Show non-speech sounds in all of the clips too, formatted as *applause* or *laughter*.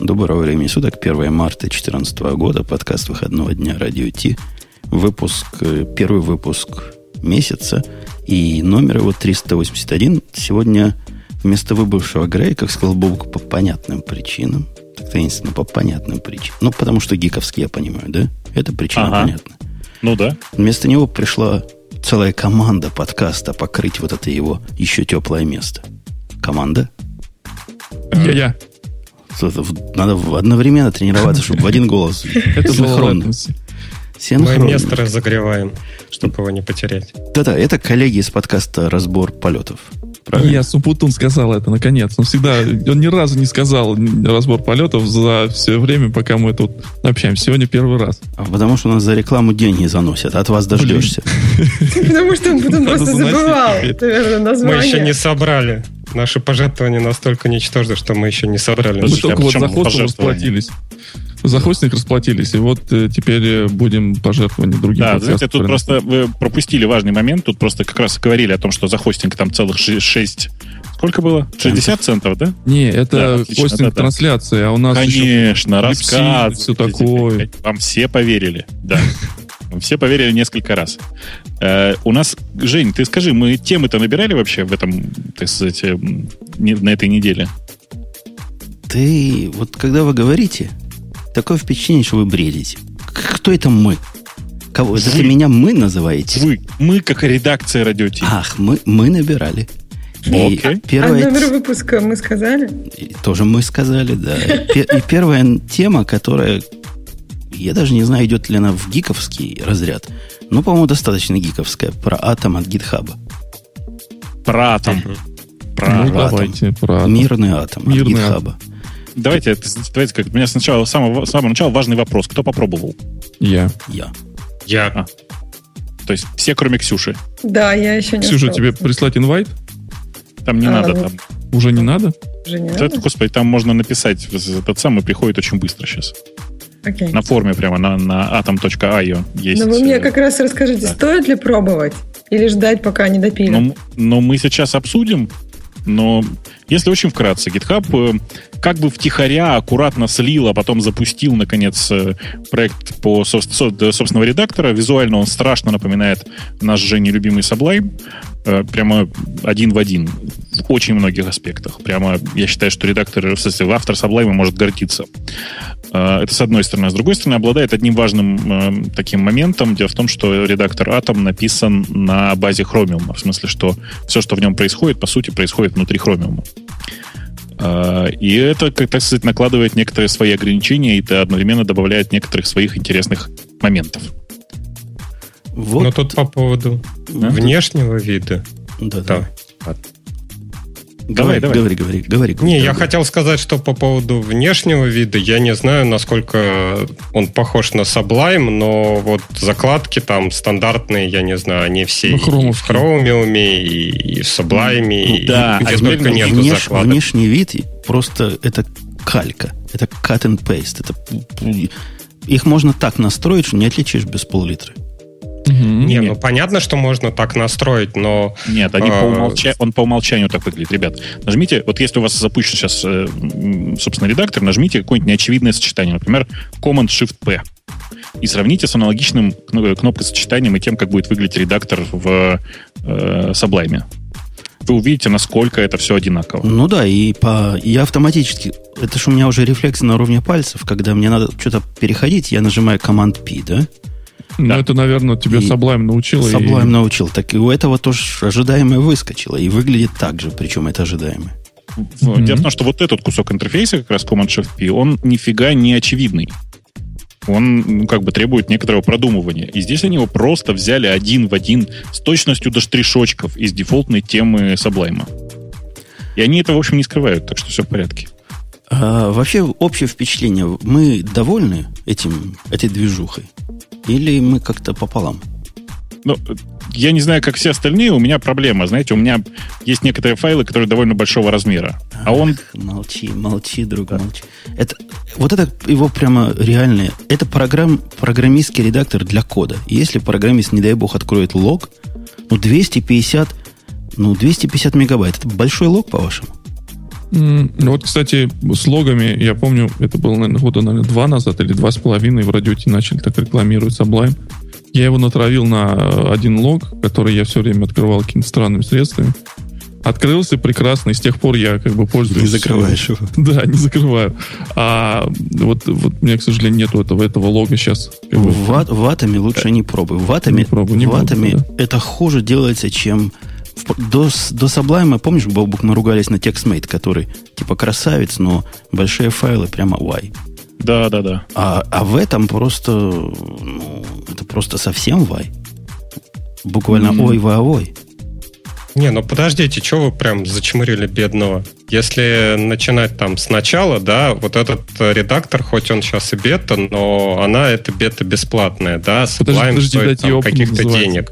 Доброго времени суток, 1 марта 2014 года, подкаст выходного дня Радио Ти. Выпуск, э, первый выпуск месяца, и номер его 381. Сегодня вместо выбывшего Грея, как сказал Бобук, по понятным причинам. Так таинственно, по понятным причинам. Ну, потому что гиковский, я понимаю, да? Это причина ага. понятна. Ну да. Вместо него пришла целая команда подкаста покрыть вот это его еще теплое место. Команда? Я-я. Надо одновременно тренироваться, чтобы в один голос. Это синхронно. Мы место разогреваем, чтобы его не потерять. Да-да, это коллеги из подкаста «Разбор полетов». Правильно? Я Супутун сказал это наконец. Он всегда, он ни разу не сказал разбор полетов за все время, пока мы тут общаемся. Сегодня первый раз. А потому что у нас за рекламу деньги заносят. От вас дождешься. *laughs* Потому что он потом просто забывал, название. Мы еще не собрали. Наши пожертвования настолько ничтожны, что мы еще не собрали. Мы только вот за хостинг расплатились. За хостинг расплатились, и вот э, теперь э, будем пожертвования другим. Да, знаете, тут просто вы пропустили важный момент. Тут просто как раз говорили о том, что за хостинг там целых 6 Сколько было? 60 центов, да? Не, это да, хостинг да, трансляции, а у нас Конечно, рассказ. Все такое. Вам все поверили, да. Все поверили несколько раз. Э, у нас, Жень, ты скажи, мы темы-то набирали вообще в этом, так сказать, э, на этой неделе? Ты, вот когда вы говорите, такое впечатление, что вы бредите. Кто это мы? Кого? Вы. Это меня мы называете? Вы. Мы, как редакция радио Ах, мы, мы набирали. И okay. первая... А номер выпуска мы сказали? И тоже мы сказали, да. И первая тема, которая я даже не знаю, идет ли она в гиковский разряд. Но, по-моему, достаточно гиковская. Про атом от гитхаба. Про атом. Про ну, атом. Давайте, про атом. Мирный атом Мирный от гитхаба. Давайте, давайте как, у меня сначала, с самого, с самого начала важный вопрос. Кто попробовал? Я. Я. Я. А. То есть все, кроме Ксюши. Да, я еще не Ксюша, тебе прислать инвайт? Там не а, надо. Ну, там. Уже не надо? Уже не надо? Господи, там можно написать. Этот самый приходит очень быстро сейчас. Okay. На форуме прямо на, на atom.io есть. Но вы мне э, как раз расскажите, да. стоит ли пробовать или ждать, пока они допилят? Но, но мы сейчас обсудим. Но если очень вкратце, GitHub э, как бы втихаря аккуратно слил, а потом запустил, наконец, э, проект по собственного редактора. Визуально он страшно напоминает наш же нелюбимый Sublime. Прямо один в один в очень многих аспектах. Прямо я считаю, что редактор, в смысле, автор Sublime может гордиться. Э, это с одной стороны. С другой стороны, обладает одним важным э, таким моментом. Дело в том, что редактор Atom написан на базе Chromium. В смысле, что все, что в нем происходит, по сути, происходит внутри Chromium. Э, и это, как так сказать, накладывает некоторые свои ограничения и это одновременно добавляет некоторых своих интересных моментов. Вот. Но тут по поводу да? внешнего вида. Да, да. да. Давай, давай. Говори, говори, говори. Не, говори. я хотел сказать, что по поводу внешнего вида, я не знаю, насколько он похож на Sublime, но вот закладки там стандартные, я не знаю, они все ну, и в Chromium, и, в Sublime, ну, да, где а только нет внеш, закладок. Внешний вид просто это калька, это cut and paste. Это, их можно так настроить, что не отличишь без пол-литра. Угу. Не, ну понятно, что можно так настроить, но... Нет, они э, по умолча... он по умолчанию так выглядит. Ребят, нажмите, вот если у вас запущен сейчас, э, собственно, редактор, нажмите какое-нибудь неочевидное сочетание, например, Command-Shift-P и сравните с аналогичным кнопкой сочетанием и тем, как будет выглядеть редактор в э, Sublime. Вы увидите, насколько это все одинаково. Ну да, и по я автоматически, это же у меня уже рефлексы на уровне пальцев, когда мне надо что-то переходить, я нажимаю команд P, да? Ну, это, наверное, тебя и Sublime научил. Sublime и... научил. Так и у этого тоже ожидаемое выскочило. И выглядит так же, причем это ожидаемое. Mm-hmm. Дело в том, что вот этот кусок интерфейса, как раз Command Shift P, он нифига не очевидный. Он ну, как бы требует некоторого продумывания. И здесь они его просто взяли один в один с точностью до штришочков из дефолтной темы Sublime. И они это, в общем, не скрывают, так что все в порядке. А, вообще, общее впечатление. Мы довольны этим, этой движухой? Или мы как-то пополам? Ну, я не знаю, как все остальные, у меня проблема. Знаете, у меня есть некоторые файлы, которые довольно большого размера. Ах, а он... Молчи, молчи, друг, да. молчи. Это, вот это его прямо реальное... Это программ, программистский редактор для кода. Если программист, не дай бог, откроет лог, ну, 250, ну, 250 мегабайт. Это большой лог, по-вашему? Ну вот, кстати, с логами, я помню, это было, наверное, года, наверное, два назад или два с половиной в радиоте начали так рекламировать Sublime. Я его натравил на один лог, который я все время открывал какими-то странными средствами. Открылся прекрасно, и с тех пор я как бы пользуюсь... Не закрываешь его. *laughs* Да, не закрываю. А вот, вот у меня, к сожалению, нету этого, этого лога сейчас. Как бы. в, в атоме лучше не пробуй. В атоме, не пробуй, не в атоме буду, да. это хуже делается, чем до, до Sublime, помнишь, Бобук, мы ругались на TextMate, который типа красавец, но большие файлы прямо why. Да, да, да. А, а в этом просто, ну, это просто совсем why. Буквально mm-hmm. ой ва ой. Не, ну подождите, что вы прям зачмырили бедного? Если начинать там сначала, да, вот этот редактор, хоть он сейчас и бета, но она это бета бесплатная, да, Sublime стоит там, каких-то денег.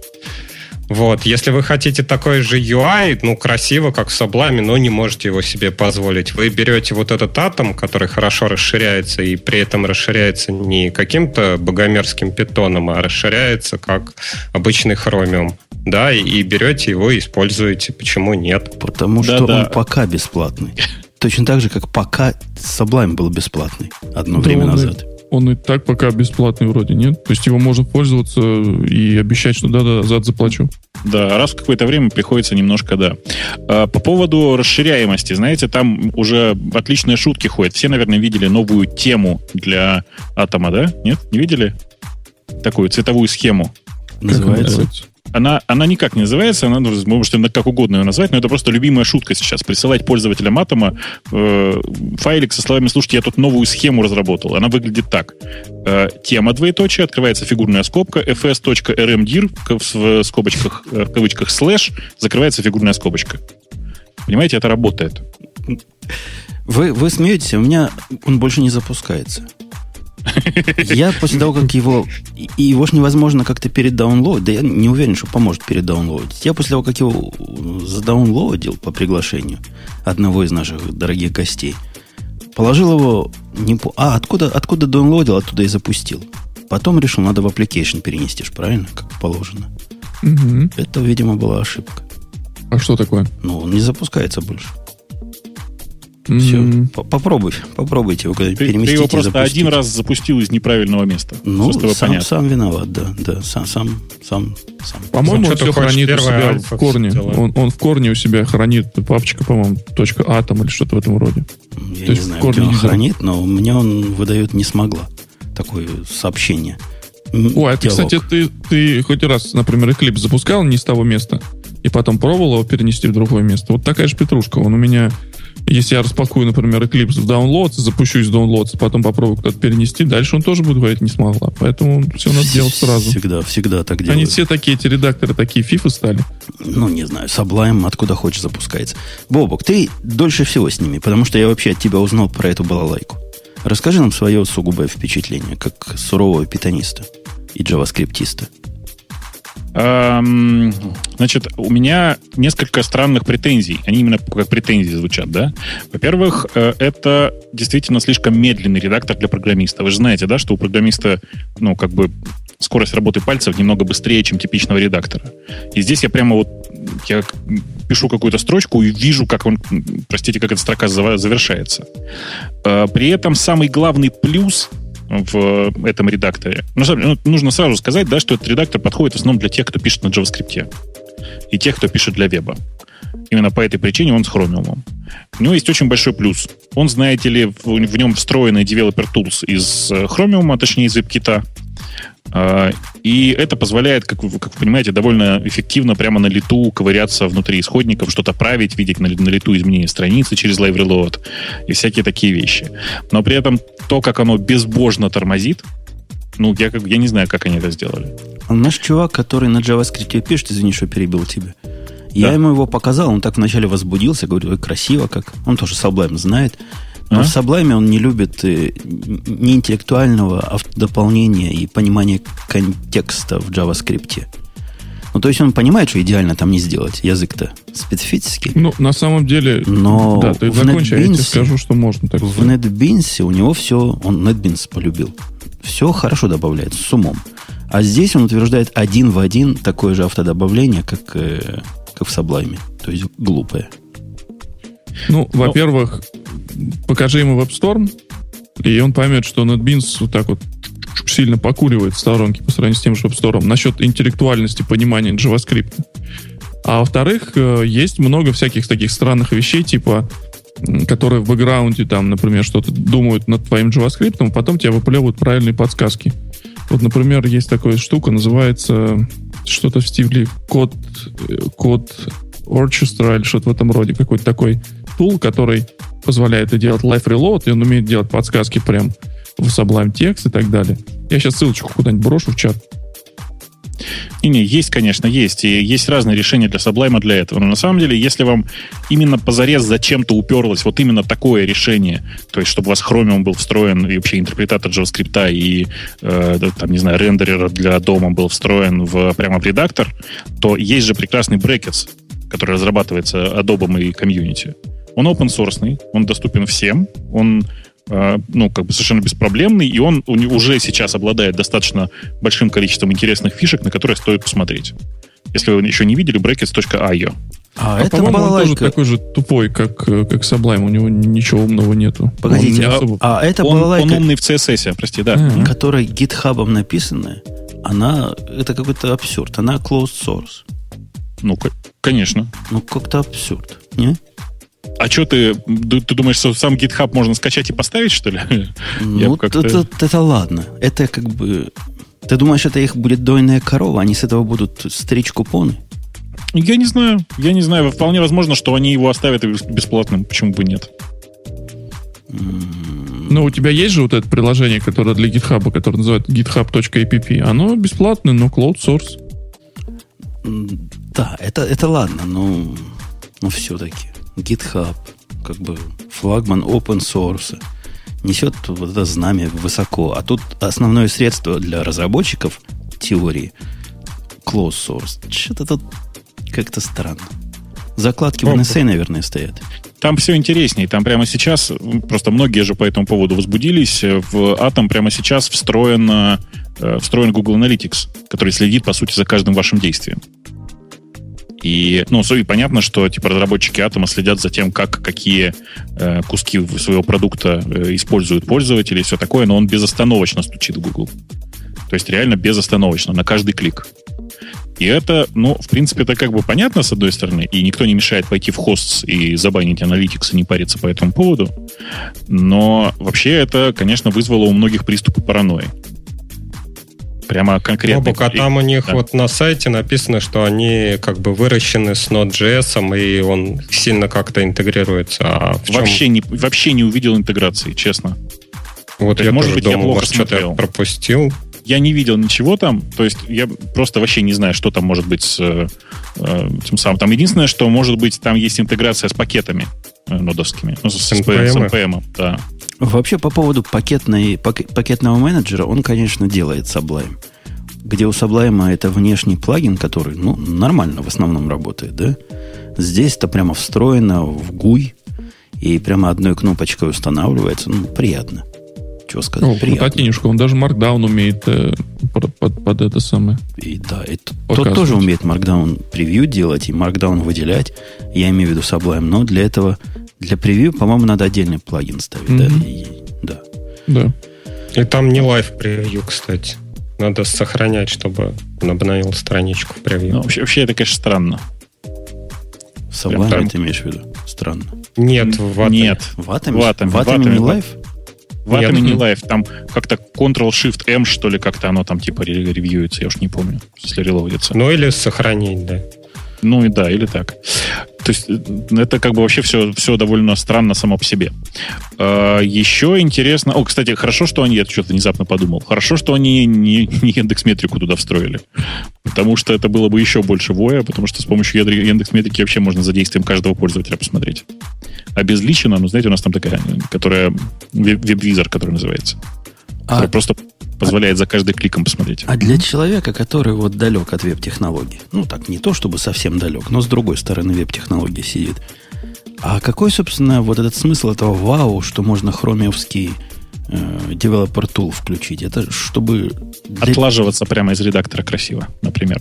Вот, если вы хотите такой же UI, ну, красиво, как в Sublime, но не можете его себе позволить. Вы берете вот этот атом, который хорошо расширяется, и при этом расширяется не каким-то богомерзким питоном, а расширяется как обычный хромиум. Да, и, и берете его и используете. Почему нет? Потому да, что да. он пока бесплатный. Точно так же, как пока Sublime был бесплатный одно да, время назад. Он и так пока бесплатный вроде, нет? То есть его можно пользоваться и обещать, что да-да, зад заплачу. Да, раз в какое-то время приходится немножко, да. А, по поводу расширяемости, знаете, там уже отличные шутки ходят. Все, наверное, видели новую тему для атома, да? Нет? Не видели? Такую цветовую схему. Называется? Она, она никак не называется, она, ну, можете как угодно ее назвать, но это просто любимая шутка сейчас. Присылать пользователям Атома э, файлик со словами «Слушайте, я тут новую схему разработал». Она выглядит так. Э, тема двоеточие, открывается фигурная скобка, fs.rmdir в скобочках, э, в кавычках слэш, закрывается фигурная скобочка. Понимаете, это работает. Вы, вы смеетесь, а у меня он больше не запускается. Я после того, как его... Его ж невозможно как-то передаунлоудить. Да я не уверен, что поможет передаунлоудить. Я после того, как его задаунлоудил по приглашению одного из наших дорогих гостей, положил его... Не по... А, откуда, откуда даунлоудил, оттуда и запустил. Потом решил, надо в application перенести, правильно? Как положено. Угу. Это, видимо, была ошибка. А что такое? Ну, он не запускается больше. Все, mm-hmm. попробуй, попробуйте его когда-нибудь ты, переместить. Ты его просто запустить. один раз запустил из неправильного места. Ну, сам, сам виноват, да, да, сам, сам, сам, сам. По-моему, он все хранит у себя в корне. Он, он в корне у себя хранит папочка, по-моему, точка атом или что-то в этом роде. Я То не знаю, где он хранит, но мне он выдает не смогла такое сообщение. О, это, кстати, ты, ты хоть раз, например, Eclipse запускал не с того места, и потом пробовал его перенести в другое место. Вот такая же петрушка. Он у меня если я распакую, например, Eclipse в Downloads, запущу из Downloads, потом попробую куда-то перенести, дальше он тоже будет говорить не смогла. Поэтому все надо делать сразу. Всегда, всегда так делают. Они все такие, эти редакторы, такие фифы стали. Ну, не знаю, Sublime откуда хочешь запускается. Бобок, ты дольше всего с ними, потому что я вообще от тебя узнал про эту балалайку. Расскажи нам свое сугубое впечатление, как сурового питаниста и джаваскриптиста. Эм, значит, у меня несколько странных претензий. Они именно как претензии звучат, да? Во-первых, э, это действительно слишком медленный редактор для программиста. Вы же знаете, да, что у программиста, ну, как бы скорость работы пальцев немного быстрее, чем типичного редактора. И здесь я прямо вот я пишу какую-то строчку и вижу, как он, простите, как эта строка завершается. Э, при этом самый главный плюс в этом редакторе. Ну, нужно сразу сказать, да, что этот редактор подходит в основном для тех, кто пишет на JavaScript и тех, кто пишет для веба. Именно по этой причине он с Chromium. У него есть очень большой плюс. Он, знаете ли, в, в нем встроенный Developer Tools из э, Chromium, а точнее из WebKit. А, и это позволяет, как вы, как вы понимаете, довольно эффективно прямо на лету ковыряться внутри исходников, что-то править, видеть на, на лету изменения страницы через Live Reload и всякие такие вещи. Но при этом то, как оно безбожно тормозит, ну, я, как, я не знаю, как они это сделали. Наш чувак, который на JavaScript пишет, извини, что перебил тебя. Я да. ему его показал, он так вначале возбудился, говорю, ой, красиво как. Он тоже Sublime знает. Но а? в Sublime он не любит э, не интеллектуального дополнения и понимания контекста в JavaScript. Ну, то есть он понимает, что идеально там не сделать. Язык-то специфический. Ну, на самом деле, но да, ты в закончи, NetBeans, я тебе скажу, что можно так В NetBeans у него все, он NetBeans полюбил. Все хорошо добавляет, с умом. А здесь он утверждает один в один такое же автодобавление, как, э, как в Sublime. То есть глупое. Ну, Но... во-первых, покажи ему WebStorm, и он поймет, что NetBeans вот так вот сильно покуривает в сторонке по сравнению с тем же Web насчет интеллектуальности понимания JavaScript. А во-вторых, э, есть много всяких таких странных вещей, типа которые в бэкграунде, там, например, что-то думают над твоим JavaScript, а потом тебе выплевывают правильные подсказки. Вот, например, есть такая штука, называется что-то в стиле код, э, код Orchestra или что-то в этом роде, какой-то такой тул, который позволяет и делать live reload, и он умеет делать подсказки прям в Sublime текст и так далее. Я сейчас ссылочку куда-нибудь брошу в чат. Не-не, есть, конечно, есть. И есть разные решения для Sublime для этого. Но на самом деле, если вам именно позарез зачем-то уперлось вот именно такое решение, то есть чтобы у вас Chromium был встроен, и вообще интерпретатор JavaScript, и, э, там, не знаю, рендерер для дома был встроен в, прямо в редактор, то есть же прекрасный Brackets, который разрабатывается Adobe и комьюнити. Он open source, он доступен всем, он Э, ну, как бы совершенно беспроблемный, и он уже сейчас обладает достаточно большим количеством интересных фишек, на которые стоит посмотреть. Если вы еще не видели, brackets.io. А, а это по-моему, он тоже такой же тупой, как, э, как Sublime. У него ничего умного нету. Погодите, а, особо... а это он, балалайка... Он умный в CSS, прости, да. Mm-hmm. Которая гитхабом написанная, она... Это какой-то абсурд. Она closed source. Ну, конечно. Ну, как-то абсурд, не? А что ты, ты думаешь, что сам GitHub можно скачать и поставить, что ли? *laughs* Ну, это, это, это ладно. Это как бы... Ты думаешь, это их будет дойная корова? Они с этого будут стричь купоны? Я не знаю. Я не знаю. Вполне возможно, что они его оставят бесплатным. Почему бы нет? Ну, у тебя есть же вот это приложение, которое для GitHub, которое называется github.app. Оно бесплатное, но cloud source. Да, это, это ладно, но, но все-таки. GitHub, как бы флагман open source, несет вот это знамя высоко. А тут основное средство для разработчиков теории closed source. Что-то тут как-то странно. Закладки в NSA, наверное, стоят. Там все интереснее. Там прямо сейчас, просто многие же по этому поводу возбудились, в Atom прямо сейчас встроен, э, встроен Google Analytics, который следит, по сути, за каждым вашим действием. И, ну, и понятно, что типа разработчики Атома следят за тем, как какие э, куски своего продукта э, используют пользователи и все такое, но он безостановочно стучит в Google. То есть реально безостановочно, на каждый клик. И это, ну, в принципе, это как бы понятно, с одной стороны, и никто не мешает пойти в хост и забанить Analytics и не париться по этому поводу. Но вообще это, конечно, вызвало у многих приступы паранойи. Прямо конкретно. Бобок, а там у них да. вот на сайте написано, что они как бы выращены с Node.js, и он сильно как-то интегрируется. А вообще, не, вообще не увидел интеграции, честно. Вот есть, я может быть, думал, я плохо смотрел. пропустил. Я не видел ничего там, то есть я просто вообще не знаю, что там может быть с э, тем самым. Там единственное, что может быть, там есть интеграция с пакетами э, нодовскими, ну, с, с, с NPM, да. Вообще, по поводу пакетной, пакетного менеджера, он, конечно, делает Sublime. Где у Sublime это внешний плагин, который, ну, нормально в основном работает, да? Здесь это прямо встроено в GUI, и прямо одной кнопочкой устанавливается. Ну, приятно. Чего сказать? Ну, приятно. он даже Markdown умеет э, под, под, под это самое. И да, это, тот тоже умеет Markdown preview делать и Markdown выделять. Я имею в виду Sublime, но для этого для превью, по-моему, надо отдельный плагин ставить, mm-hmm. да? И, да. Да. И там не live preview, кстати. Надо сохранять, чтобы он обновил страничку в превью. Ну, вообще, вообще это, конечно, странно. В Sublime ты имеешь в виду? Странно. Нет, в Атоме. Нет. В Атоме? В Атоме, в Атоме, не live? В Атоме не live. Там как-то Ctrl-Shift-M, что ли, как-то оно там типа ревьюется, я уж не помню, если reload ится. Ну или сохранить, да. Ну и да, или так. То есть э, это как бы вообще все, все довольно странно само по себе. А, еще интересно... О, кстати, хорошо, что они... Я что-то внезапно подумал. Хорошо, что они не, не Яндекс-метрику туда встроили. Потому что это было бы еще больше воя, потому что с помощью индекс-метрики вообще можно за действием каждого пользователя посмотреть. Обезличено, ну, знаете, у нас там такая, которая... Веб-визор, который называется. А... Который просто позволяет за каждым кликом посмотреть. А для человека, который вот далек от веб-технологий, ну так, не то чтобы совсем далек, но с другой стороны веб-технологии сидит, а какой, собственно, вот этот смысл этого вау, что можно хромиовский э, Developer Tool включить? Это чтобы... Для... Отлаживаться прямо из редактора красиво, например.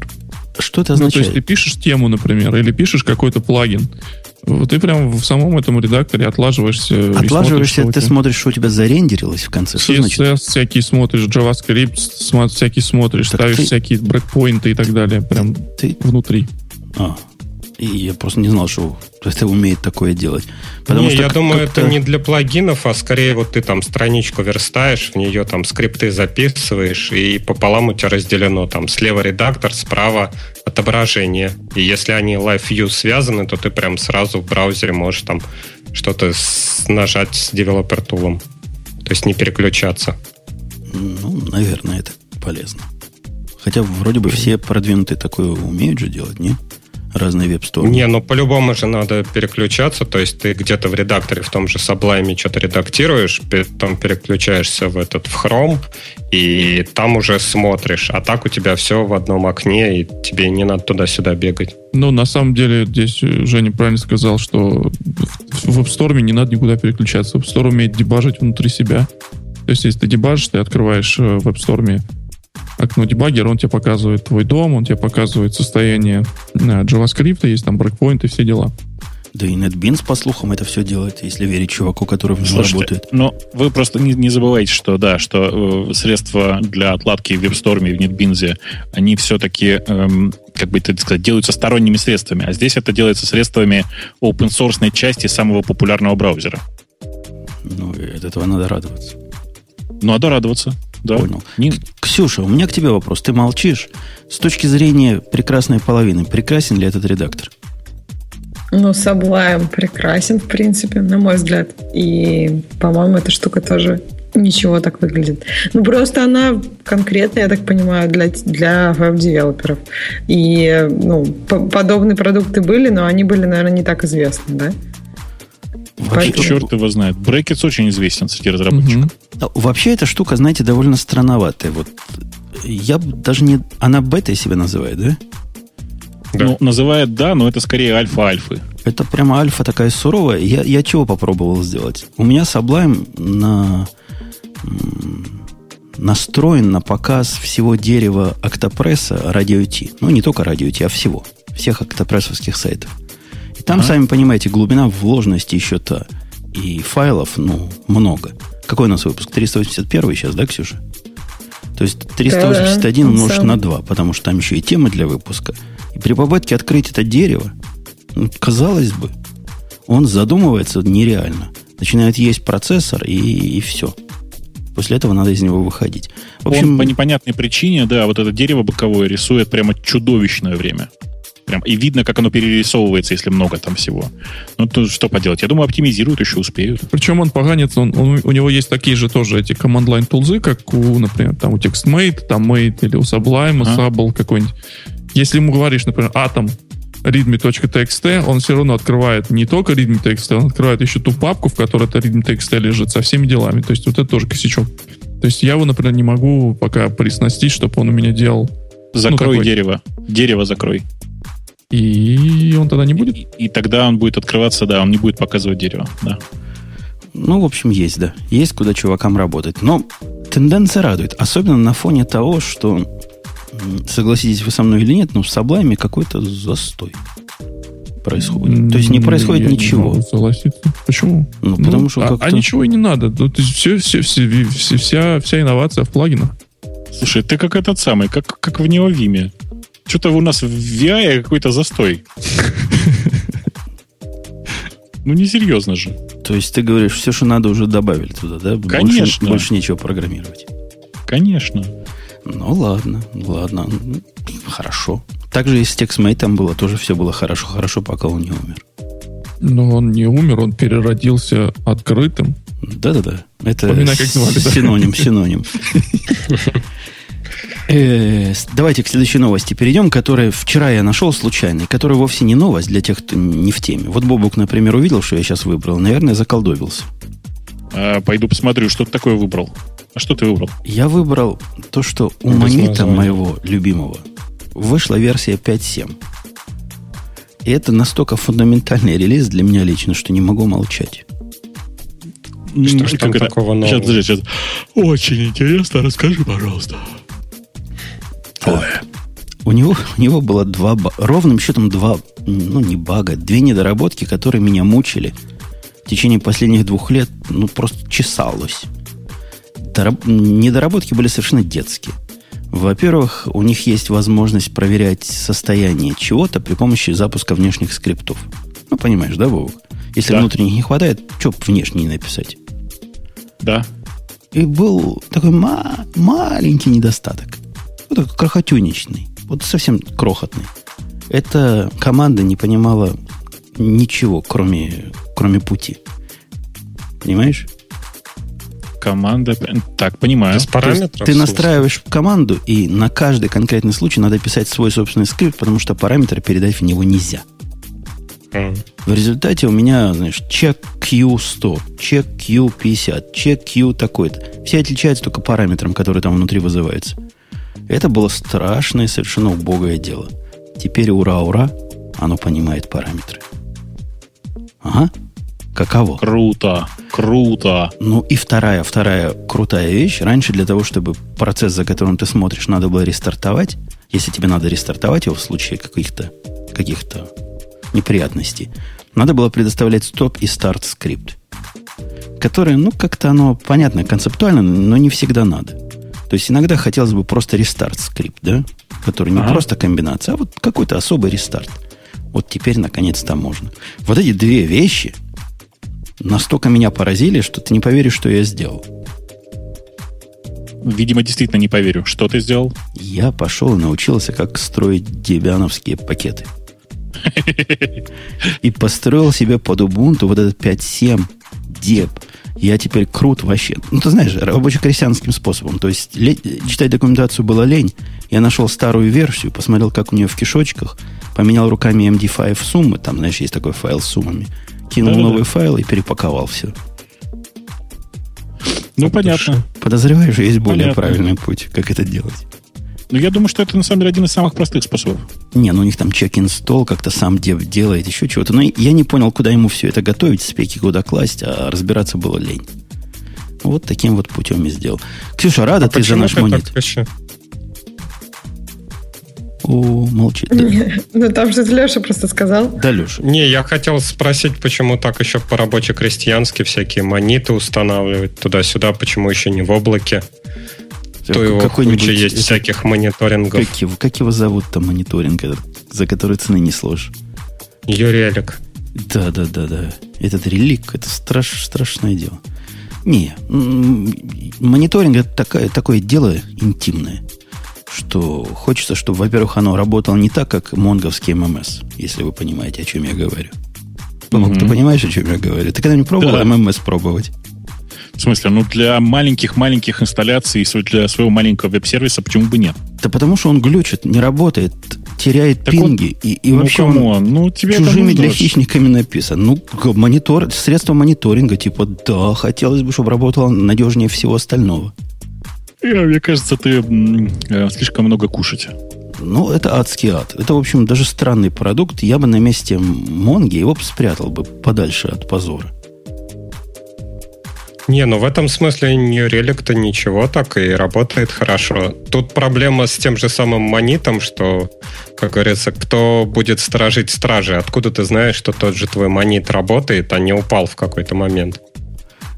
Что это означает? Ну, то есть ты пишешь тему, например, или пишешь какой-то плагин, Ты прям в самом этом редакторе отлаживаешься. Отлаживаешься, смотришь, ты смотришь, что у тебя зарендерилось в конце. Что CSS всякие смотришь, JavaScript всякие смотришь, так ставишь ты... всякие брекпоинты и так далее. Прям ты... внутри. А, и я просто не знал, что это умеет такое делать. Потому не, что я думаю, это не для плагинов, а скорее вот ты там страничку верстаешь, в нее там скрипты записываешь, и пополам у тебя разделено там слева редактор, справа отображение. И если они Live View связаны, то ты прям сразу в браузере можешь там что-то нажать с девелопер тулом. То есть не переключаться. Ну, наверное, это полезно. Хотя вроде бы все продвинутые такое умеют же делать, не? Разные веб-стороны. Не, ну по-любому же надо переключаться, то есть ты где-то в редакторе в том же Sublime что-то редактируешь, потом переключаешься в этот в Chrome, и там уже смотришь, а так у тебя все в одном окне, и тебе не надо туда-сюда бегать. Ну, на самом деле, здесь Женя правильно сказал, что в App Store не надо никуда переключаться. App Store умеет дебажить внутри себя. То есть, если ты дебажишь, ты открываешь э, в App Store окно дебаггера, он тебе показывает твой дом, он тебе показывает состояние э, JavaScript, есть там брекпоинты, все дела. Да и NetBeans, по слухам, это все делает, если верить чуваку, который в нем Слушайте, работает. Но вы просто не, не забывайте, что да, что э, средства для отладки в WebStorm и в NetBeans, они все-таки, эм, как бы это сказать, делаются сторонними средствами, а здесь это делается средствами open source части самого популярного браузера. Ну, от этого надо радоваться. Надо радоваться. Да. Понял. Не... Ксюша, у меня к тебе вопрос. Ты молчишь. С точки зрения прекрасной половины, прекрасен ли этот редактор? Ну, Sublime прекрасен, в принципе, на мой взгляд. И, по-моему, эта штука тоже ничего так выглядит. Ну, просто она конкретно, я так понимаю, для, для веб-девелоперов. И, ну, подобные продукты были, но они были, наверное, не так известны, да? Вообще, черт его знает. Брекетс очень известен среди разработчиков. Угу. Вообще эта штука, знаете, довольно странноватая. Вот я даже не... Она бета себя называет, да? Да. Ну, называет да, но это скорее альфа-альфы. Это прямо альфа такая суровая. Я, я чего попробовал сделать? У меня Sublime на, настроен на показ всего дерева октопресса радио T. Ну, не только радио T, а всего. Всех октопрессовских сайтов. Там, а? сами понимаете, глубина вложенности еще та. И файлов, ну, много. Какой у нас выпуск? 381 сейчас, да, Ксюша? То есть 381 да, умножить на 2, потому что там еще и темы для выпуска. И при попытке открыть это дерево, ну, казалось бы, он задумывается нереально. Начинает есть процессор и, и все. После этого надо из него выходить. В общем, он по непонятной причине, да, вот это дерево боковое рисует прямо чудовищное время. Прям, и видно, как оно перерисовывается, если много там всего. Ну, то что поделать? Я думаю, оптимизируют, еще успеют. Причем он поганец, он, он, у него есть такие же тоже эти command-line тулзы, как у, например, там у TextMate, там Mate или у Sublime, а? Sable какой-нибудь. Если ему говоришь, например, Atom, readme.txt, он все равно открывает не только readme.txt, он открывает еще ту папку, в которой это readme.txt лежит, со всеми делами. То есть вот это тоже косячок. То есть я его, например, не могу пока приснастить, чтобы он у меня делал... Закрой ну, дерево. Дерево закрой. И он тогда не будет? И, и тогда он будет открываться, да, он не будет показывать дерево, да. Ну, в общем, есть, да. Есть куда чувакам работать. Но тенденция радует. Особенно на фоне того, что, согласитесь вы со мной или нет, но в Sublime какой-то застой происходит. То есть не происходит Я ничего. Не согласиться. Почему? Ну, потому ну, что а, а ничего и не надо. Ну, то есть все, все, все, все, вся, вся инновация в плагинах. Слушай, ты как этот самый, как, как в Неовиме. Что-то у нас в VI какой-то застой. Ну, несерьезно же. То есть ты говоришь, все, что надо, уже добавили туда, да? Конечно. Больше, больше нечего программировать. Конечно. Ну, ладно, ладно. Хорошо. Также и с TextMate там было, тоже все было хорошо, хорошо, пока он не умер. Но он не умер, он переродился открытым. Да-да-да. Это Поминай, как звали, синоним, да? синоним. *laughs* Э, давайте к следующей новости перейдем, которая вчера я нашел случайно, которая вовсе не новость для тех, кто не в теме. Вот Бобук, например, увидел, что я сейчас выбрал, наверное, заколдобился. А, пойду посмотрю, что ты такое выбрал. А что ты выбрал? Я выбрал то, что у Без Манита, названия. моего любимого, вышла версия 5.7. И это настолько фундаментальный релиз для меня лично, что не могу молчать. Что ж там такого нового? Сейчас, подожди, сейчас. Очень интересно, расскажи, пожалуйста. Ой. у него, у него было два, ровным счетом два, ну не бага, две недоработки, которые меня мучили в течение последних двух лет, ну просто чесалось. Дораб, недоработки были совершенно детские. Во-первых, у них есть возможность проверять состояние чего-то при помощи запуска внешних скриптов. Ну, понимаешь, да, Вовок? Если да. внутренних не хватает, что внешние написать? Да. И был такой ма- маленький недостаток. Вот такой крохотюничный. Вот совсем крохотный. Эта команда не понимала ничего, кроме, кроме пути. Понимаешь? Команда... Так, понимаю. Без параметров. Ты настраиваешь команду, и на каждый конкретный случай надо писать свой собственный скрипт, потому что параметры передать в него нельзя. В результате у меня, знаешь, чек Q100, чек Q50, чек Q такой-то. Все отличаются только параметром, который там внутри вызывается. Это было страшное, совершенно убогое дело. Теперь ура-ура, оно понимает параметры. Ага. Каково? Круто, круто. Ну и вторая, вторая крутая вещь. Раньше для того, чтобы процесс, за которым ты смотришь, надо было рестартовать, если тебе надо рестартовать его в случае каких-то каких-то неприятностей, надо было предоставлять стоп и старт скрипт, которые, ну, как-то оно понятно концептуально, но не всегда надо. То есть иногда хотелось бы просто рестарт скрипт, да, который не ага. просто комбинация, а вот какой-то особый рестарт. Вот теперь наконец-то можно. Вот эти две вещи настолько меня поразили, что ты не поверишь, что я сделал. Видимо, действительно не поверю. Что ты сделал? Я пошел и научился, как строить дебиановские пакеты. *laughs* И построил себе под Ubuntu вот этот 5.7 деп. Я теперь крут вообще. Ну, ты знаешь, рабоче-крестьянским способом. То есть читать документацию было лень. Я нашел старую версию, посмотрел, как у нее в кишочках, поменял руками MD5 суммы, там, знаешь, есть такой файл с суммами, кинул Да-да-да. новый файл и перепаковал все. Ну, понятно. Подозреваю, что есть более понятно. правильный путь, как это делать. Ну, я думаю, что это на самом деле один из самых простых способов. Не, ну у них там чек-инстол как-то сам дев делает, еще чего-то. Но я не понял, куда ему все это готовить, спеки куда класть, а разбираться было лень. Вот таким вот путем и сделал. Ксюша, рада а ты за наш монет? О, молчит. Да. *laughs* Ну, там же Леша просто сказал. Да, Леша. Не, я хотел спросить, почему так еще по рабоче-крестьянски всякие мониты устанавливать туда-сюда, почему еще не в облаке? То его куча есть всяких мониторингов. Как его, как его зовут-то мониторинг этот, за который цены не сложишь? Юрелик. Да, да, да, да. Этот релик, это страш, страшное дело. Не, мониторинг это такое, такое дело интимное, что хочется, чтобы, во-первых, оно работало не так, как монговский ММС, если вы понимаете, о чем я говорю. Mm-hmm. Ты понимаешь, о чем я говорю? Ты когда-нибудь пробовал да. ММС пробовать? В смысле, ну для маленьких-маленьких инсталляций, для своего маленького веб-сервиса почему бы нет? Да потому что он глючит, не работает, теряет так пинги. Он, и, и ну, вообще он ну, тебе чужими для хищниками написан. Ну, монитор, средство мониторинга, типа, да, хотелось бы, чтобы работало надежнее всего остального. Я, мне кажется, ты э, слишком много кушать. Ну, это адский ад. Это, в общем, даже странный продукт. Я бы на месте Монги его спрятал бы подальше от позора. Не, ну в этом смысле New Relic-то ничего так и работает хорошо. Тут проблема с тем же самым монитом, что, как говорится, кто будет сторожить стражи? Откуда ты знаешь, что тот же твой монит работает, а не упал в какой-то момент?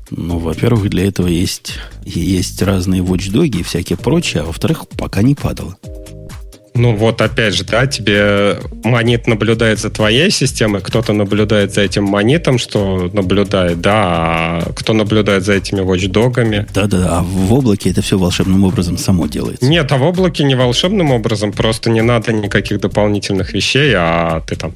Ну, во-первых, для этого есть, есть разные watchdoги и всякие прочие, а во-вторых, пока не падало. Ну вот опять же, да, тебе монет наблюдает за твоей системой, кто-то наблюдает за этим монетом, что наблюдает, да, а кто наблюдает за этими watchdogами. Да-да, а в облаке это все волшебным образом само делается. Нет, а в облаке не волшебным образом, просто не надо никаких дополнительных вещей, а ты там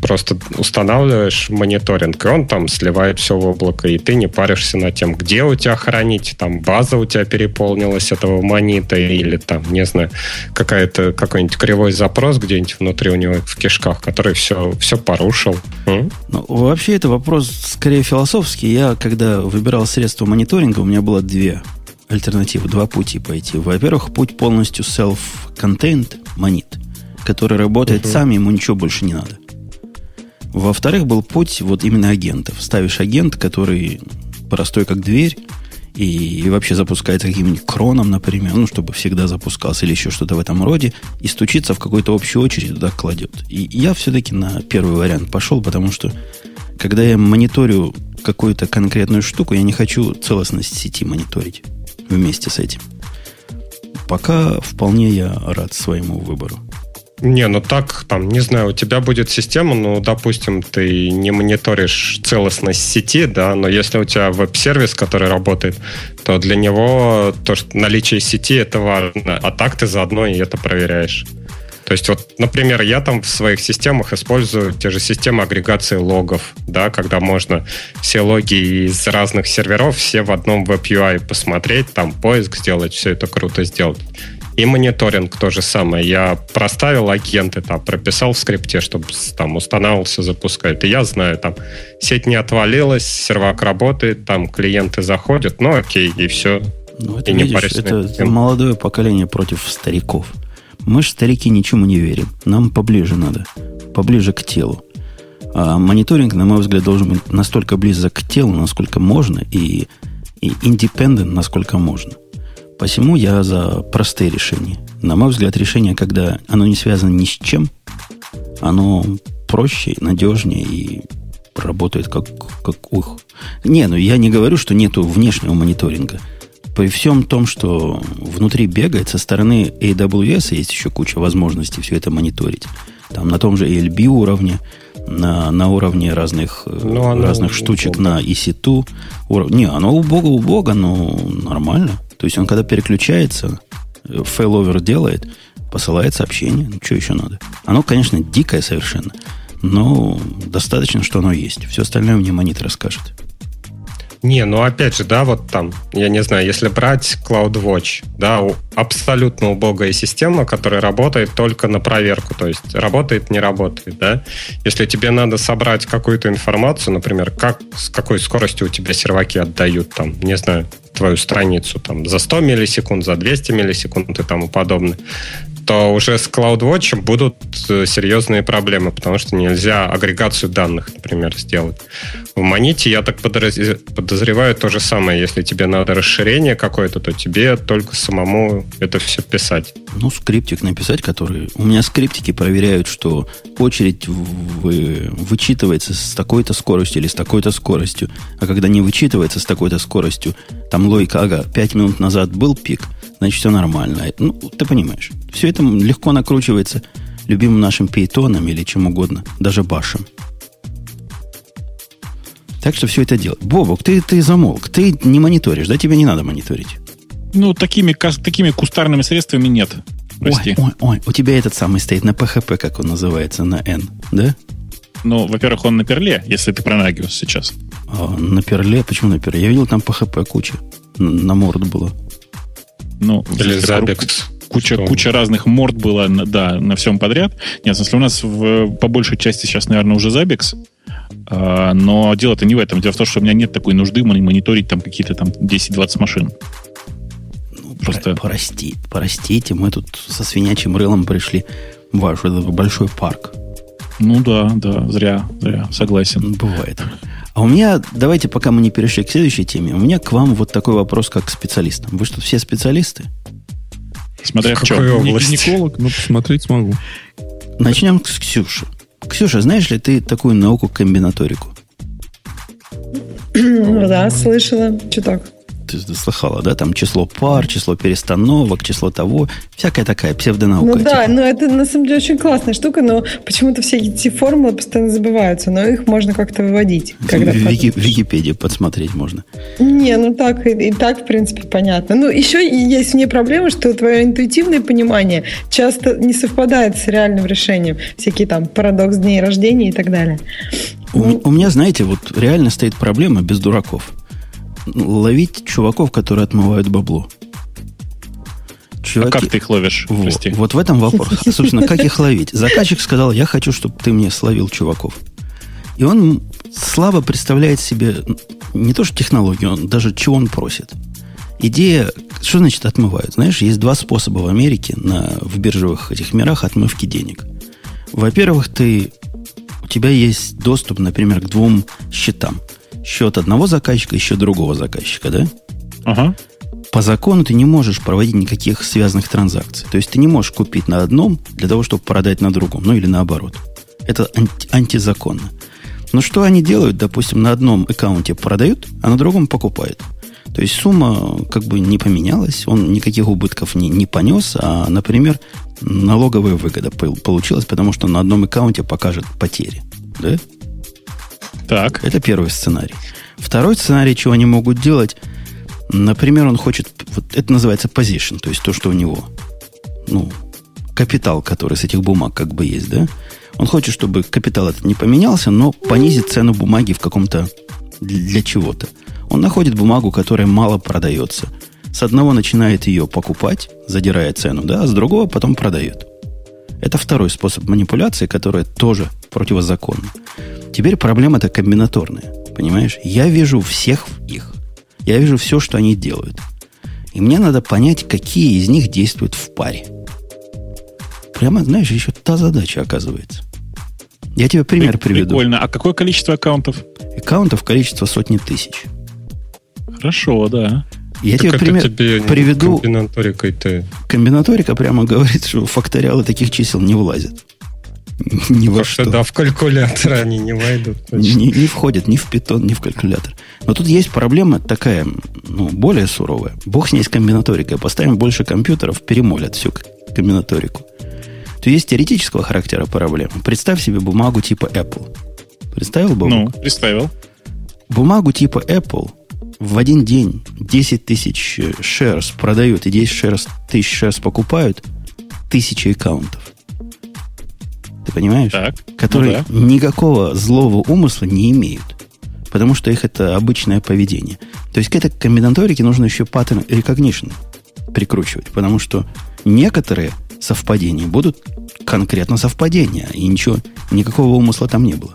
просто устанавливаешь мониторинг, и он там сливает все в облако, и ты не паришься над тем, где у тебя хранить, там база у тебя переполнилась этого монита, или там, не знаю, какая-то какой какой-нибудь кривой запрос где-нибудь внутри у него в кишках, который все, все порушил. Ну, вообще, это вопрос скорее философский. Я, когда выбирал средства мониторинга, у меня было две альтернативы, два пути пойти. Во-первых, путь полностью self-contained монит, который работает uh-huh. сам, ему ничего больше не надо. Во-вторых, был путь вот именно агентов. Ставишь агент, который простой как дверь, и, вообще запускается каким-нибудь кроном, например, ну, чтобы всегда запускался или еще что-то в этом роде, и стучится в какую-то общую очередь туда кладет. И я все-таки на первый вариант пошел, потому что когда я мониторю какую-то конкретную штуку, я не хочу целостность сети мониторить вместе с этим. Пока вполне я рад своему выбору. Не, ну так, там, не знаю, у тебя будет система, ну, допустим, ты не мониторишь целостность сети, да, но если у тебя веб-сервис, который работает, то для него то, что наличие сети это важно, а так ты заодно и это проверяешь. То есть вот, например, я там в своих системах использую те же системы агрегации логов, да, когда можно все логи из разных серверов все в одном веб-UI посмотреть, там поиск сделать, все это круто сделать. И мониторинг то же самое. Я проставил агенты, там, прописал в скрипте, чтобы там устанавливался, запускает. И я знаю, там, сеть не отвалилась, сервак работает, там, клиенты заходят, ну окей, и все. Ну, это, и не видишь, это, это молодое поколение против стариков. Мы же старики ничему не верим. Нам поближе надо. Поближе к телу. А мониторинг, на мой взгляд, должен быть настолько близок к телу, насколько можно, и, и independent, насколько можно. Посему я за простые решения. На мой взгляд, решение, когда оно не связано ни с чем, оно проще, надежнее и работает как, как ух. Не, ну я не говорю, что нету внешнего мониторинга. При всем том, что внутри бегает, со стороны AWS есть еще куча возможностей все это мониторить. Там на том же ELB уровне, на, на уровне разных, ну, разных штучек убого. на EC2. Уров... Не, оно убого-убого, но нормально. То есть он, когда переключается, failover делает, посылает сообщение. Ну, что еще надо? Оно, конечно, дикое совершенно, но достаточно, что оно есть. Все остальное мне монитор расскажет. Не, ну опять же, да, вот там, я не знаю, если брать CloudWatch, да, абсолютно убогая система, которая работает только на проверку, то есть работает, не работает, да. Если тебе надо собрать какую-то информацию, например, как, с какой скоростью у тебя серваки отдают, там, не знаю, твою страницу там за 100 миллисекунд, за 200 миллисекунд и тому подобное, то уже с CloudWatch будут э, серьезные проблемы, потому что нельзя агрегацию данных, например, сделать. В Моните, я так подозреваю, то же самое. Если тебе надо расширение какое-то, то тебе только самому это все писать. Ну, скриптик написать, который... У меня скриптики проверяют, что очередь вы... вычитывается с такой-то скоростью или с такой-то скоростью. А когда не вычитывается с такой-то скоростью, там логика, ага, 5 минут назад был пик, значит, все нормально. Ну, ты понимаешь. Все это легко накручивается любимым нашим пейтоном или чем угодно, даже башем. Так что все это делать. Бобок, ты, ты замолк. Ты не мониторишь, да? Тебе не надо мониторить. Ну, такими, такими кустарными средствами нет. Прости. Ой, ой, ой, у тебя этот самый стоит на PHP, как он называется, на N, да? Ну, во-первых, он на перле, если ты про Nagios сейчас. А, на перле? Почему на перле? Я видел там PHP куча. На, на морд было. Ну, Или Zabbix. Куча, куча разных морд было, да, на всем подряд. Нет, в смысле, у нас в, по большей части сейчас, наверное, уже Zabbix. А, но дело-то не в этом. Дело в том, что у меня нет такой нужды мониторить там какие-то там 10-20 машин. Ну, Просто... Прости, простите, мы тут со свинячим рылом пришли в ваш большой парк. Ну да, да, зря, зря, согласен. Бывает. А у меня, давайте, пока мы не перешли к следующей теме, у меня к вам вот такой вопрос, как к специалистам. Вы что, все специалисты? Смотря в, чем. Не гинеколог, но посмотреть смогу. Начнем с Ксюши. Ксюша, знаешь ли ты такую науку комбинаторику? Ну да, слышала. Что так? Ты слыхала, да, там число пар, число перестановок, число того, всякая такая псевдонаука. Ну да, типа. но это на самом деле очень классная штука, но почему-то все эти формулы постоянно забываются, но их можно как-то выводить. Когда в Вики, Википедии подсмотреть можно. Не, ну так и, и так, в принципе, понятно. Ну, еще есть в ней проблема, что твое интуитивное понимание часто не совпадает с реальным решением. Всякие там парадокс дней рождения и так далее. У, ну, у меня, знаете, вот реально стоит проблема без дураков ловить чуваков, которые отмывают бабло. Чуваки, а как ты их ловишь? Вот, вот в этом *laughs* вопрос. Собственно, как их ловить? Заказчик сказал, я хочу, чтобы ты мне словил чуваков. И он слабо представляет себе не то что технологию, он даже чего он просит. Идея, что значит отмывают? Знаешь, есть два способа в Америке на, в биржевых этих мирах отмывки денег. Во-первых, ты, у тебя есть доступ, например, к двум счетам – счет одного заказчика и счет другого заказчика, да? ага. по закону ты не можешь проводить никаких связанных транзакций. То есть ты не можешь купить на одном для того, чтобы продать на другом, ну или наоборот. Это анти- антизаконно. Но что они делают? Допустим, на одном аккаунте продают, а на другом покупают. То есть сумма как бы не поменялась, он никаких убытков не, не понес, а, например, налоговая выгода получилась, потому что на одном аккаунте покажет потери. Да? Так. Это первый сценарий. Второй сценарий, чего они могут делать, например, он хочет, вот это называется position, то есть то, что у него, ну, капитал, который с этих бумаг как бы есть, да? Он хочет, чтобы капитал этот не поменялся, но понизит цену бумаги в каком-то для чего-то. Он находит бумагу, которая мало продается. С одного начинает ее покупать, задирая цену, да, а с другого потом продает. Это второй способ манипуляции, который тоже противозаконный. Теперь проблема-то комбинаторная. Понимаешь? Я вижу всех их. Я вижу все, что они делают. И мне надо понять, какие из них действуют в паре. Прямо, знаешь, еще та задача оказывается. Я тебе пример приведу. Прикольно. А какое количество аккаунтов? Аккаунтов количество сотни тысяч. Хорошо, да. Я так тебе пример тебе приведу. Комбинаторикой ты. Комбинаторика прямо говорит, что факториалы таких чисел не влазят. *laughs* Ни во что. Да, в калькулятор они не войдут. Не, не входят ни в питон, ни в калькулятор. Но тут есть проблема такая, ну, более суровая. Бог с ней с комбинаторикой. Поставим больше компьютеров, перемолят всю комбинаторику. То есть теоретического характера проблема. Представь себе бумагу типа Apple. Представил бы? Ну, представил. Бумагу типа Apple в один день 10 тысяч shares продают и 10 shares, тысяч shares покупают, тысячи аккаунтов. Ты понимаешь? Так, Которые ну да. никакого злого умысла не имеют. Потому что их это обычное поведение. То есть к этой комбинаторике нужно еще паттерн recognition прикручивать. Потому что некоторые совпадения будут конкретно совпадения. И ничего, никакого умысла там не было.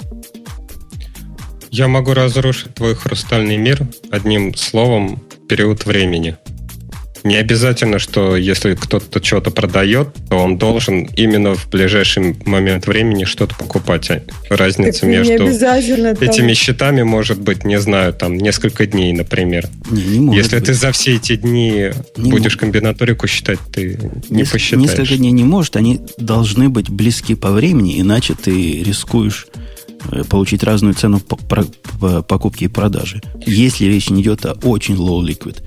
Я могу разрушить твой хрустальный мир одним словом период времени не обязательно, что если кто-то что-то продает, то он должен именно в ближайший момент времени что-то покупать. А разница так между этими там... счетами может быть, не знаю, там несколько дней, например. Не, не может если быть. ты за все эти дни не будешь может. комбинаторику считать, ты не Неск- посчитаешь. Несколько дней не может, они должны быть близки по времени, иначе ты рискуешь получить разную цену покупки и продажи. Если речь не идет о очень low liquid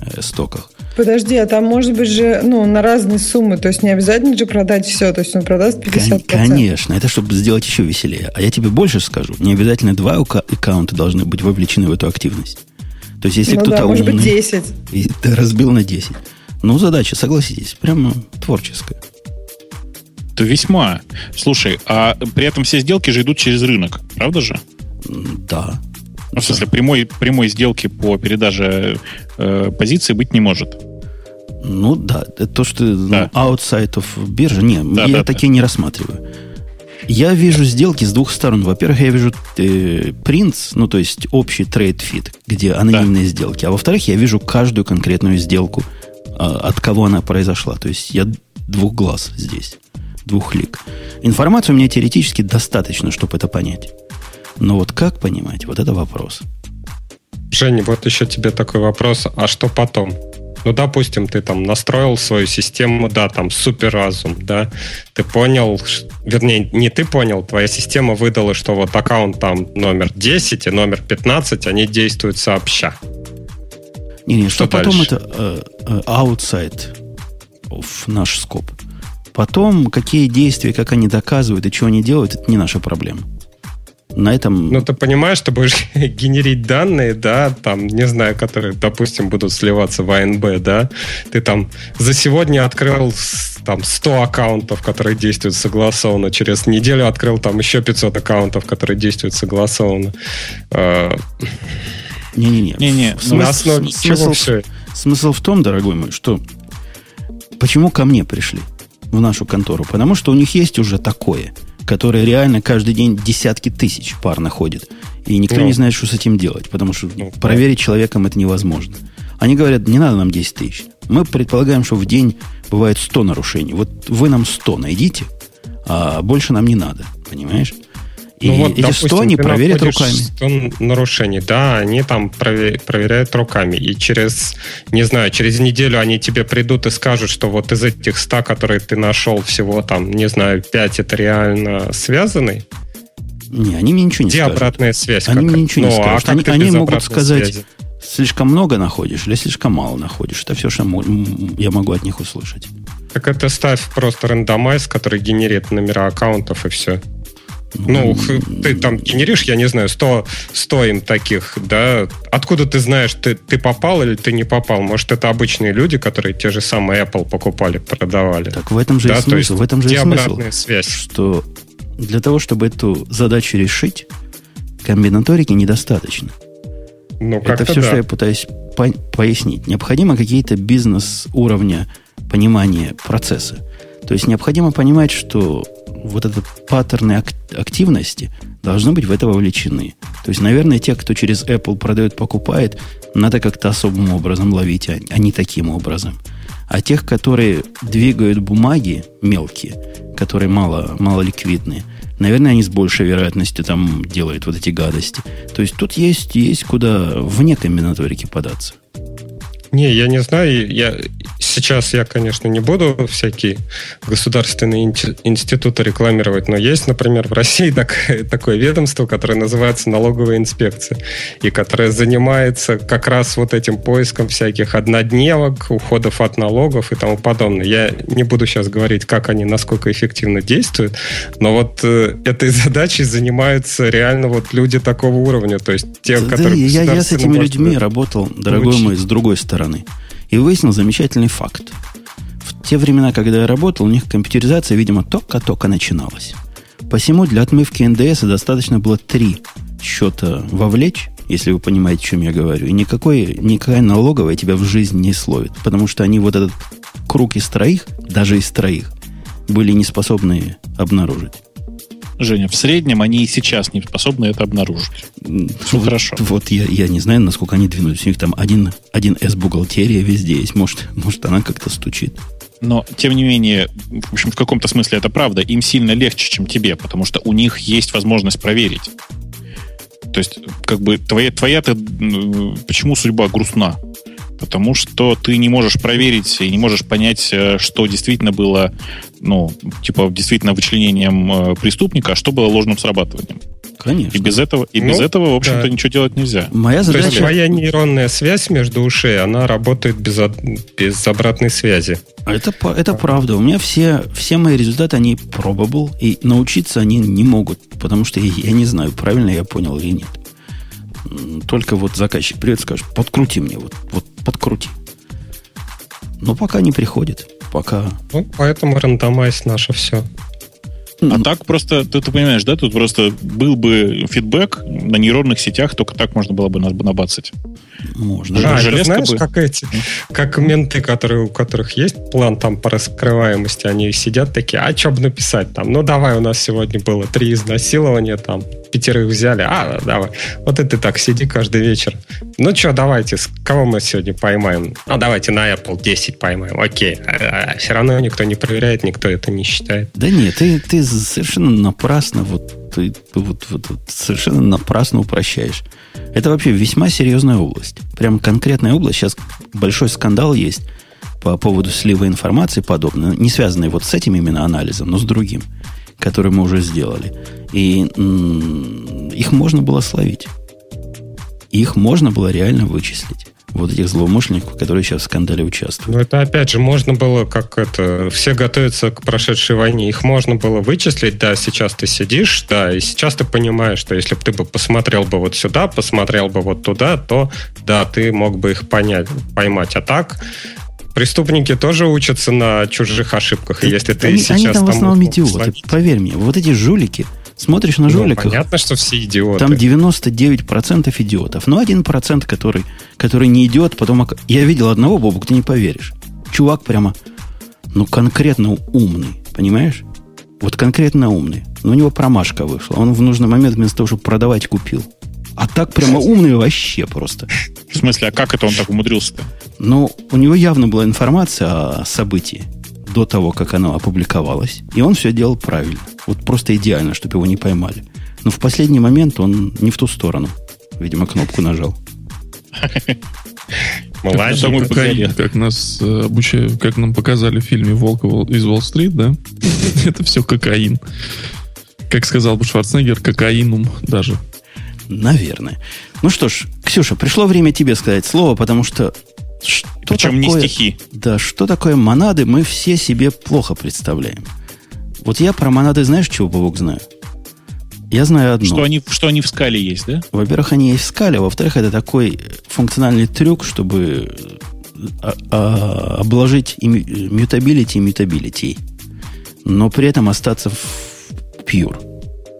э, стоках. Подожди, а там может быть же ну, на разные суммы, то есть не обязательно же продать все, то есть он продаст 50%. Конечно, это чтобы сделать еще веселее. А я тебе больше скажу, не обязательно два аккаунта должны быть вовлечены в эту активность. То есть если ну кто-то да, может умный, быть 10. И ты разбил на 10. Ну, задача, согласитесь, прямо творческая. Весьма. Слушай, а при этом все сделки же идут через рынок, правда же? Да. Ну, в смысле, прямой, прямой сделки по передаже э, позиции быть не может. Ну да, это то, что ну, да. ну, outside of биржа, не, да, я да, такие да. не рассматриваю. Я вижу сделки с двух сторон. Во-первых, я вижу э, принц, ну то есть общий trade feed, где анонимные да. сделки. А во-вторых, я вижу каждую конкретную сделку, э, от кого она произошла. То есть я двух глаз здесь, two leg. Информации у меня теоретически достаточно, чтобы это понять. Но вот как понимать, вот это вопрос. Женя, вот еще тебе такой вопрос. А что потом? Ну, допустим, ты там настроил свою систему, да, там супер разум, да, ты понял, вернее, не ты понял, твоя система выдала, что вот аккаунт там номер 10 и номер 15, они действуют сообща. Не-не, что, что потом дальше? это э, э, outside of наш скоп. Потом какие действия, как они доказывают и что они делают, это не наша проблема на этом... Ну, ты понимаешь, ты будешь *laughs* генерить данные, да, там, не знаю, которые, допустим, будут сливаться в АНБ, да, ты там за сегодня открыл там 100 аккаунтов, которые действуют согласованно, через неделю открыл там еще 500 аккаунтов, которые действуют согласованно. А, Не-не-не. Не-не. На основе смысл, чего Смысл в том, дорогой мой, что почему ко мне пришли в нашу контору? Потому что у них есть уже такое – которые реально каждый день десятки тысяч пар находят. И никто ну. не знает, что с этим делать, потому что ну, проверить человеком это невозможно. Они говорят, не надо нам 10 тысяч. Мы предполагаем, что в день бывает 100 нарушений. Вот вы нам 100 найдите, а больше нам не надо, понимаешь? И ну, вот, эти допустим, 100 они проверят руками. 100 нарушений, да, они там проверяют руками. И через, не знаю, через неделю они тебе придут и скажут, что вот из этих 100, которые ты нашел, всего там, не знаю, 5 это реально связанный. Не, они мне ничего не Где скажут. обратная связь? Они как? мне ничего ну, не скажут. А они, они могут сказать, связи? слишком много находишь или слишком мало находишь. Это все, что я могу от них услышать. Так это ставь просто рандомайз, который генерит номера аккаунтов и все. Ну, ты там генеришь, я не знаю, 100, 100 им таких, да? Откуда ты знаешь, ты, ты попал или ты не попал? Может, это обычные люди, которые те же самые Apple покупали, продавали. Так в этом же да? и смысл. В этом же и смысл, связь. что для того, чтобы эту задачу решить, комбинаторики недостаточно. Ну, это все, да. что я пытаюсь по- пояснить. Необходимо какие-то бизнес-уровня понимания процесса. То есть необходимо понимать, что вот этот паттерны активности должны быть в это вовлечены. То есть, наверное, те, кто через Apple продает, покупает, надо как-то особым образом ловить, а, а не таким образом. А тех, которые двигают бумаги мелкие, которые мало, мало ликвидные, наверное, они с большей вероятностью там делают вот эти гадости. То есть тут есть, есть куда вне комбинаторики податься. Не, я не знаю. Я, сейчас я, конечно, не буду всякие государственные институты рекламировать, но есть, например, в России *laughs* так, такое ведомство, которое называется налоговая инспекция, и которое занимается как раз вот этим поиском всяких однодневок, уходов от налогов и тому подобное. Я не буду сейчас говорить, как они, насколько эффективно действуют, но вот э, этой *laughs* задачей занимаются реально вот люди такого уровня, то есть те, да, которые... Я, я с этими людьми работал, дорогой мой, с другой стороны стороны. И выяснил замечательный факт. В те времена, когда я работал, у них компьютеризация, видимо, только-только начиналась. Посему для отмывки НДС достаточно было три счета вовлечь, если вы понимаете, о чем я говорю. И никакой, никакая налоговая тебя в жизнь не словит. Потому что они вот этот круг из троих, даже из троих, были не способны обнаружить. Женя, в среднем они и сейчас не способны это обнаружить. Все вот, хорошо. Вот я, я не знаю, насколько они двинулись. У них там один, один S-бухгалтерия везде есть. Может, может, она как-то стучит. Но, тем не менее, в общем, в каком-то смысле это правда. Им сильно легче, чем тебе, потому что у них есть возможность проверить. То есть, как бы, твоя, твоя-то... Почему судьба грустна? Потому что ты не можешь проверить и не можешь понять, э, что действительно было, ну, типа, действительно вычленением э, преступника, а что было ложным срабатыванием. Конечно. И без этого, и ну, без этого в общем-то, да. ничего делать нельзя. Моя задача... То есть твоя нейронная связь между ушей, она работает без, без обратной связи. Это, это правда. У меня все, все мои результаты, они probable, и научиться они не могут, потому что я не знаю, правильно я понял или нет. Только вот заказчик придет и скажет, подкрути мне, вот, вот подкрути. Но пока не приходит. Пока. Ну, поэтому рандомайз наше все. А так просто, ты, ты понимаешь, да, тут просто был бы фидбэк на нейронных сетях, только так можно было бы нас бы набацать. Можно. А, это знаешь, бы... как эти, как менты, которые, у которых есть план там по раскрываемости, они сидят такие, а что бы написать там? Ну, давай, у нас сегодня было три изнасилования, там, пятерых взяли, а, давай. Вот это так сиди каждый вечер. Ну, что, давайте, кого мы сегодня поймаем? Ну, давайте на Apple 10 поймаем, окей. А, а, все равно никто не проверяет, никто это не считает. Да нет, ты, ты совершенно напрасно вот ты вот, вот, вот совершенно напрасно упрощаешь. Это вообще весьма серьезная область. Прям конкретная область. Сейчас большой скандал есть по поводу слива информации подобное, не связанный вот с этим именно анализом, но с другим, который мы уже сделали. И м- их можно было словить. Их можно было реально вычислить вот этих злоумышленников, которые сейчас в скандале участвуют. Ну, это опять же можно было, как это, все готовятся к прошедшей войне, их можно было вычислить, да, сейчас ты сидишь, да, и сейчас ты понимаешь, что если бы ты бы посмотрел бы вот сюда, посмотрел бы вот туда, то, да, ты мог бы их понять, поймать. А так, преступники тоже учатся на чужих ошибках. И если ты они, сейчас они там в основном идиоты. Поверь мне, вот эти жулики, Смотришь на ну, жуликов. Понятно, что все идиоты. Там 99% идиотов. Но один процент, который, который не идет, потом... Я видел одного, Бобук, ты не поверишь. Чувак прямо, ну, конкретно умный, понимаешь? Вот конкретно умный. Но у него промашка вышла. Он в нужный момент вместо того, чтобы продавать, купил. А так прямо умный вообще просто. В смысле, а как это он так умудрился-то? Ну, у него явно была информация о событии до того, как оно опубликовалось. И он все делал правильно. Вот просто идеально, чтобы его не поймали. Но в последний момент он не в ту сторону. Видимо, кнопку нажал. *laughs* Молодец. Как, как нас э, обучают, как нам показали в фильме «Волк из Уолл-стрит», да? *laughs* Это все кокаин. Как сказал бы Шварценеггер, кокаинум даже. Наверное. Ну что ж, Ксюша, пришло время тебе сказать слово, потому что что Причем такое, не стихи. Да, что такое монады, мы все себе плохо представляем. Вот я про монады знаешь, чего, Бог знаю? Я знаю одно. Что они, что они в скале есть, да? Во-первых, они есть в скале, а во-вторых, это такой функциональный трюк, чтобы а, а, обложить мютабилити и мютабилити. Но при этом остаться в pure.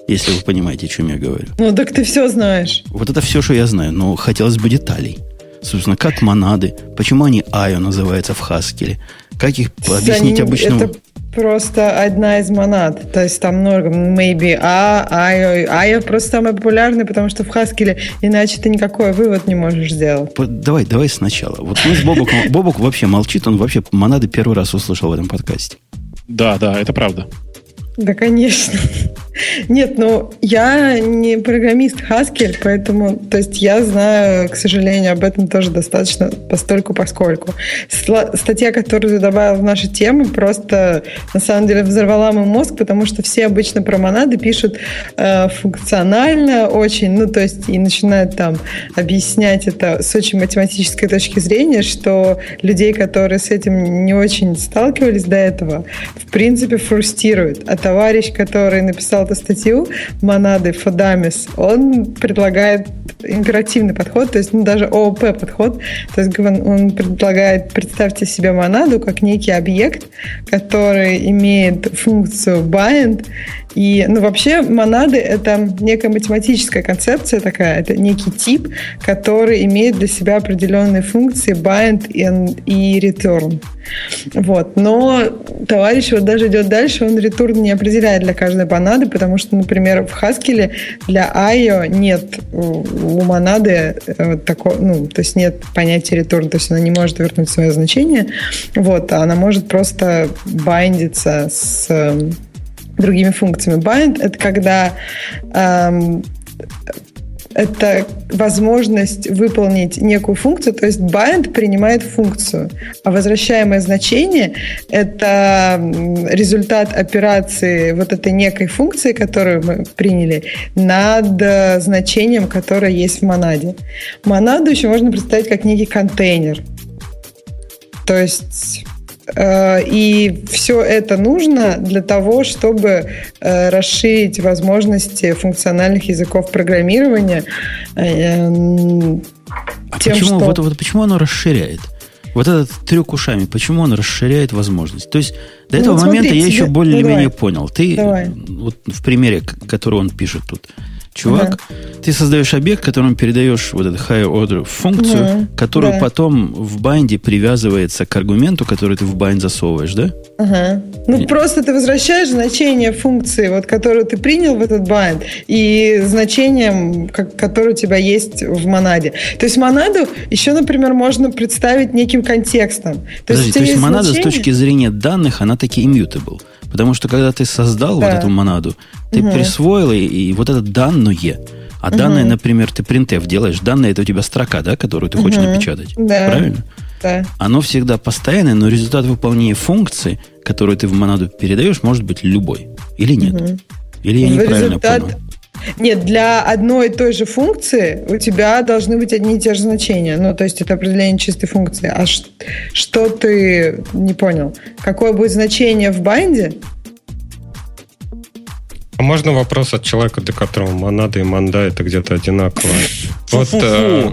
Если вы понимаете, о чем я говорю. Ну, так ты все знаешь. Вот это все, что я знаю, но хотелось бы деталей. Собственно, как монады, почему они IO называются в Хаскеле, как их объяснить обычному... Это просто одна из монад. То есть там много, maybe А, IO. IO просто самый популярный, потому что в Хаскеле иначе ты никакой вывод не можешь сделать. Давай, давай сначала. Вот мы с Бобоком, *laughs* Бобок вообще молчит, он вообще монады первый раз услышал в этом подкасте. Да, да, это правда. Да, конечно. Нет, ну, я не программист Haskell, поэтому, то есть я знаю, к сожалению, об этом тоже достаточно постольку поскольку. Статья, которую ты добавил в нашу тему, просто, на самом деле, взорвала мой мозг, потому что все обычно про монады пишут э, функционально очень, ну, то есть и начинают там объяснять это с очень математической точки зрения, что людей, которые с этим не очень сталкивались до этого, в принципе, фрустирует. А товарищ, который написал эту статью Монады Фодамис, он предлагает императивный подход, то есть ну, даже ООП подход. То есть он предлагает, представьте себе монаду как некий объект, который имеет функцию bind, и, ну, вообще, монады — это некая математическая концепция такая, это некий тип, который имеет для себя определенные функции bind и return. Вот. Но товарищ вот даже идет дальше, он return не определяет для каждой монады, потому что, например, в Haskell для IO нет у монады э, такого, ну, то есть нет понятия return, то есть она не может вернуть свое значение, вот, а она может просто байдиться с эм, другими функциями. Bind — это когда эм, это возможность выполнить некую функцию, то есть bind принимает функцию, а возвращаемое значение – это результат операции вот этой некой функции, которую мы приняли, над значением, которое есть в монаде. Монаду еще можно представить как некий контейнер. То есть Э, и все это нужно для того, чтобы э, расширить возможности функциональных языков программирования. Э, а тем, почему, что... вот, вот почему оно расширяет? Вот этот трюк ушами, почему он расширяет возможность? То есть до этого ну, момента смотри, я еще более-менее ну, понял. Ты давай. вот в примере, который он пишет тут, чувак, ага. ты создаешь объект, которым передаешь вот этот higher order функцию, ага. которую да. потом в bind е привязывается к аргументу, который ты в bind засовываешь, да? Ага. Ну, и... просто ты возвращаешь значение функции, вот, которую ты принял в этот bind, и значением, как, которое у тебя есть в монаде. То есть монаду еще, например, можно представить неким контекстом. То Подожди, есть, то есть монада значение... с точки зрения данных, она таки immutable. Потому что когда ты создал да. вот эту монаду, ты угу. присвоил и, и вот это данное. А угу. данные, например, ты printf делаешь, данные это у тебя строка, да, которую ты угу. хочешь напечатать. Да. Правильно? Да. Оно всегда постоянное, но результат выполнения функции, которую ты в монаду передаешь, может быть любой. Или нет. Угу. Или я неправильно результат... понял. Нет, для одной и той же функции у тебя должны быть одни и те же значения. Ну, то есть это определение чистой функции. А ш- что ты не понял? Какое будет значение в bind е? А можно вопрос от человека, для которого монада и манда это где-то одинаково? Вот э,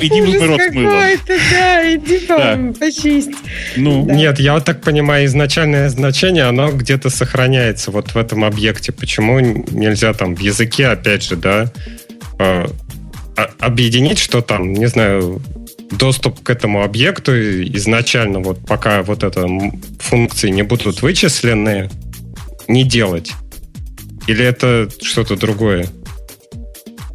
Иди в рот с мылом. Да, иди *laughs* да. почисть. Ну. Да. Нет, я вот так понимаю, изначальное значение, оно где-то сохраняется вот в этом объекте. Почему нельзя там в языке, опять же, да, э, объединить, что там, не знаю, доступ к этому объекту изначально, вот пока вот это функции не будут вычислены, не делать? Или это что-то другое?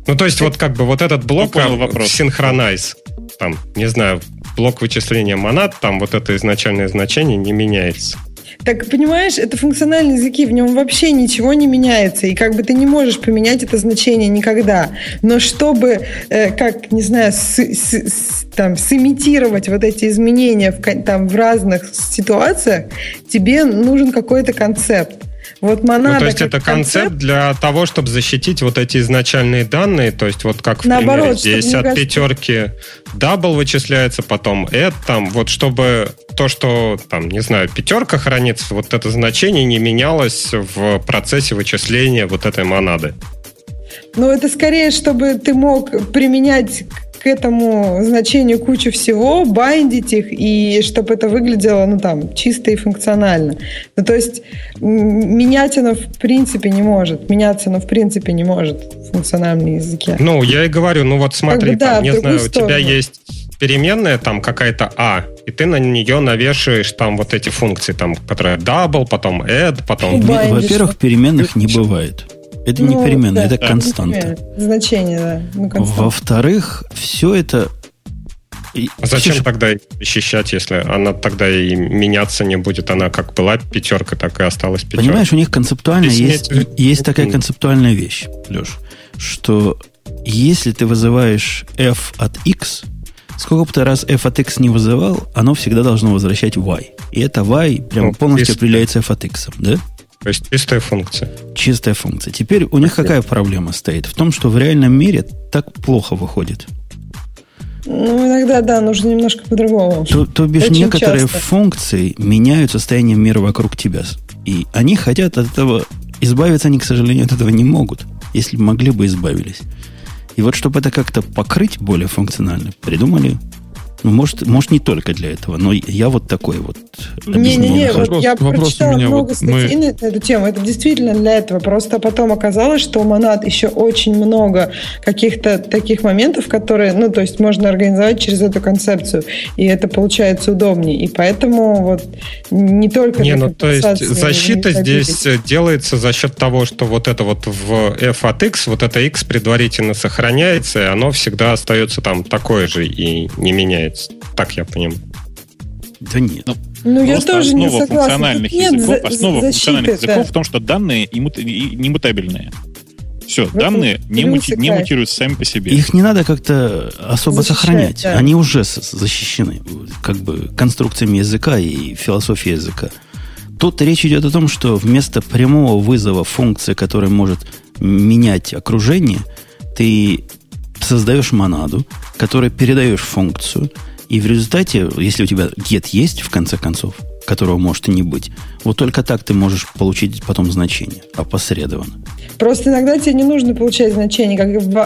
Ну, то есть, вот как бы вот этот блок ну, синхронайз, там, не знаю, блок вычисления монад, там вот это изначальное значение не меняется. Так, понимаешь, это функциональные языки, в нем вообще ничего не меняется, и как бы ты не можешь поменять это значение никогда. Но чтобы, э, как, не знаю, с, с, с, там, сымитировать вот эти изменения в, там, в разных ситуациях, тебе нужен какой-то концепт. Вот монада, ну, то есть это концепт, для того, чтобы защитить вот эти изначальные данные, то есть вот как в Наоборот, примере здесь от кажется... пятерки double вычисляется, потом add, там, вот чтобы то, что там, не знаю, пятерка хранится, вот это значение не менялось в процессе вычисления вот этой монады. Ну, это скорее, чтобы ты мог применять к этому значению кучу всего, байдить их, и чтобы это выглядело, ну, там, чисто и функционально. Ну, то есть менять оно в принципе не может. Меняться оно в принципе не может в функциональном языке. Ну, я и говорю, ну вот смотри, как бы, да, там, не знаю, сторону. у тебя есть переменная там какая-то А, и ты на нее навешиваешь там вот эти функции, там, которые double, потом add, потом... Во-первых, переменных не бывает. Это ну, не переменная, да, это константа. Значение, да. Ну, Во-вторых, все это а зачем Слушай, тогда защищать, если она тогда и меняться не будет? Она как была пятерка, так и осталась пятерка. Понимаешь, у них концептуально есть, есть, есть такая концептуальная вещь, Леш, что если ты вызываешь f от x, сколько бы ты раз f от x не вызывал, оно всегда должно возвращать y. И это y прям ну, полностью если... определяется f от x, да? То есть чистая функция. Чистая функция. Теперь у них какая проблема стоит? В том, что в реальном мире так плохо выходит. Ну, иногда, да, нужно немножко по-другому. То, то бишь, Очень некоторые часто. функции меняют состояние мира вокруг тебя. И они хотят от этого избавиться, они, к сожалению, от этого не могут. Если бы могли бы, избавились. И вот, чтобы это как-то покрыть более функционально, придумали может, может, не только для этого, но я вот такой вот. Не-не-не, вот я вопрос прочитала у меня много вот статей мы... на эту тему. Это действительно для этого. Просто потом оказалось, что у Монад еще очень много каких-то таких моментов, которые, ну, то есть можно организовать через эту концепцию. И это получается удобнее. И поэтому вот не только... Не, ну, то есть защита здесь делается за счет того, что вот это вот в f от x, вот это x предварительно сохраняется, и оно всегда остается там такое же и не меняется меняется. Так я понимаю. Да нет. Ну, ну я тоже основа не согласна. функциональных нет языков, за, основа защиты, функциональных да. языков в том, что данные немутабельные. Все, в данные не, мути, не мутируются сами по себе. Их не надо как-то особо Защищать, сохранять. Да. Они уже защищены как бы конструкциями языка и философией языка. Тут речь идет о том, что вместо прямого вызова функции, которая может менять окружение, ты создаешь монаду, которой передаешь функцию, и в результате, если у тебя get есть, в конце концов, которого может и не быть, вот только так ты можешь получить потом значение, опосредованно. Просто иногда тебе не нужно получать значение, как в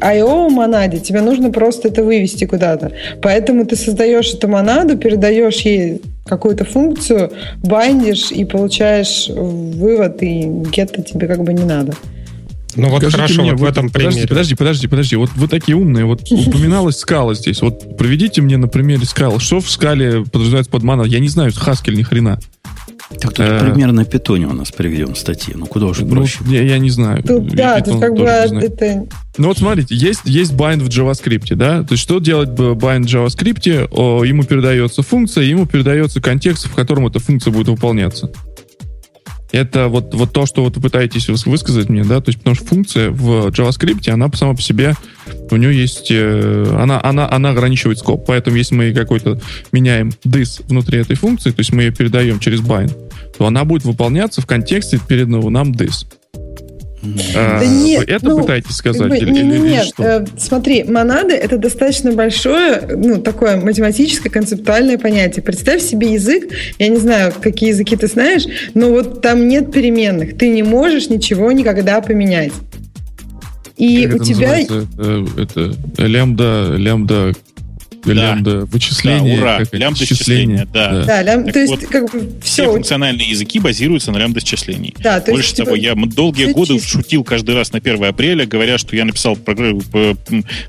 I.O. монаде, тебе нужно просто это вывести куда-то. Поэтому ты создаешь эту монаду, передаешь ей какую-то функцию, байдишь и получаешь вывод, и get тебе как бы не надо. Ну вот Скажите хорошо, мне, вот в этом подожди, примере. Подожди, подожди, подожди. Вот вы такие умные. Вот упоминалась скала здесь. Вот проведите мне на примере скалы. Что в скале подразумевается под мана? Я не знаю, Haskell ни хрена. Так тут э, примерно питоне у нас приведем статьи. Ну, куда уже ну, проще. Я, я не знаю. Тут, да, тут как бы это... Ну, вот смотрите, есть, есть bind в JavaScript, да? То есть, что делать bind в JavaScript? О, ему передается функция, ему передается контекст, в котором эта функция будет выполняться. Это вот, вот то, что вот вы пытаетесь высказать мне, да, то есть потому что функция в JavaScript, она сама по себе, у нее есть, э, она, она, она ограничивает скоп, поэтому если мы какой-то меняем this внутри этой функции, то есть мы ее передаем через bind, то она будет выполняться в контексте переданного нам this. А, да нет, это ну, пытаетесь сказать? Как бы, или, или, нет, что? Э, смотри, монады это достаточно большое, ну, такое математическое, концептуальное понятие. Представь себе язык, я не знаю, какие языки ты знаешь, но вот там нет переменных. Ты не можешь ничего никогда поменять. И как у тебя... Это, это лямбда, лямбда да. лямбда вычисления. Да, ура, лямбда счисления, да. Да, да лям, то есть вот, как бы все. Все функциональные языки базируются на лямбда счислении. Да, то Больше есть, того, типа, я долгие годы чисто. шутил каждый раз на 1 апреля, говоря, что я написал программу,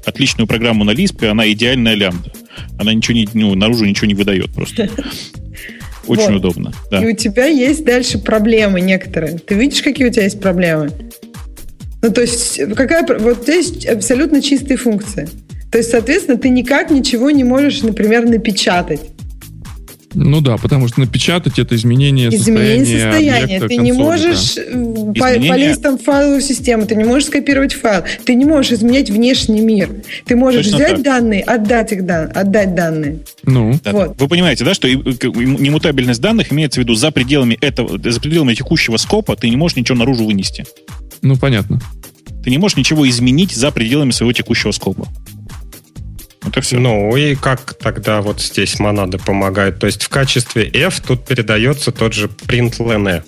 отличную программу на Lisp, она идеальная лямбда. Она ничего не, ну, наружу ничего не выдает просто. *laughs* Очень вот. удобно. Да. И у тебя есть дальше проблемы некоторые. Ты видишь, какие у тебя есть проблемы? Ну, то есть, какая, вот здесь абсолютно чистые функции. То есть, соответственно, ты никак ничего не можешь, например, напечатать. Ну да, потому что напечатать это изменение, изменение состояния. состояния. Ты консоли, не можешь да. Э, по, изменение... полезть там в файловую систему, ты не можешь скопировать файл, ты не можешь изменять внешний мир. Ты можешь Точно взять так. данные, отдать их дан, отдать данные. Ну, да. вот. Вы понимаете, да, что немутабельность данных имеется в виду за пределами этого, за пределами текущего скопа ты не можешь ничего наружу вынести. Ну, понятно. Ты не можешь ничего изменить за пределами своего текущего скопа. Это все. Ну и как тогда вот здесь монады помогают? То есть в качестве F тут передается тот же println.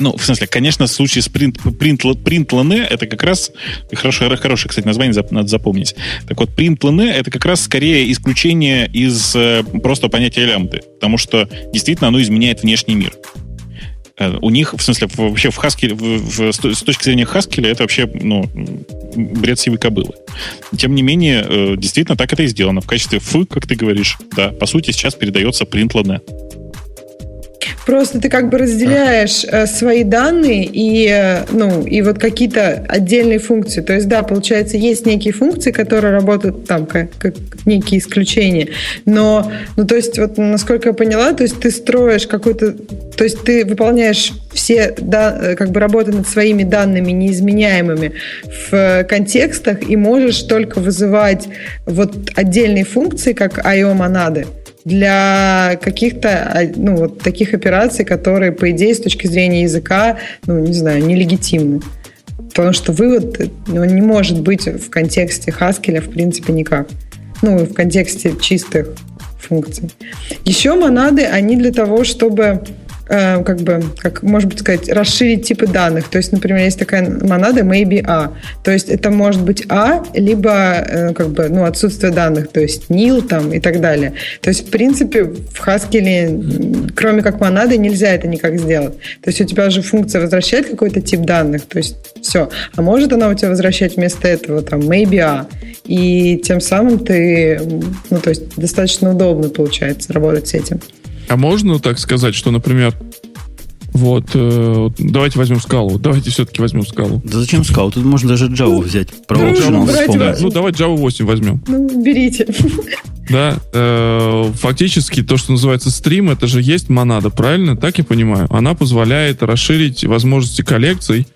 Ну, в смысле, конечно, в случае с print, print, println это как раз хорошее, хорошее, кстати, название надо запомнить. Так вот, println это как раз скорее исключение из э, просто понятия лямбды, потому что действительно оно изменяет внешний мир. Э, у них, в смысле, вообще в Haskell, в, в, с точки зрения Haskell, это вообще, ну, бред сивой кобылы. Тем не менее, э, действительно так это и сделано. В качестве ф, как ты говоришь, да, по сути, сейчас передается println. Просто ты как бы разделяешь э, свои данные и, э, ну, и вот какие-то отдельные функции. То есть, да, получается, есть некие функции, которые работают там как, как некие исключения. Но, ну, то есть, вот насколько я поняла, то есть ты строишь какой-то... То есть ты выполняешь все, да, э, как бы работы над своими данными неизменяемыми в контекстах и можешь только вызывать вот отдельные функции, как IO-монады для каких-то а, ну, вот таких операций, которые, по идее, с точки зрения языка, ну, не знаю, нелегитимны. Потому что вывод ну, не может быть в контексте Haskell, в принципе, никак. Ну, в контексте чистых функций. Еще монады, они для того, чтобы Э, как бы, как может быть сказать, расширить типы данных. То есть, например, есть такая монада maybe A. То есть это может быть А, либо э, как бы, ну, отсутствие данных, то есть nil там и так далее. То есть, в принципе, в Haskell, кроме как монады, нельзя это никак сделать. То есть у тебя же функция возвращает какой-то тип данных, то есть все. А может она у тебя возвращать вместо этого там maybe A. И тем самым ты, ну, то есть достаточно удобно получается работать с этим. А можно так сказать, что, например, вот, э, давайте возьмем скалу. Давайте все-таки возьмем скалу. Да зачем скалу? Тут можно даже Java взять. Про ну, Java, Ну, давай Java 8 возьмем. Ну, берите. Да, э, фактически то, что называется стрим, это же есть монада, правильно? Так я понимаю. Она позволяет расширить возможности коллекций.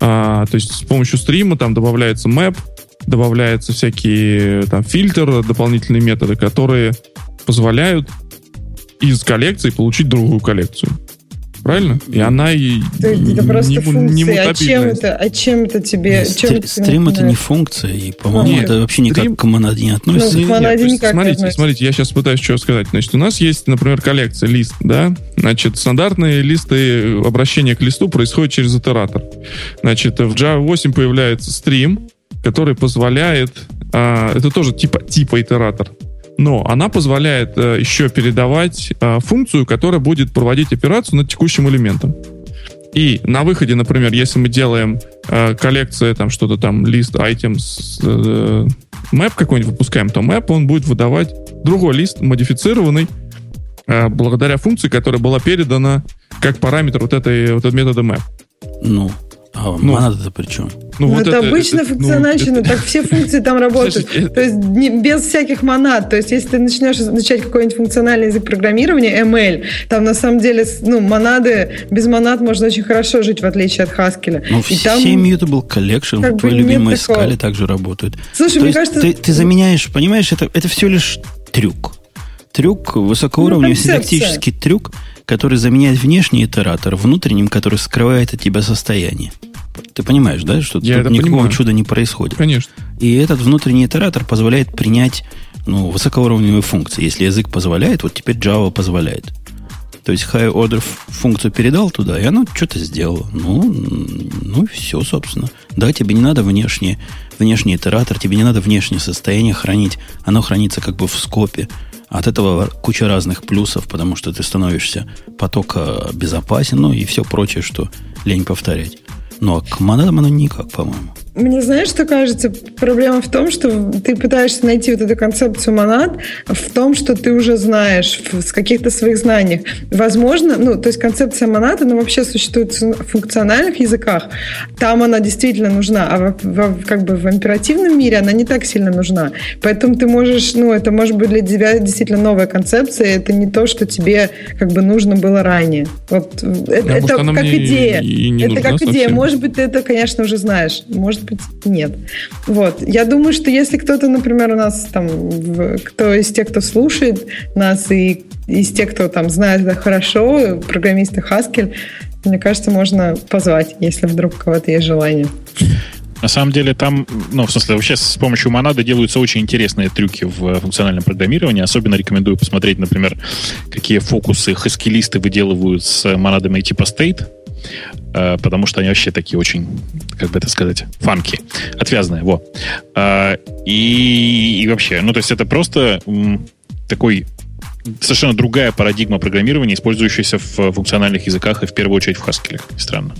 А, то есть с помощью стрима там добавляется map, добавляются всякие там фильтры, дополнительные методы, которые позволяют из коллекции получить другую коллекцию. Правильно? И она и это, это просто не, функции. Не а чем это? А чем это тебе? Нет, чем стрим это не функция, и, по-моему, это вообще никак стрим... к монаде не относится. Ну, к монаде никак смотрите, относится. смотрите, я сейчас пытаюсь что сказать. Значит, у нас есть, например, коллекция лист, да? Значит, стандартные листы обращения к листу происходят через итератор. Значит, в Java 8 появляется стрим, который позволяет, а, это тоже типа, типа итератор, но она позволяет э, еще передавать э, функцию, которая будет проводить операцию над текущим элементом. И на выходе, например, если мы делаем э, коллекцию, там что-то там, лист, items, map какой-нибудь выпускаем, то map он будет выдавать другой лист, модифицированный, благодаря функции, которая была передана как параметр вот, этой, вот этого метода map. Ну, а ну, монада-то при чем? Ну, ну вот это, это обычно это, функциональщина, ну, так все функции там работают. *laughs* То есть не, без всяких монад. То есть если ты начнешь изучать какой-нибудь функциональный язык программирования, ML, там на самом деле ну, монады, без монад можно очень хорошо жить, в отличие от Haskell. Ну, все там, Mutable Collection, как твои любимые скали также работают. Слушай, То мне кажется... Ты, ты заменяешь, понимаешь, это, это все лишь трюк. Трюк, высокоуровневый ну, синтактический трюк, который заменяет внешний итератор внутренним, который скрывает от тебя состояние. Ты понимаешь, да, что Я тут никакого понимаю. чуда не происходит. Конечно. И этот внутренний итератор позволяет принять ну, высокоуровневые функции. Если язык позволяет, вот теперь Java позволяет. То есть high order функцию передал туда, и оно что-то сделало. Ну, ну и все, собственно. Да, тебе не надо внешний, внешний итератор, тебе не надо внешнее состояние хранить. Оно хранится как бы в скопе. От этого куча разных плюсов, потому что ты становишься потока безопасен, ну и все прочее, что лень повторять. Ну, а к монадам оно никак, по-моему. Мне знаешь, что кажется? Проблема в том, что ты пытаешься найти вот эту концепцию монад в том, что ты уже знаешь, с каких-то своих знаниях. Возможно, ну, то есть концепция монад, она вообще существует в функциональных языках. Там она действительно нужна, а в, в, как бы в императивном мире она не так сильно нужна. Поэтому ты можешь, ну, это может быть для тебя действительно новая концепция, это не то, что тебе как бы нужно было ранее. Вот э, это, а это как идея. И, и это как идея. Может быть, ты это, конечно, уже знаешь. Может быть, нет. Вот. Я думаю, что если кто-то, например, у нас там, кто из тех, кто слушает нас, и из тех, кто там знает это хорошо, программисты Haskell, мне кажется, можно позвать, если вдруг у кого-то есть желание. На самом деле там, ну, в смысле, вообще с помощью монады делаются очень интересные трюки в функциональном программировании. Особенно рекомендую посмотреть, например, какие фокусы хаскилисты выделывают с монадами типа state. Э, потому что они вообще такие очень, как бы это сказать, фанки, отвязные, во. Э, и, и вообще, ну, то есть это просто такой совершенно другая парадигма программирования, использующаяся в функциональных языках и в первую очередь в Haskell. Странно.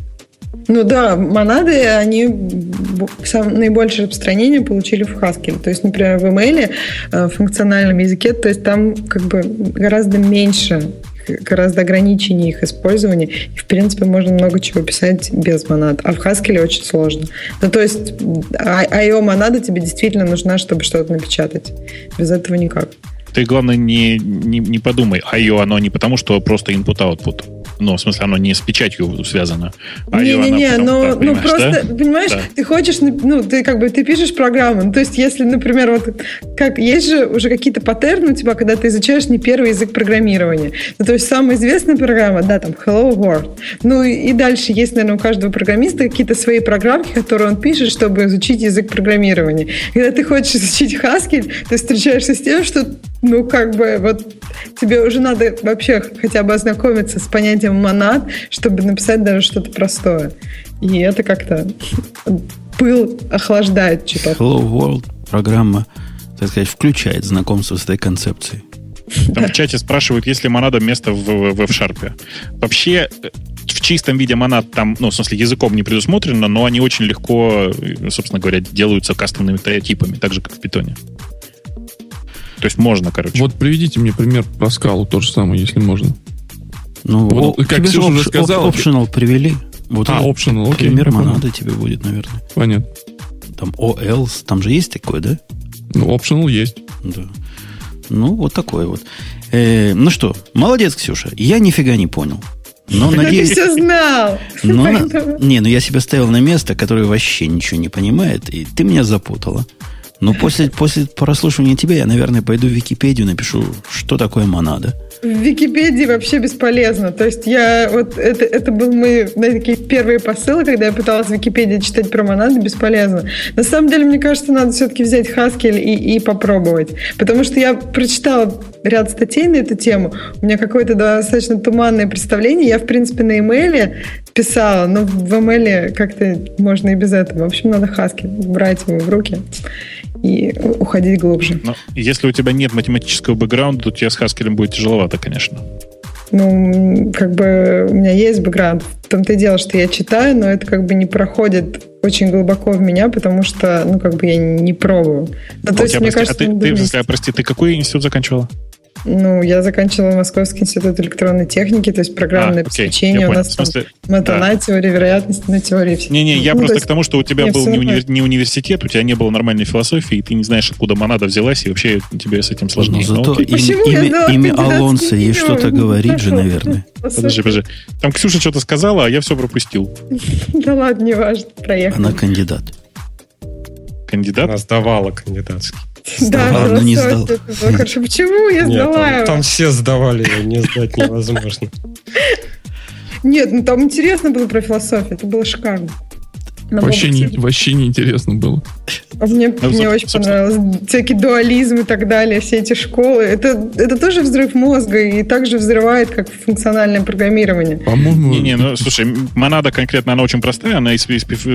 Ну да, монады, они наибольшее распространение получили в Haskell. То есть, например, в email, э, в функциональном языке, то есть там как бы гораздо меньше гораздо ограниченнее их использования. И, в принципе, можно много чего писать без монад. А в Haskell очень сложно. Ну, то есть IO монада тебе действительно нужна, чтобы что-то напечатать. Без этого никак. Ты, главное, не, не, не подумай, IO оно не потому, что просто input-output. Ну, в смысле, оно не с печатью связано. А Не-не-не, но ну, просто, да? понимаешь, да. ты хочешь, ну, ты как бы, ты пишешь программу. Ну, то есть, если, например, вот, как, есть же уже какие-то паттерны у тебя, когда ты изучаешь не первый язык программирования. Ну, то есть, самая известная программа, да, там, Hello World. Ну, и дальше есть, наверное, у каждого программиста какие-то свои программки, которые он пишет, чтобы изучить язык программирования. Когда ты хочешь изучить Haskell, ты встречаешься с тем, что ну, как бы, вот тебе уже надо вообще хотя бы ознакомиться с понятием монад, чтобы написать даже что-то простое. И это как-то пыл охлаждает что-то. Hello World программа, так сказать, включает знакомство с этой концепцией. Там в чате спрашивают, есть ли монада место в, в F-Sharp. Вообще, в чистом виде монад там, ну, в смысле, языком не предусмотрено, но они очень легко, собственно говоря, делаются кастомными типами, так же, как в питоне. То есть можно, короче. Вот приведите мне пример про скалу, то же самое, если можно. Ну, вот, о, как тебе Ксюша уже сказала. Optional привели. Вот а, optional, окей. Пример монады тебе будет, наверное. Понятно. Там OL, там же есть такое, да? Ну, optional есть. Да. Ну, вот такое вот. Э, ну что, молодец, Ксюша. Я нифига не понял. Но надеюсь... Ты все знал. *laughs* Но, не, ну я себя ставил на место, которое вообще ничего не понимает, и ты меня запутала. Но после, после прослушивания тебя я, наверное, пойду в Википедию, напишу, что такое монада. В Википедии вообще бесполезно. То есть я вот это, это был мои такие первые посылы, когда я пыталась в Википедии читать про монады, бесполезно. На самом деле, мне кажется, надо все-таки взять Haskell и, и попробовать. Потому что я прочитала ряд статей на эту тему. У меня какое-то достаточно туманное представление. Я, в принципе, на имейле писала, но в имейле как-то можно и без этого. В общем, надо Haskell брать его в руки и уходить глубже. Но если у тебя нет математического бэкграунда, то тебе с Haskell будет тяжеловато, конечно. Ну, как бы у меня есть бэкграунд. В том-то и дело, что я читаю, но это как бы не проходит очень глубоко в меня, потому что, ну, как бы я не пробую. Ну, то а есть, мне прости, кажется, а ты, ты, прости, ты какой институт заканчивала? Ну, я заканчивала Московский институт электронной техники, то есть программное а, обеспечение. У нас смысле, там матана, да. теория вероятности, на теории. Не-не, я ну, просто есть, к тому, что у тебя был не, универ... не университет, у тебя не было нормальной философии, и ты не знаешь, откуда монада взялась, и вообще тебе с этим сложнее. Но зато ну, им, имя, имя Алонса ей что-то говорит же, *laughs* наверное. Подожди, подожди. Там Ксюша что-то сказала, а я все пропустил. Да ладно, не важно, проехали. Она кандидат. Кандидат? Она сдавала кандидатский. Да, но не сдал. Хорошо, почему я сдала Нет, там, там все сдавали, не сдать невозможно. Нет, ну там интересно было про философию, это было шикарно. вообще, не, вообще не интересно было. А мне, ну, мне очень понравилось. Всякий дуализм и так далее, все эти школы. Это, это тоже взрыв мозга и также взрывает, как функциональное программирование. По-моему... Не, не, ну, слушай, монада конкретно, она очень простая, она,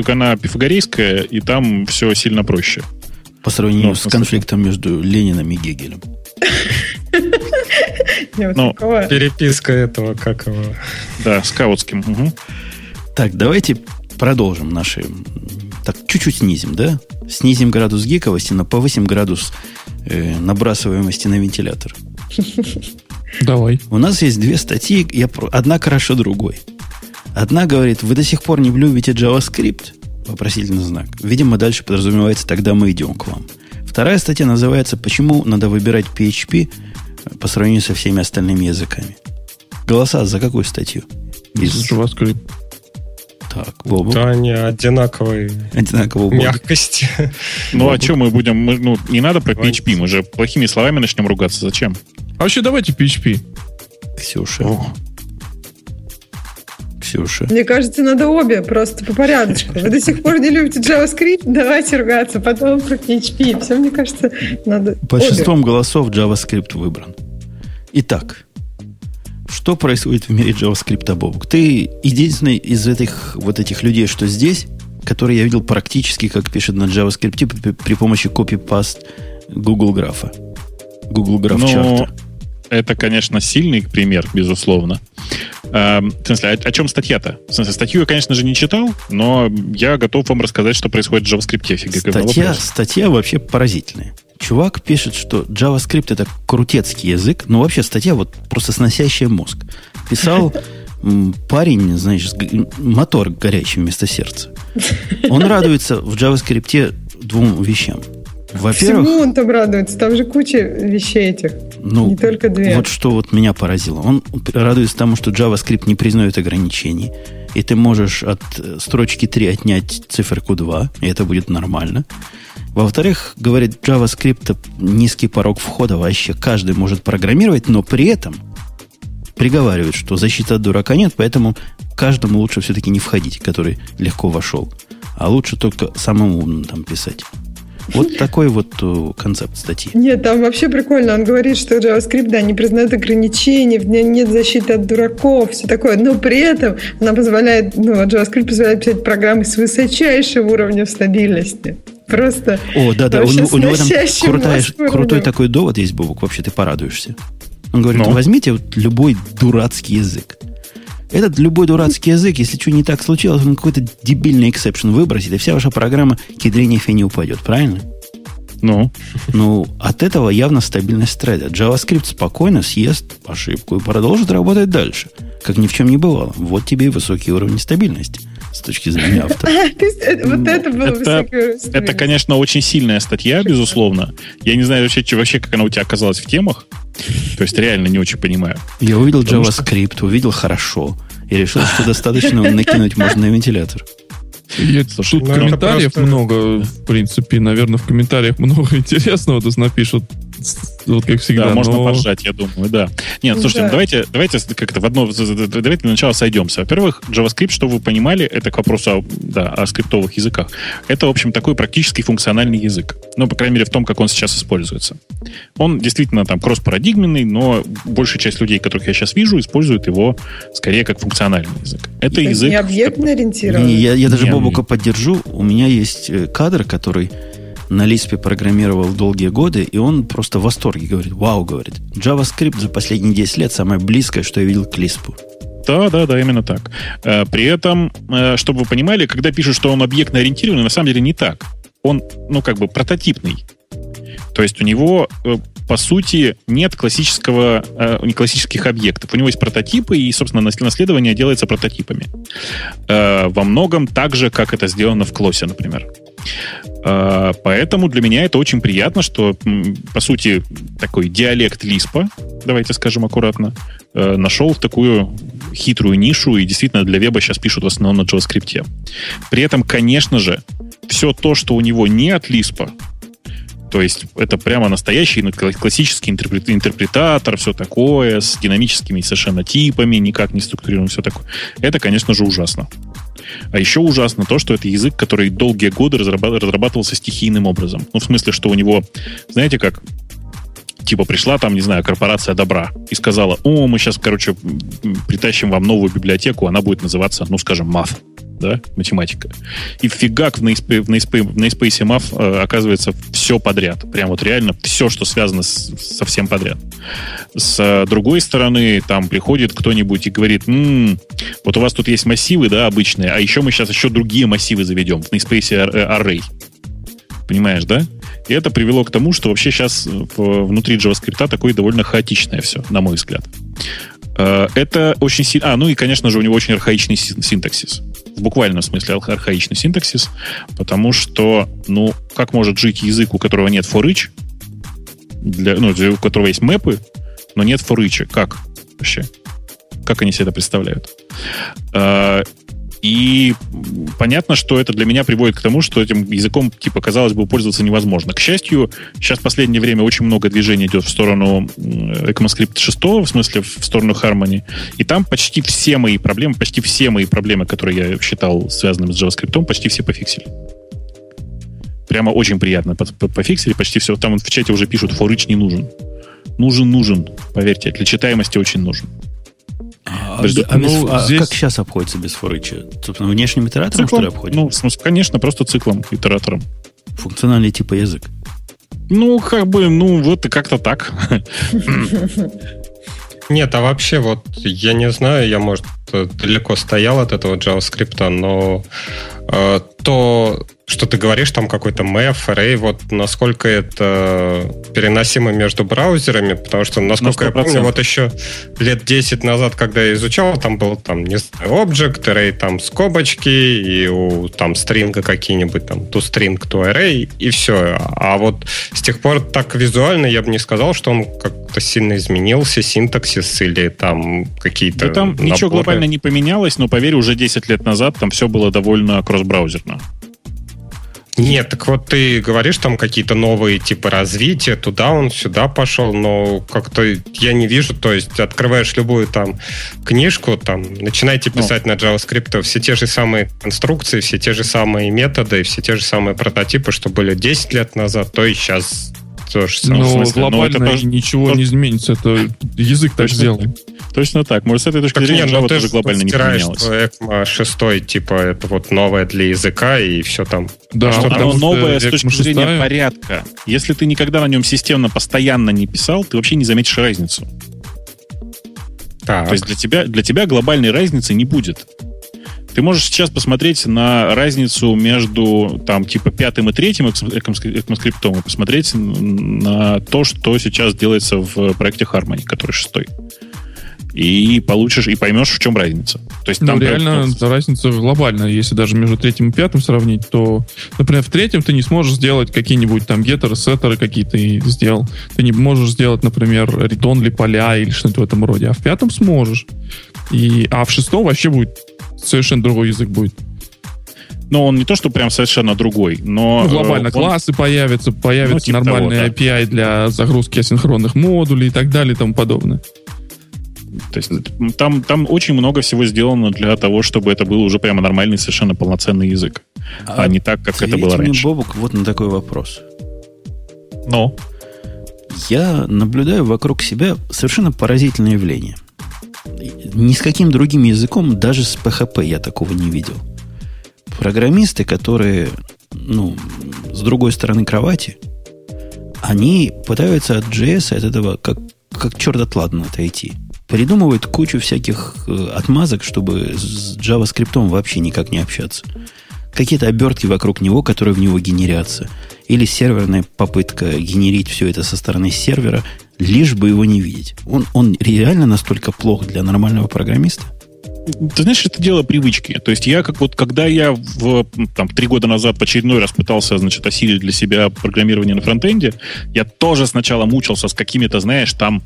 она пифагорейская, и там все сильно проще. По сравнению ну, с конфликтом между Лениным и Гегелем. Ну, переписка этого, как его... Да, скаутским. Так, давайте продолжим наши так чуть-чуть снизим, да? Снизим градус гиковости, но повысим градус э, набрасываемости на вентилятор. Давай. У нас есть две статьи, я, одна хорошо другой. Одна говорит, вы до сих пор не любите JavaScript? Вопросительный знак. Видимо, дальше подразумевается, тогда мы идем к вам. Вторая статья называется «Почему надо выбирать PHP по сравнению со всеми остальными языками». Голоса за какую статью? Из JavaScript. Так, Бобу. Да, они одинаковые. Одинакового мягкости. Ну, а что мы будем... Мы, ну, не надо про PHP, мы же плохими словами начнем ругаться. Зачем? А вообще давайте PHP. Ксюша. О. Ксюша. Мне кажется, надо обе, просто по порядочку. Вы до сих пор не любите JavaScript, давайте ругаться, потом про PHP. Все, мне кажется, надо Большинством обе. голосов JavaScript выбран. Итак, что происходит в мире JavaScript, Бобок? Ты единственный из этих вот этих людей, что здесь, который я видел практически, как пишет на JavaScript при, при помощи копипаст Google графа. Google граф чарта. Это, конечно, сильный пример, безусловно. Э, в смысле, о, о чем статья-то? В смысле, статью я, конечно же, не читал, но я готов вам рассказать, что происходит в JavaScript. Статья, статья вообще поразительная. Чувак пишет, что JavaScript это крутецкий язык, но вообще статья вот просто сносящая мозг. Писал *laughs* парень, знаешь, мотор горячий вместо сердца. Он радуется в JavaScript двум вещам. Во-первых, Всему он там радуется, там же куча вещей этих, ну, не только две. Вот что вот меня поразило. Он радуется тому, что JavaScript не признает ограничений, и ты можешь от строчки 3 отнять циферку 2, и это будет нормально. Во-вторых, говорит, JavaScript низкий порог входа вообще. Каждый может программировать, но при этом приговаривает, что защиты от дурака нет, поэтому каждому лучше все-таки не входить, который легко вошел. А лучше только самому умным там писать. Вот такой вот э, концепт статьи. Нет, там вообще прикольно. Он говорит, что JavaScript, да, не признает ограничений, в нем нет защиты от дураков, все такое. Но при этом она позволяет, ну, JavaScript позволяет писать программы с высочайшим уровнем стабильности. Просто О, да, да, у, у него там крутая, крутой такой довод есть, Бобок, вообще ты порадуешься. Он говорит, ну? возьмите вот любой дурацкий язык. Этот любой дурацкий язык, если что не так случилось, он какой-то дебильный эксепшн выбросит, и вся ваша программа к ядрене фени упадет, правильно? Ну? Ну, от этого явно стабильность стреда. JavaScript спокойно съест ошибку и продолжит работать дальше, как ни в чем не бывало. Вот тебе и высокий уровень стабильности с точки зрения автора. *laughs* Вот это было Это, конечно, очень сильная статья, безусловно. Я не знаю вообще, вообще, как она у тебя оказалась в темах. То есть реально не очень понимаю. Я увидел JavaScript, увидел хорошо. И решил, что достаточно *laughs* накинуть можно на вентилятор. И Слушай, тут ну, комментариев просто... много, в принципе. Наверное, в комментариях много *laughs* интересного. Есть напишут вот как всегда. Да, можно но... поржать, я думаю, да. Нет, ну, слушайте, да. давайте, давайте как-то в одно, давайте для начала сойдемся. Во-первых, JavaScript, что вы понимали, это к вопросу о, да, о скриптовых языках. Это, в общем, такой практически функциональный язык. Ну, по крайней мере, в том, как он сейчас используется. Он действительно там кросс-парадигменный, но большая часть людей, которых я сейчас вижу, используют его скорее как функциональный язык. Это, это язык... Не объектно ориентированный. Не, я, я даже Бобука поддержу. У меня есть э, кадр, который на Лиспе программировал долгие годы, и он просто в восторге говорит, вау, говорит, JavaScript за последние 10 лет самое близкое, что я видел к Лиспу. Да, да, да, именно так. Э, при этом, э, чтобы вы понимали, когда пишут, что он объектно ориентированный, на самом деле не так. Он, ну, как бы прототипный. То есть у него, э, по сути, нет классического, не классических объектов. У него есть прототипы, и, собственно, наследование делается прототипами. Во многом так же, как это сделано в Клосе, например. А, поэтому для меня это очень приятно, что, по сути, такой диалект Лиспа, давайте скажем аккуратно, э, нашел такую хитрую нишу, и действительно для веба сейчас пишут в основном на JavaScript. При этом, конечно же, все то, что у него не от Лиспа, то есть это прямо настоящий ну, классический интерпретатор, все такое, с динамическими совершенно типами, никак не структурирован, все такое. Это, конечно же, ужасно. А еще ужасно то, что это язык, который долгие годы разрабатывался стихийным образом. Ну, в смысле, что у него, знаете как, типа пришла там, не знаю, корпорация добра и сказала, о, мы сейчас, короче, притащим вам новую библиотеку, она будет называться, ну, скажем, Math. да, математика. И фигак в NaSpace, в NaSpace, в NaSpace MAF э, оказывается все подряд. Прям вот реально все, что связано с, со всем подряд. С другой стороны, там приходит кто-нибудь и говорит, м-м, вот у вас тут есть массивы, да, обычные, а еще мы сейчас еще другие массивы заведем в NaSpace Array. Понимаешь, да? И это привело к тому, что вообще сейчас внутри JavaScript такое довольно хаотичное все, на мой взгляд. Э, это очень сильно... А, ну и, конечно же, у него очень архаичный синтаксис. В буквальном смысле архаичный синтаксис, потому что, ну, как может жить язык, у которого нет for для, ну, у которого есть мэпы, но нет for? Как вообще? Как они себе это представляют? И понятно, что это для меня приводит к тому, что этим языком, типа, казалось бы, пользоваться невозможно. К счастью, сейчас в последнее время очень много движений идет в сторону ECMAScript 6, в смысле, в сторону Harmony. И там почти все мои проблемы, почти все мои проблемы, которые я считал связанными с JavaScript, почти все пофиксили. Прямо очень приятно пофиксили, почти все. Там в чате уже пишут, форыч не нужен. Нужен, нужен, поверьте, для читаемости очень нужен. А, а, ну, а здесь... как сейчас обходится без форыча? Собственно, внешним итератором, циклом, что ли, обходится? Ну, в смысле, конечно, просто циклом, итератором. Функциональный типа язык. Ну, как бы, ну, вот и как-то так. *laughs* Нет, а вообще вот, я не знаю, я, может, далеко стоял от этого JavaScript, но э, то что ты говоришь, там какой-то MEF, Array, вот насколько это переносимо между браузерами, потому что, насколько я помню, вот еще лет 10 назад, когда я изучал, там был там, не знаю, Object, Array, там скобочки, и у там стринга какие-нибудь, там, to string, to array, и все. А вот с тех пор так визуально я бы не сказал, что он как-то сильно изменился, синтаксис или там какие-то Да там наборы. ничего глобально не поменялось, но поверь, уже 10 лет назад там все было довольно кросс-браузерно. Нет, так вот ты говоришь там какие-то новые типы развития, туда он, сюда пошел, но как-то я не вижу, то есть открываешь любую там книжку, там, начинаете ну. писать ну. на JavaScript, все те же самые конструкции, все те же самые методы, все те же самые прототипы, что были 10 лет назад, то и сейчас то же самое. Но смысле, глобально но это ничего не изменится. Это язык так сделан. Точно так. Может, с этой точки так зрения нет, Java тоже глобально не поменялось. ECMA 6, типа, это вот новое для языка, и все там. Да, что оно новое с точки зрения порядка. Если ты никогда на нем системно, постоянно не писал, ты вообще не заметишь разницу. Так. То есть для тебя, для тебя глобальной разницы не будет. Ты можешь сейчас посмотреть на разницу между там типа пятым и третьим экмоскриптом и посмотреть на то, что сейчас делается в проекте Harmony, который шестой. И получишь, и поймешь, в чем разница. То есть, ну, там реально проект... разница глобальная. Если даже между третьим и пятым сравнить, то, например, в третьем ты не сможешь сделать какие-нибудь там геттеры, сеттеры какие-то и сделал. Ты не можешь сделать, например, read поля или что-то в этом роде. А в пятом сможешь. И, а в шестом вообще будет совершенно другой язык будет. Но он не то, что прям совершенно другой, но... Ну, глобально э, он... классы появятся, появятся ну, типа нормальные того, да. API для загрузки асинхронных модулей и так далее и тому подобное. То есть там, там очень много всего сделано для того, чтобы это был уже прямо нормальный, совершенно полноценный язык. А, а не так, как это было раньше. Мне, Бобук, вот на такой вопрос. Но? Я наблюдаю вокруг себя совершенно поразительное явление – ни с каким другим языком, даже с PHP я такого не видел. Программисты, которые, ну, с другой стороны кровати, они пытаются от JS, от этого, как, как черт от ладана отойти. Придумывают кучу всяких э, отмазок, чтобы с JavaScript вообще никак не общаться. Какие-то обертки вокруг него, которые в него генерятся. Или серверная попытка генерить все это со стороны сервера, лишь бы его не видеть. Он, он реально настолько плох для нормального программиста? Ты знаешь, это дело привычки. То есть я как вот, когда я в, там, три года назад в очередной раз пытался, значит, осилить для себя программирование на фронтенде, я тоже сначала мучился с какими-то, знаешь, там,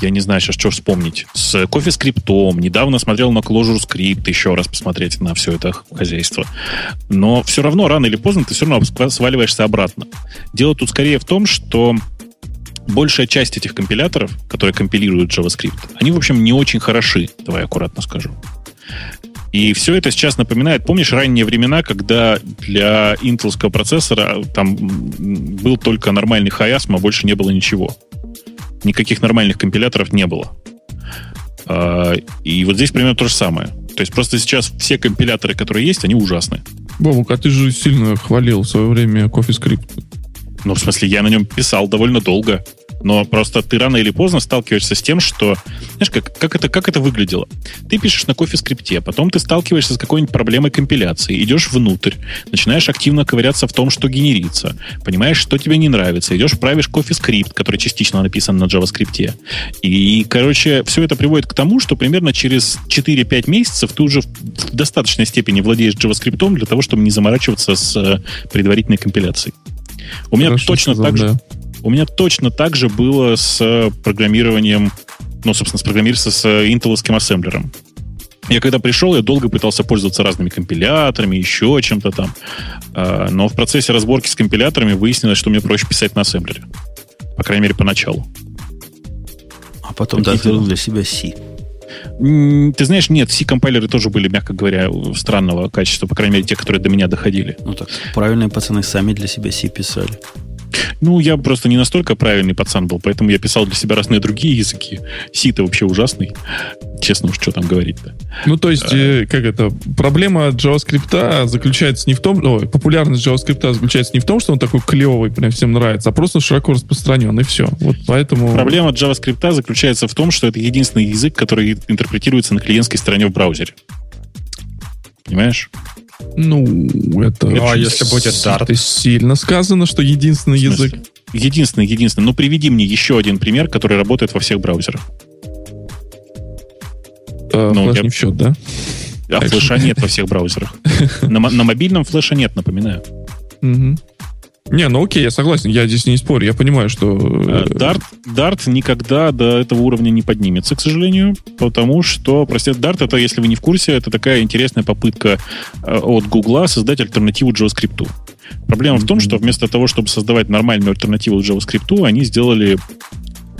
я не знаю сейчас, что вспомнить, с кофе скриптом, недавно смотрел на Clojure скрипт, еще раз посмотреть на все это хозяйство. Но все равно, рано или поздно, ты все равно сваливаешься обратно. Дело тут скорее в том, что большая часть этих компиляторов, которые компилируют JavaScript, они, в общем, не очень хороши, давай аккуратно скажу. И все это сейчас напоминает, помнишь ранние времена, когда для интелского процессора там был только нормальный Hayasm, а больше не было ничего. Никаких нормальных компиляторов не было. А, и вот здесь примерно то же самое. То есть просто сейчас все компиляторы, которые есть, они ужасны. Бобук, а ты же сильно хвалил в свое время CoffeeScript. Ну, в смысле, я на нем писал довольно долго. Но просто ты рано или поздно сталкиваешься с тем, что... Знаешь, как, как, это, как это выглядело? Ты пишешь на кофе скрипте, потом ты сталкиваешься с какой-нибудь проблемой компиляции, идешь внутрь, начинаешь активно ковыряться в том, что генерится, понимаешь, что тебе не нравится, идешь правишь кофе скрипт, который частично написан на JavaScript. И, короче, все это приводит к тому, что примерно через 4-5 месяцев ты уже в достаточной степени владеешь JavaScript для того, чтобы не заморачиваться с э, предварительной компиляцией. У меня Хорошо точно сказал, так же... Да у меня точно так же было с программированием, ну, собственно, с программированием с интеловским ассемблером. Я когда пришел, я долго пытался пользоваться разными компиляторами, еще чем-то там. А, но в процессе разборки с компиляторами выяснилось, что мне проще писать на ассемблере. По крайней мере, поначалу. А потом ты открыл для себя C. Ты знаешь, нет, C-компайлеры тоже были, мягко говоря, странного качества, по крайней мере, те, которые до меня доходили. Ну так, правильные пацаны сами для себя C писали. Ну, я просто не настолько правильный пацан был, поэтому я писал для себя разные другие языки. Си-то вообще ужасный. Честно уж, что там говорить-то. Ну, то есть, э, как это, проблема JavaScript заключается не в том, о, популярность JavaScript заключается не в том, что он такой клевый, прям всем нравится, а просто широко распространен, и все. Вот поэтому... Проблема JavaScript заключается в том, что это единственный язык, который интерпретируется на клиентской стороне в браузере. Понимаешь? Ну, это... Ну, а если будет Dart? Это сильно сказано, что единственный язык. Единственный, единственный. Ну, приведи мне еще один пример, который работает во всех браузерах. А, ну, флеш я... не в счет, да? А флеша нет во всех браузерах. *laughs* На, на мобильном флеша нет, напоминаю. Угу. Не, ну окей, я согласен, я здесь не спорю, я понимаю, что... Э, Dart, Dart никогда до этого уровня не поднимется, к сожалению, потому что, простите, Dart это, если вы не в курсе, это такая интересная попытка э, от Гугла создать альтернативу JavaScript. Проблема в том, что вместо того, чтобы создавать нормальную альтернативу JavaScript, они сделали,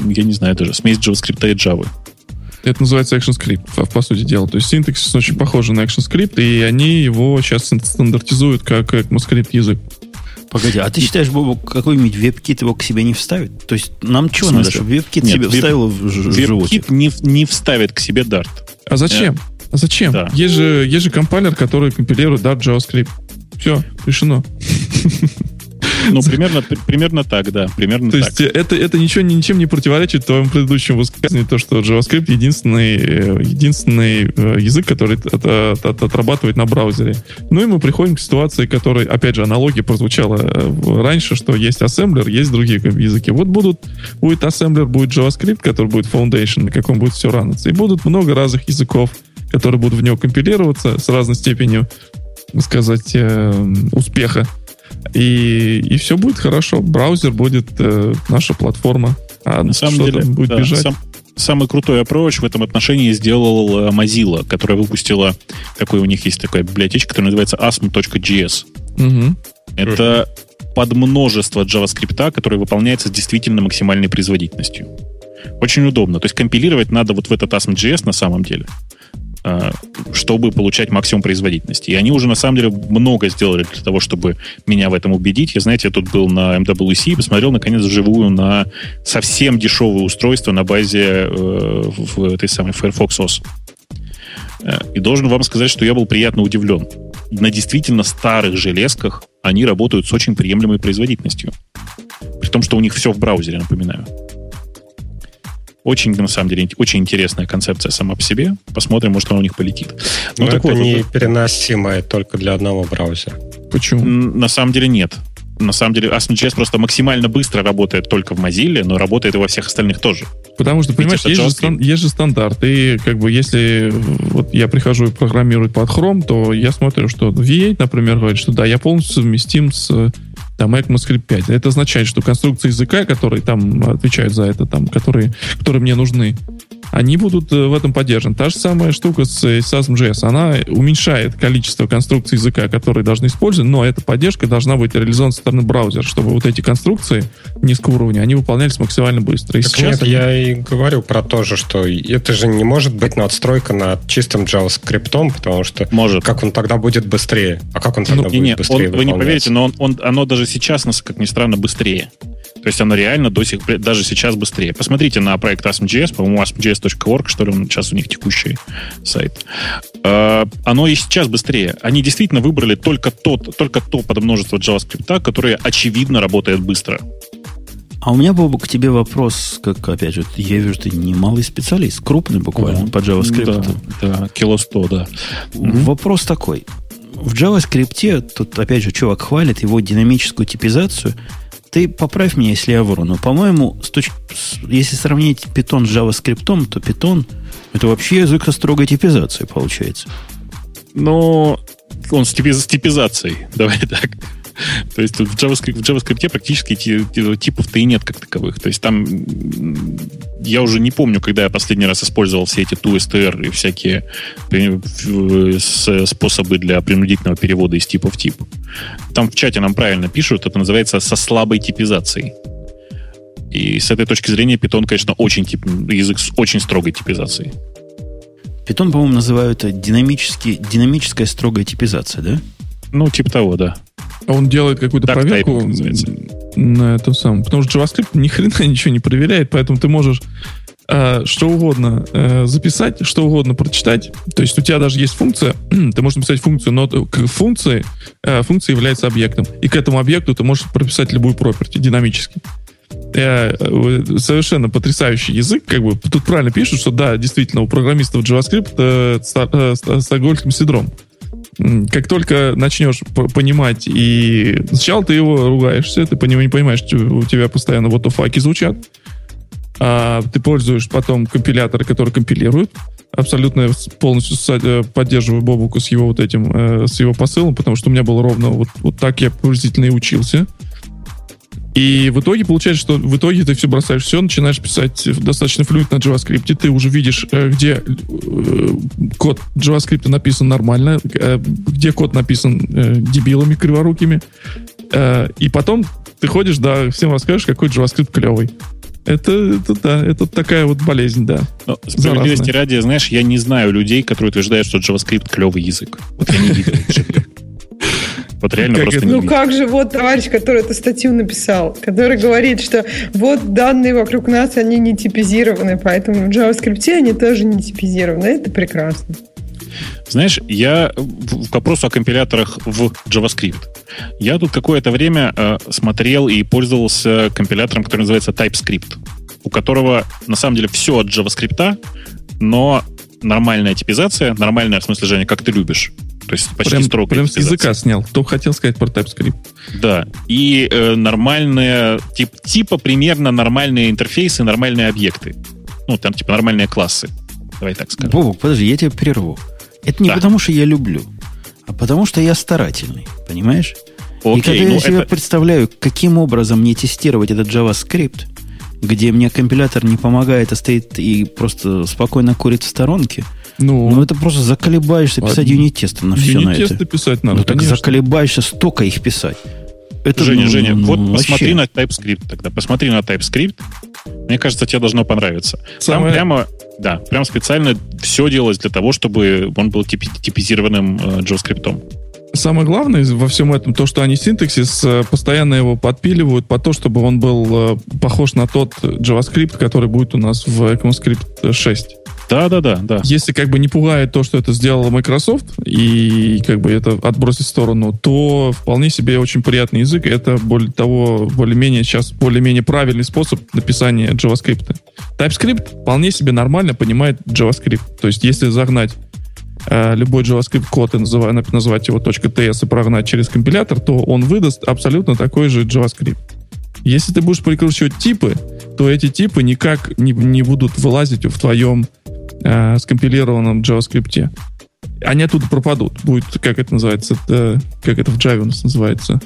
я не знаю даже, смесь JavaScript и Java. Это называется ActionScript, по сути дела. То есть синтаксис очень похож на ActionScript, и они его сейчас стандартизуют как ECMAScript язык. Погоди, а ты считаешь, Бобок, какой-нибудь веб-кит его к себе не вставит? То есть нам чего надо, чтобы веб-кит Нет, себе веб, вставил в животик? Веб-кит не, не вставит к себе Dart. А зачем? Нет. А зачем? Да. Есть, же, есть же компайлер, который компилирует Dart JavaScript. Все, решено. Ну, примерно, примерно так, да. Примерно то есть это, это ничего, ничем не противоречит твоему предыдущему высказыванию, то, что JavaScript единственный, э, единственный э, язык, который от, от, от, отрабатывает на браузере. Ну и мы приходим к ситуации, которой, опять же, аналогия прозвучала э, раньше, что есть ассемблер, есть другие языки. Вот будут, будет ассемблер, будет JavaScript, который будет Foundation, на каком будет все раниться. И будут много разных языков, которые будут в него компилироваться с разной степенью, сказать, э, успеха. И, и все будет хорошо. Браузер будет э, наша платформа. А на самом деле, будет да, бежать. Сам, самый крутой approach в этом отношении сделал э, Mozilla, которая выпустила, такой у них есть такая библиотечка, которая называется asm.js. Угу. Это под множество JavaScript, который выполняется с действительно максимальной производительностью. Очень удобно. То есть компилировать надо вот в этот ASM.js на самом деле. А, чтобы получать максимум производительности. И они уже на самом деле много сделали для того, чтобы меня в этом убедить. Я, знаете, я тут был на MWC и посмотрел, наконец, вживую на совсем дешевое устройство на базе э, в этой самой Firefox OS. Э, и должен вам сказать, что я был приятно удивлен. На действительно старых железках они работают с очень приемлемой производительностью. При том, что у них все в браузере, напоминаю. Очень, на самом деле, очень интересная концепция сама по себе. Посмотрим, может, она у них полетит. Но, Но это вот, не это... переносимое только для одного браузера. Почему? На самом деле нет. На самом деле, ASM.js просто максимально быстро работает только в Mozilla, но работает и во всех остальных тоже. Потому что, понимаешь, есть же, стан, есть же стандарт. И как бы если вот я прихожу и программирую под Chrome, то я смотрю, что V8, например, говорит, что да, я полностью совместим с там ECMAScript 5. Это означает, что конструкции языка, которые там отвечают за это, там, которые, которые мне нужны, они будут э, в этом поддержаны. Та же самая штука с SASM.js. Она уменьшает количество конструкций языка, которые должны использовать, но эта поддержка должна быть реализована со стороны браузера, чтобы вот эти конструкции низкого уровня, они выполнялись максимально быстро. И так сейчас нет, я и говорю про то же, что это же не может быть надстройка над чистым JavaScript, потому что может. как он тогда будет быстрее? А как он тогда ну, будет не, быстрее он, Вы не поверите, но он, он, оно даже сейчас, как ни странно, быстрее. То есть оно реально до сих пор, даже сейчас быстрее. Посмотрите на проект ASM.js, по-моему, asm.js.org, что ли, он сейчас у них текущий сайт. Э, оно и сейчас быстрее. Они действительно выбрали только, тот, только то подмножество JavaScript, которое очевидно работает быстро. А у меня, Бобу, к тебе вопрос, как, опять же, я вижу, ты немалый специалист, крупный буквально, О, по JavaScript. Да, да, кило сто, да. Вопрос такой. В JavaScript, тут, опять же, чувак хвалит его динамическую типизацию. Ты поправь меня, если я вру, но, по-моему, с точ... если сравнить Python с JavaScript, то Python это вообще язык со строгой типизацией, получается. Но он с типизацией, *laughs* давай так. *laughs* То есть в JavaScript, в JavaScript практически типов-то и нет как таковых. То есть там я уже не помню, когда я последний раз использовал все эти ToSTR и всякие способы для принудительного перевода из типа в тип. Там в чате нам правильно пишут, это называется со слабой типизацией. И с этой точки зрения Python, конечно, очень тип, язык с очень строгой типизацией. Python, по-моему, называют динамически, динамическая строгая типизация, да? Ну, типа того, да. А он делает какую-то Dark проверку на этом самом. Потому что JavaScript *laughs* ни хрена ничего не проверяет, поэтому ты можешь э, что угодно э, записать, что угодно прочитать. То есть у тебя даже есть функция, *clears throat* ты можешь написать функцию, но к функции, э, функция является объектом. И к этому объекту ты можешь прописать любую property динамически. Э, совершенно потрясающий язык. Как бы тут правильно пишут, что да, действительно, у программистов JavaScript э, э, стокгольмский синдром как только начнешь понимать, и сначала ты его ругаешься, ты по нему не понимаешь, у тебя постоянно вот факи звучат, а ты пользуешь потом компиляторы, которые компилируют, абсолютно полностью э, поддерживаю Бобуку с его вот этим, э, с его посылом, потому что у меня было ровно вот, вот так я приблизительно и учился. И в итоге получается, что в итоге ты все бросаешь все, начинаешь писать достаточно флюид на JavaScript, ты уже видишь, э, где э, код JavaScript написан нормально, э, где код написан дебилами криворукими, и потом ты ходишь, да, всем расскажешь, какой JavaScript клевый. Это, это да, это такая вот болезнь, да. Но, справедливости ради, знаешь, я не знаю людей, которые утверждают, что JavaScript клевый язык. Вот я не видел. Вот реально как просто это? Ну как же вот товарищ, который эту статью написал, который говорит, что вот данные вокруг нас, они не типизированы, поэтому в JavaScript они тоже не типизированы. Это прекрасно. Знаешь, я к вопросу о компиляторах в JavaScript. Я тут какое-то время э, смотрел и пользовался компилятором, который называется TypeScript, у которого на самом деле все от JavaScript, но нормальная типизация, нормальная в смысле, Женя, как ты любишь. То есть почти прям, строго. Прям с языка снял. Кто хотел сказать про TypeScript. Да. И э, нормальные, тип, типа примерно нормальные интерфейсы, нормальные объекты. Ну, там типа нормальные классы. Давай так скажем. Бобок, подожди, я тебя прерву. Это не да. потому, что я люблю, а потому, что я старательный. Понимаешь? Окей, и когда ну я себе это... представляю, каким образом мне тестировать этот JavaScript, где мне компилятор не помогает, а стоит и просто спокойно курит в сторонке – ну, ну это просто заколебаешься писать юнит-тесты на все на это. писать надо, Ну так заколебаешься столько их писать. Это, Женя, ну, Женя, ну, вот вообще. посмотри на TypeScript тогда. Посмотри на TypeScript. Мне кажется, тебе должно понравиться. Самое... Там прямо, да, прям специально все делалось для того, чтобы он был тип типизированным э, JavaScript. Самое главное во всем этом то, что они синтаксис э, постоянно его подпиливают по то, чтобы он был э, похож на тот JavaScript, который будет у нас в ECMAScript 6. Да, да, да, да. Если как бы не пугает то, что это сделала Microsoft, и как бы это отбросить в сторону, то вполне себе очень приятный язык. Это более того, более-менее сейчас более-менее правильный способ написания JavaScript. TypeScript вполне себе нормально понимает JavaScript. То есть, если загнать любой JavaScript код и называть, назвать его .ts и прогнать через компилятор, то он выдаст абсолютно такой же JavaScript. Если ты будешь прикручивать типы, то эти типы никак не, не будут вылазить в твоем э, скомпилированном JavaScript. Они оттуда пропадут. Будет, как это называется, это, как это в Java у нас называется,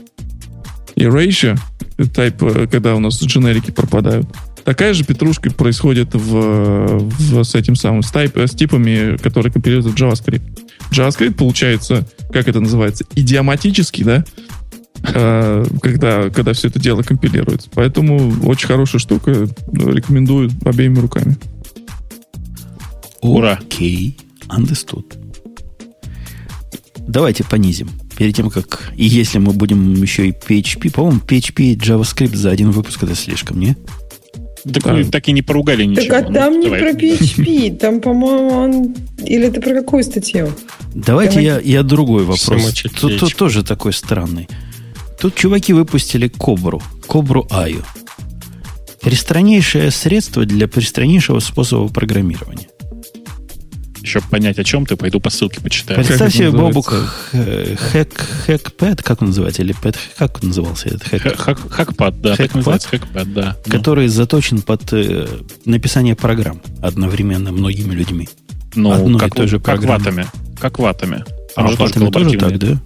erasure, type, когда у нас дженерики пропадают. Такая же петрушка происходит в, в, с этим самым, с, type, с типами, которые компилируют в JavaScript. JavaScript получается, как это называется, идиоматический, да, э, когда, когда все это дело компилируется. Поэтому очень хорошая штука, рекомендую обеими руками. Ура. Окей, understood. Давайте понизим. Перед тем, как... И если мы будем еще и PHP, по-моему, PHP и JavaScript за один выпуск это слишком, не? Так да. так и не поругали ничего. Так а там ну, не давай. про PHP, там, по-моему, он... Или ты про какую статью? Давайте я, я другой вопрос. Тут, тут тоже такой странный. Тут чуваки выпустили Кобру, Кобру Аю. Пристраннейшее средство для пристраннейшего способа программирования. Еще понять, о чем ты, пойду по ссылке почитаю. Представь себе, Бобук, хэк, хэкпэд, как он называется? Или пэд, как он назывался этот хэк? Хэкпад, да, так называется, хэкпад, да. Который заточен под э, написание программ одновременно многими людьми. Ну, Одной как, той же как ватами. Как ватами. Там а же тоже, тоже так, да?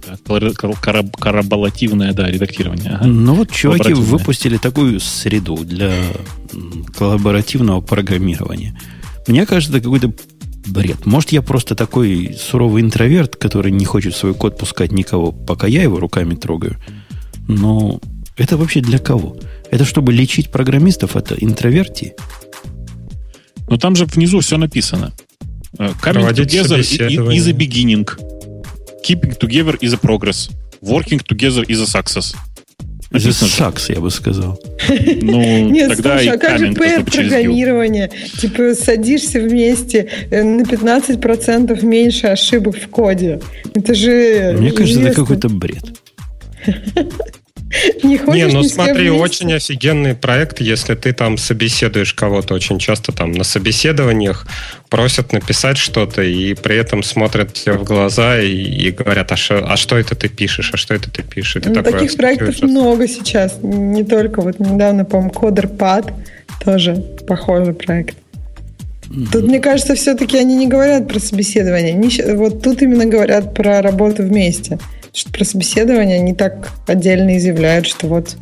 кораболативное, да, редактирование. Ага. Ну вот чуваки выпустили такую среду для коллаборативного программирования. Мне кажется, это какой-то бред. Может, я просто такой суровый интроверт, который не хочет в свой код пускать никого, пока я его руками трогаю. Но это вообще для кого? Это чтобы лечить программистов, это интроверти? Но там же внизу все написано. Э, coming together is a beginning. Keeping together is a progress. Working together is a success. Это сакс, я бы сказал. *laughs* Ну, Нет, тогда слушай, а как же PR-программирование? Типа садишься вместе э, на 15% меньше ошибок в коде. Это же... Мне кажется, это какой-то бред. *laughs* *laughs* Не, хочешь, не ну смотри, очень офигенный проект, если ты там собеседуешь кого-то очень часто там на собеседованиях, просят написать что-то и при этом смотрят тебе в глаза и, и говорят, а, шо, а что это ты пишешь, а что это ты пишешь? ну, таких проектов сейчас. много сейчас, не только вот недавно, по-моему, CoderPad тоже похожий проект. Тут, мне кажется, все-таки они не говорят про собеседование. Они, вот тут именно говорят про работу вместе что про собеседование они так отдельно изъявляют, что вот...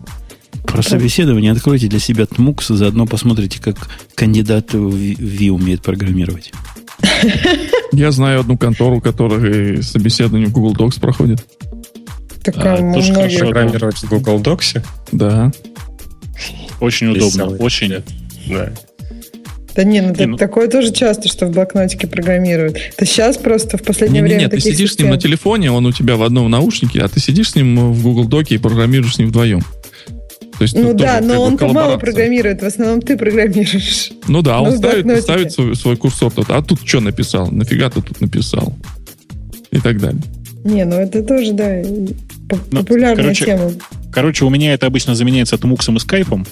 Про собеседование откройте для себя TMUX, заодно посмотрите, как кандидат в Ви умеет программировать. *laughs* Я знаю одну контору, которая собеседование в Google Docs проходит. Так, а, а тоже хорошо программировать в Google Docs? Да. Очень удобно, очень. Да. Да не, ну, не, ну такое тоже часто, что в блокнотике программируют. Это сейчас просто в последнее не, время. Нет, ты сидишь систем... с ним на телефоне, он у тебя в одном наушнике, а ты сидишь с ним в Google Доке и программируешь с ним вдвоем. То есть ну да, но он мало программирует, в основном ты программируешь. Ну да, он ставит, ставит свой, свой курсор тут. А тут что написал? Нафига ты тут написал? И так далее. Не, ну это тоже, да, ну, популярная ну, короче, тема. Короче, у меня это обычно заменяется Тмуксом и Скайпом.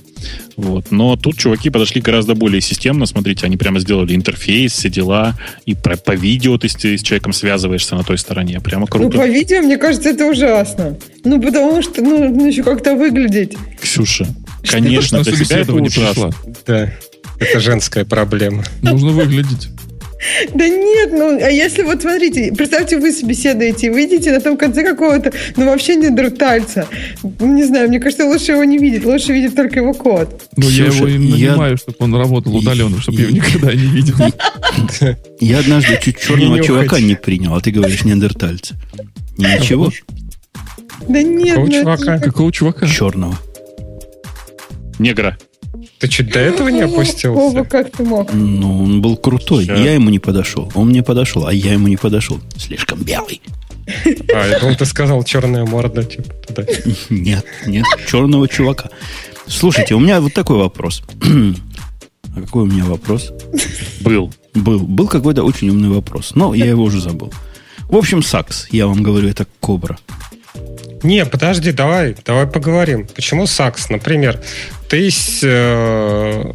Вот. Но тут чуваки подошли гораздо более системно. Смотрите, они прямо сделали интерфейс, все дела. И про, по видео ты с, с человеком связываешься на той стороне. Прямо круто. Ну, по видео, мне кажется, это ужасно. Ну, потому что ну, нужно еще как-то выглядеть. Ксюша, конечно, для себя это ужасно. Да, это женская проблема. Нужно выглядеть. Да нет, ну, а если вот смотрите, представьте, вы собеседуете, выйдете на том конце какого-то, ну, вообще не неандертальца. Не знаю, мне кажется, лучше его не видеть, лучше видеть только его код. Ну, я его и нанимаю, я... чтобы он работал удаленно, чтобы я его никогда не видел. *laughs* Я однажды чуть *laughs* черного чувака не принял, а ты говоришь неандертальца. Ничего. *laughs* Да нет, Какого чувака? Какого чувака? Черного. Негра. Ты чуть до этого не опустился? Вова, как ты мог? Ну, он был крутой. Сейчас. Я ему не подошел. Он мне подошел, а я ему не подошел. Слишком белый. А, я думал, ты сказал черная морда, типа, туда. *laughs* Нет, нет, черного чувака. Слушайте, у меня вот такой вопрос. *clears throat* А какой у меня вопрос? Был. Был. Был какой-то очень умный вопрос, но я его уже забыл. В общем, сакс, я вам говорю, это кобра. Не, подожди, давай, давай поговорим. Почему сакс? Например, ты э,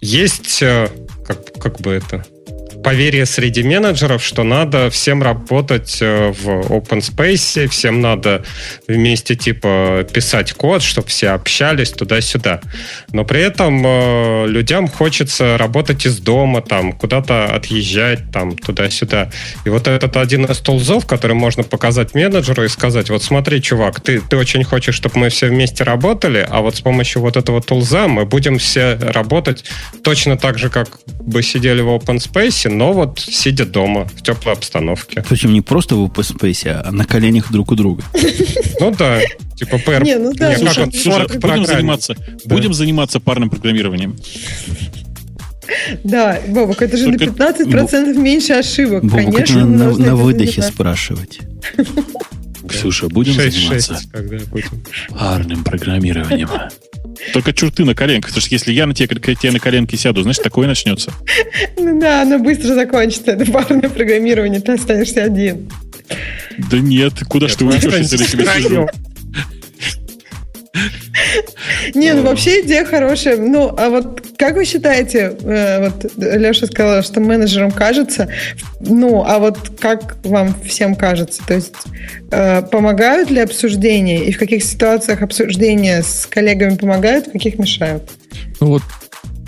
есть, э, как, как бы это, поверье среди менеджеров, что надо всем работать э, в open space, всем надо вместе типа писать код, чтобы все общались туда-сюда. Но при этом э, людям хочется работать из дома, там куда-то отъезжать, там туда-сюда. И вот этот один из тулзов, который можно показать менеджеру и сказать, вот смотри, чувак, ты, ты очень хочешь, чтобы мы все вместе работали, а вот с помощью вот этого тулза мы будем все работать точно так же, как бы сидели в open space, но вот сидя дома в теплой обстановке. Причем не просто в open space, а на коленях друг у друга. Ну да, типа пэр. Не, ну да. Слушай, будем заниматься, будем заниматься парным программированием. Да, Бобок, это же на 15% меньше ошибок. Бобок, Конечно, это на, на выдохе спрашивать. Ксюша, будем 6, заниматься 6, когда будем. парным программированием. Только чурты на коленках. Потому что если я на тебе, тебе на коленке сяду, значит, такое начнется. Ну да, оно быстро закончится, это парное программирование, ты останешься один. Да нет, куда ж ты уйдешь, если я тебе сижу? Не, ну вообще идея хорошая. Ну, а вот как вы считаете, э, вот Леша сказал, что менеджерам кажется, ну, а вот как вам всем кажется? То есть э, помогают ли обсуждения и в каких ситуациях обсуждения с коллегами помогают, в каких мешают? Ну вот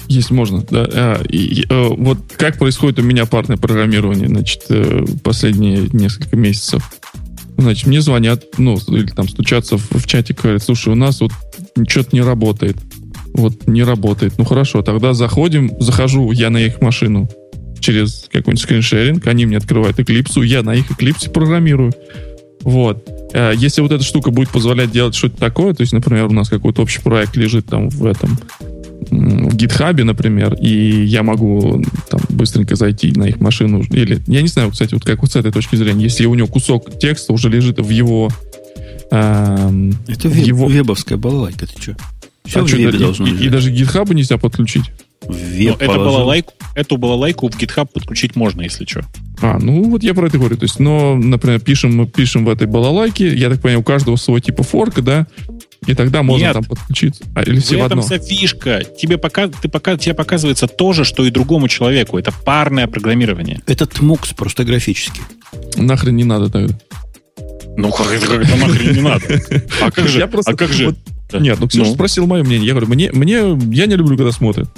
если можно, да. А, и, э, вот как происходит у меня парное программирование, значит, последние несколько месяцев. Значит, мне звонят, ну, или там стучатся в, в чатик, говорят, слушай, у нас вот что-то не работает. Вот не работает. Ну хорошо, тогда заходим, захожу я на их машину через какой-нибудь скриншеринг, они мне открывают эклипсу, я на их эклипсе программирую. Вот. А если вот эта штука будет позволять делать что-то такое, то есть, например, у нас какой-то общий проект лежит там в этом гитхабе, например, и я могу там быстренько зайти на их машину, или, я не знаю, кстати, вот как вот с этой точки зрения, если у него кусок текста уже лежит в его... Эм, Это в его... вебовская балалайка, ты что? Все а в вебе должно и, и даже гитхабу нельзя подключить? Веб это балалайку, эту балалайку в GitHub подключить можно, если что. А, ну вот я про это говорю. То есть, но, например, пишем, мы пишем в этой балалайке, я так понимаю, у каждого свой типа форк, да, и тогда можно Нет, там подключиться. А, или все в, в этом вся фишка. Тебе, пока, ты, пока, тебе показывается то же, что и другому человеку. Это парное программирование. Это тмукс просто графически. Нахрен не надо тогда. Ну, как это, как это нахрен не надо? А *laughs* как же? Я просто, а как же? Вот. Нет, ну Ксюша ну. спросил мое мнение. Я говорю, мне, мне, я не люблю, когда смотрят.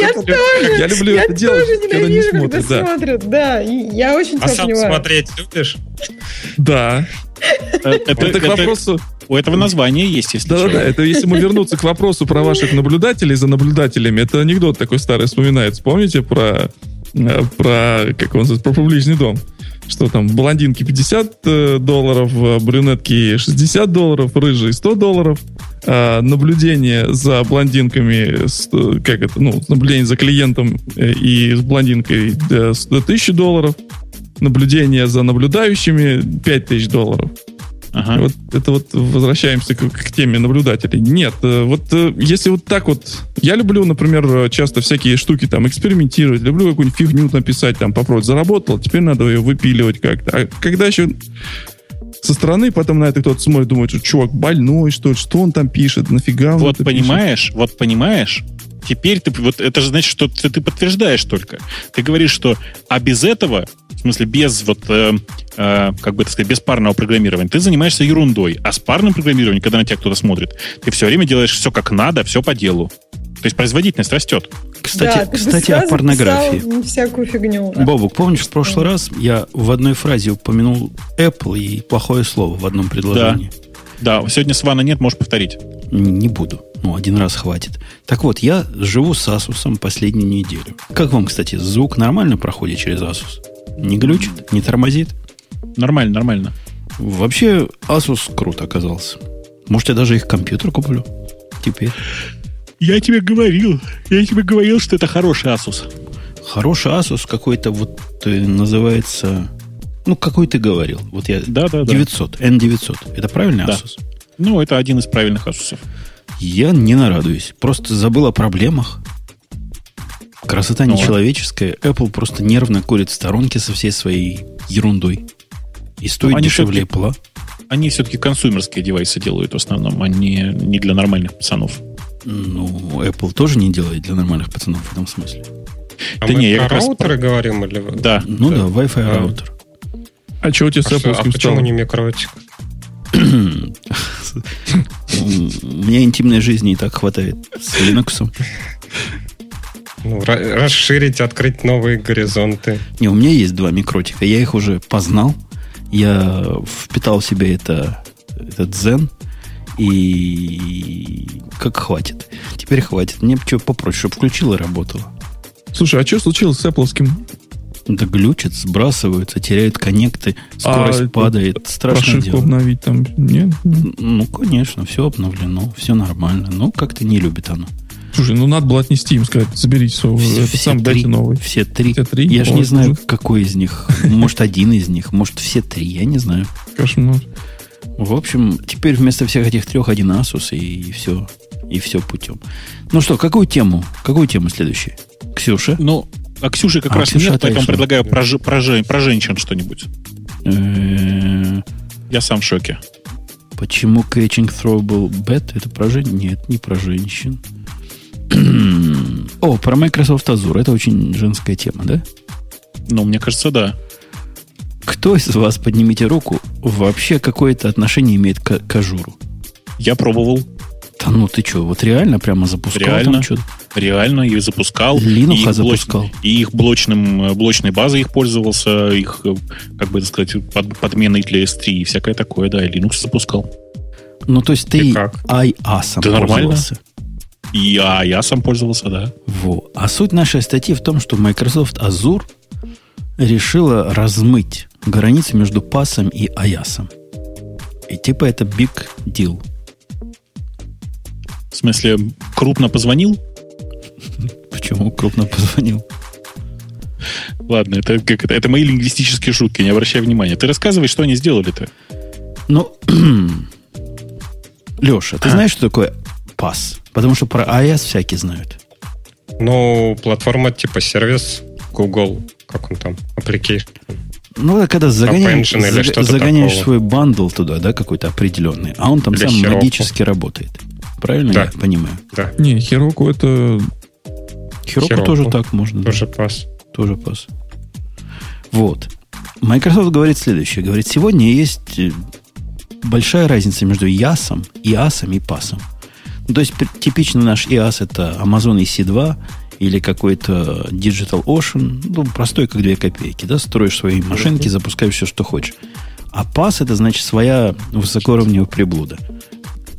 Я тоже. Я люблю это делать, когда не смотрят. смотрят, да. Я очень А сам смотреть любишь? Да. Э, это к вопросу... У этого названия есть, если Да, да, это если мы вернуться к вопросу про ваших наблюдателей за наблюдателями, это анекдот такой старый вспоминается. Помните про э, про, как он называется, про публичный дом? Что там, блондинки 50 э, долларов, брюнетки 60 долларов, рыжие 100 долларов, а наблюдение за блондинками, как это, ну, наблюдение за клиентом и с блондинкой 1000 долларов, наблюдение за наблюдающими 5000 долларов. Ага. Вот это вот возвращаемся к, к теме наблюдателей. Нет, э, вот э, если вот так вот... Я люблю, например, часто всякие штуки там экспериментировать, люблю какую-нибудь фигню написать, там попробовать, заработал, теперь надо ее выпиливать как-то. А когда еще со стороны потом на это кто-то смотрит, думает, что чувак больной, что ли, что он там пишет, нафига он Вот понимаешь, пишет? вот понимаешь, теперь ты, вот это же значит, что ты, ты подтверждаешь только. Ты говоришь, что а без этого, в смысле без вот, э, э, как бы это сказать, без парного программирования, ты занимаешься ерундой. А с парным программированием, когда на тебя кто-то смотрит, ты все время делаешь все как надо, все по делу. То есть производительность растет. Кстати, да, кстати о порнографии. Всякую фигню. Бобук, помнишь, в прошлый раз я в одной фразе упомянул Apple и плохое слово в одном предложении? Да, да сегодня Свана нет, можешь повторить. Не буду. Ну, один раз хватит. Так вот, я живу с Asus последнюю неделю. Как вам, кстати, звук нормально проходит через Asus? Не глючит? Не тормозит? Нормально, нормально. Вообще, Asus круто оказался. Может, я даже их компьютер куплю теперь. Я тебе говорил, я тебе говорил, что это хороший Asus. Хороший Asus какой-то вот э, называется... Ну, какой ты говорил. Вот я... Да, да, 900, да. N900. Это правильный да. Asus? Ну, это один из правильных Asus. Я не нарадуюсь. Просто забыл о проблемах. Красота ну, нечеловеческая. Apple просто нервно курит в сторонке со всей своей ерундой. И стоит они дешевле Apple. Они все-таки консумерские девайсы делают в основном, а не, не для нормальных пацанов. Ну, Apple тоже не делает для нормальных пацанов в этом смысле. А да мы не, про роутеры раз... говорим? Или... Да. Ну да, да Wi-Fi а. роутер. А что у тебя с Apple А почему не микротик? *laughs* У меня интимной жизни и так хватает с Linux. *laughs* Ну, расширить, открыть новые горизонты. Не, у меня есть два микротика. Я их уже познал. Я впитал в себя это, этот Zen. И как хватит. Теперь хватит. Мне что попроще, чтобы включил и работало. Слушай, а что случилось с Apple? Да глючат, сбрасываются, теряют коннекты, скорость а падает. Страшно дело. обновить там нет? Ну, конечно, все обновлено, все нормально. Но как-то не любит оно. Слушай, ну надо было отнести им сказать, заберите свой, все, это сам, три, дайте новый. Все три. Все три? Я же не знаю, какой из них. Может, один из них, может, все три, я не знаю. Кошмар. В общем, теперь вместо всех этих трех один Asus, и все, и все путем. Ну что, какую тему? Какую тему следующую? Ксюша? Ну, а Ксюши как а, раз Ксюша нет, поэтому предлагаю про, про, про женщин что-нибудь. Я сам в шоке. Почему Catching Throwable Bet? Это про женщин? Нет, не про женщин. О, про Microsoft Azure. Это очень женская тема, да? Ну, мне кажется, да. Кто из вас, поднимите руку, вообще какое-то отношение имеет к, к ажуру? Я пробовал. Да ну ты что, вот реально прямо запускал реально, там что-то? Реально, их запускал. Linux и запускал. Блоч, и их блочным, э, блочной базой их пользовался, их, э, как бы сказать, под, подменой для S3 и всякое такое, да, и Linux запускал. Ну, то есть ты IaaS да нормально. И я, я сам пользовался, да. Во. А суть нашей статьи в том, что Microsoft Azure решила размыть границы между пасом и аясом. И типа это big deal. В смысле, крупно позвонил? Почему крупно позвонил? Ладно, это, как это, это мои лингвистические шутки, не обращай внимания. Ты рассказывай, что они сделали-то. Ну, *clears throat* Леша, ты а? знаешь, что такое пас? Потому что про iOS всякие знают. Ну, платформа типа сервис Google, как он там, application. Ну, когда загоняешь, заг, загоняешь свой бандл туда, да, какой-то определенный, а он там Для сам Хироку. магически работает. Правильно да. я понимаю? Да. Не, Хироку это... Хироку, тоже так можно. Тоже да. пас. Тоже пас. Вот. Microsoft говорит следующее. Говорит, сегодня есть э, большая разница между ясом, иасом и пасом. Ну, то есть типичный наш IaaS это Amazon EC2 или какой-то Digital Ocean, ну, простой, как две копейки, да, строишь свои машинки, запускаешь все, что хочешь. А пас это значит своя высокоуровневая приблуда.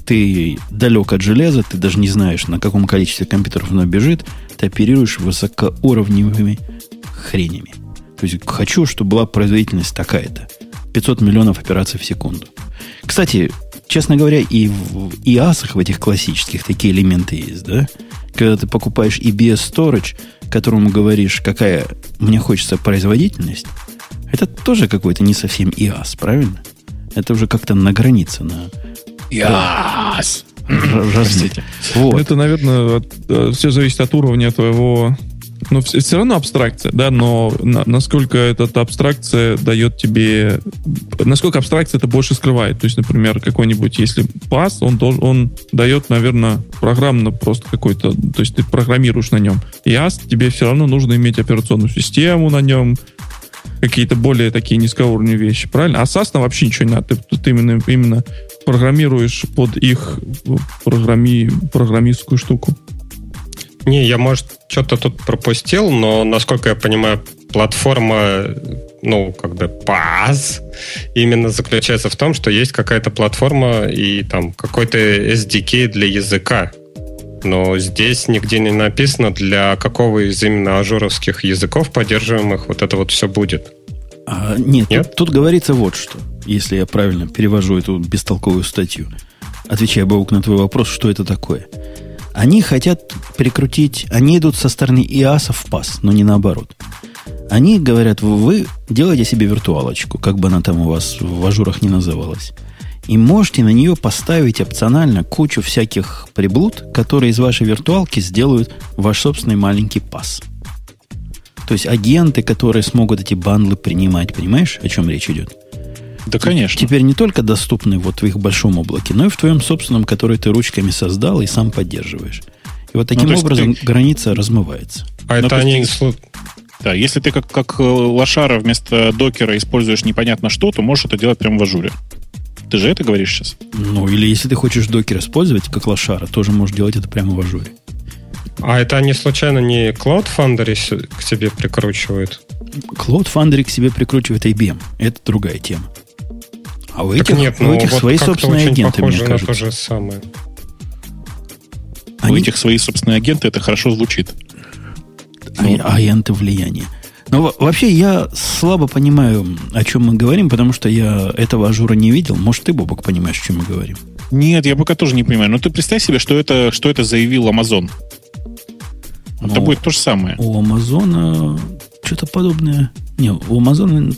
Ты далек от железа, ты даже не знаешь, на каком количестве компьютеров оно бежит, ты оперируешь высокоуровневыми хренями. То есть хочу, чтобы была производительность такая-то. 500 миллионов операций в секунду. Кстати, честно говоря, и в ИАСах в этих классических такие элементы есть, да? Когда ты покупаешь EBS Storage, которому говоришь, какая мне хочется производительность, это тоже какой-то не совсем ИАС, правильно? Это уже как-то на границе, на... ИАС! Простите. Вот. Это, наверное, от, э, все зависит от уровня твоего но все, все равно абстракция, да, но на, насколько эта абстракция дает тебе, насколько абстракция это больше скрывает. То есть, например, какой-нибудь, если пас, он, он дает, наверное, программно просто какой-то, то есть ты программируешь на нем. И тебе все равно нужно иметь операционную систему на нем, какие-то более такие низкоуровневые вещи, правильно? А SaaS вообще ничего не надо. Ты, ты именно, именно программируешь под их программи, программистскую штуку. Не, я, может, что-то тут пропустил, но, насколько я понимаю, платформа, ну, как бы PaaS, именно заключается в том, что есть какая-то платформа и там какой-то SDK для языка. Но здесь нигде не написано, для какого из именно ажуровских языков поддерживаемых вот это вот все будет. А, нет, нет? Тут, тут говорится вот что, если я правильно перевожу эту бестолковую статью. Отвечая, Баук, на твой вопрос, что это такое – они хотят прикрутить, они идут со стороны ИАСа в пас, но не наоборот. Они говорят, вы делаете себе виртуалочку, как бы она там у вас в ажурах не называлась. И можете на нее поставить опционально кучу всяких приблуд, которые из вашей виртуалки сделают ваш собственный маленький пас. То есть агенты, которые смогут эти бандлы принимать, понимаешь, о чем речь идет? Да, конечно. Теперь не только доступны вот в их большом облаке, но и в твоем собственном, который ты ручками создал и сам поддерживаешь. И вот таким ну, образом ты... граница размывается. А ну, это они... Да, если ты как, как э, лошара вместо докера используешь непонятно что, то можешь это делать прямо в ажуре. Ты же это говоришь сейчас? Ну, или если ты хочешь докер использовать как лошара, тоже можешь делать это прямо в ажуре. А это они случайно не Cloud Foundry к себе прикручивают? Cloud Foundry к себе прикручивает IBM. Это другая тема. А у этих, нет, у этих вот свои собственные агенты, мне кажется. то же самое. Они... У этих свои собственные агенты, это хорошо звучит. А, ну, агенты влияния. Но вообще я слабо понимаю, о чем мы говорим, потому что я этого ажура не видел. Может, ты, Бобок, понимаешь, о чем мы говорим? Нет, я пока тоже не понимаю. Но ты представь себе, что это, что это заявил Amazon. Но это будет то же самое. У Амазона что-то подобное. Не, у Амазона,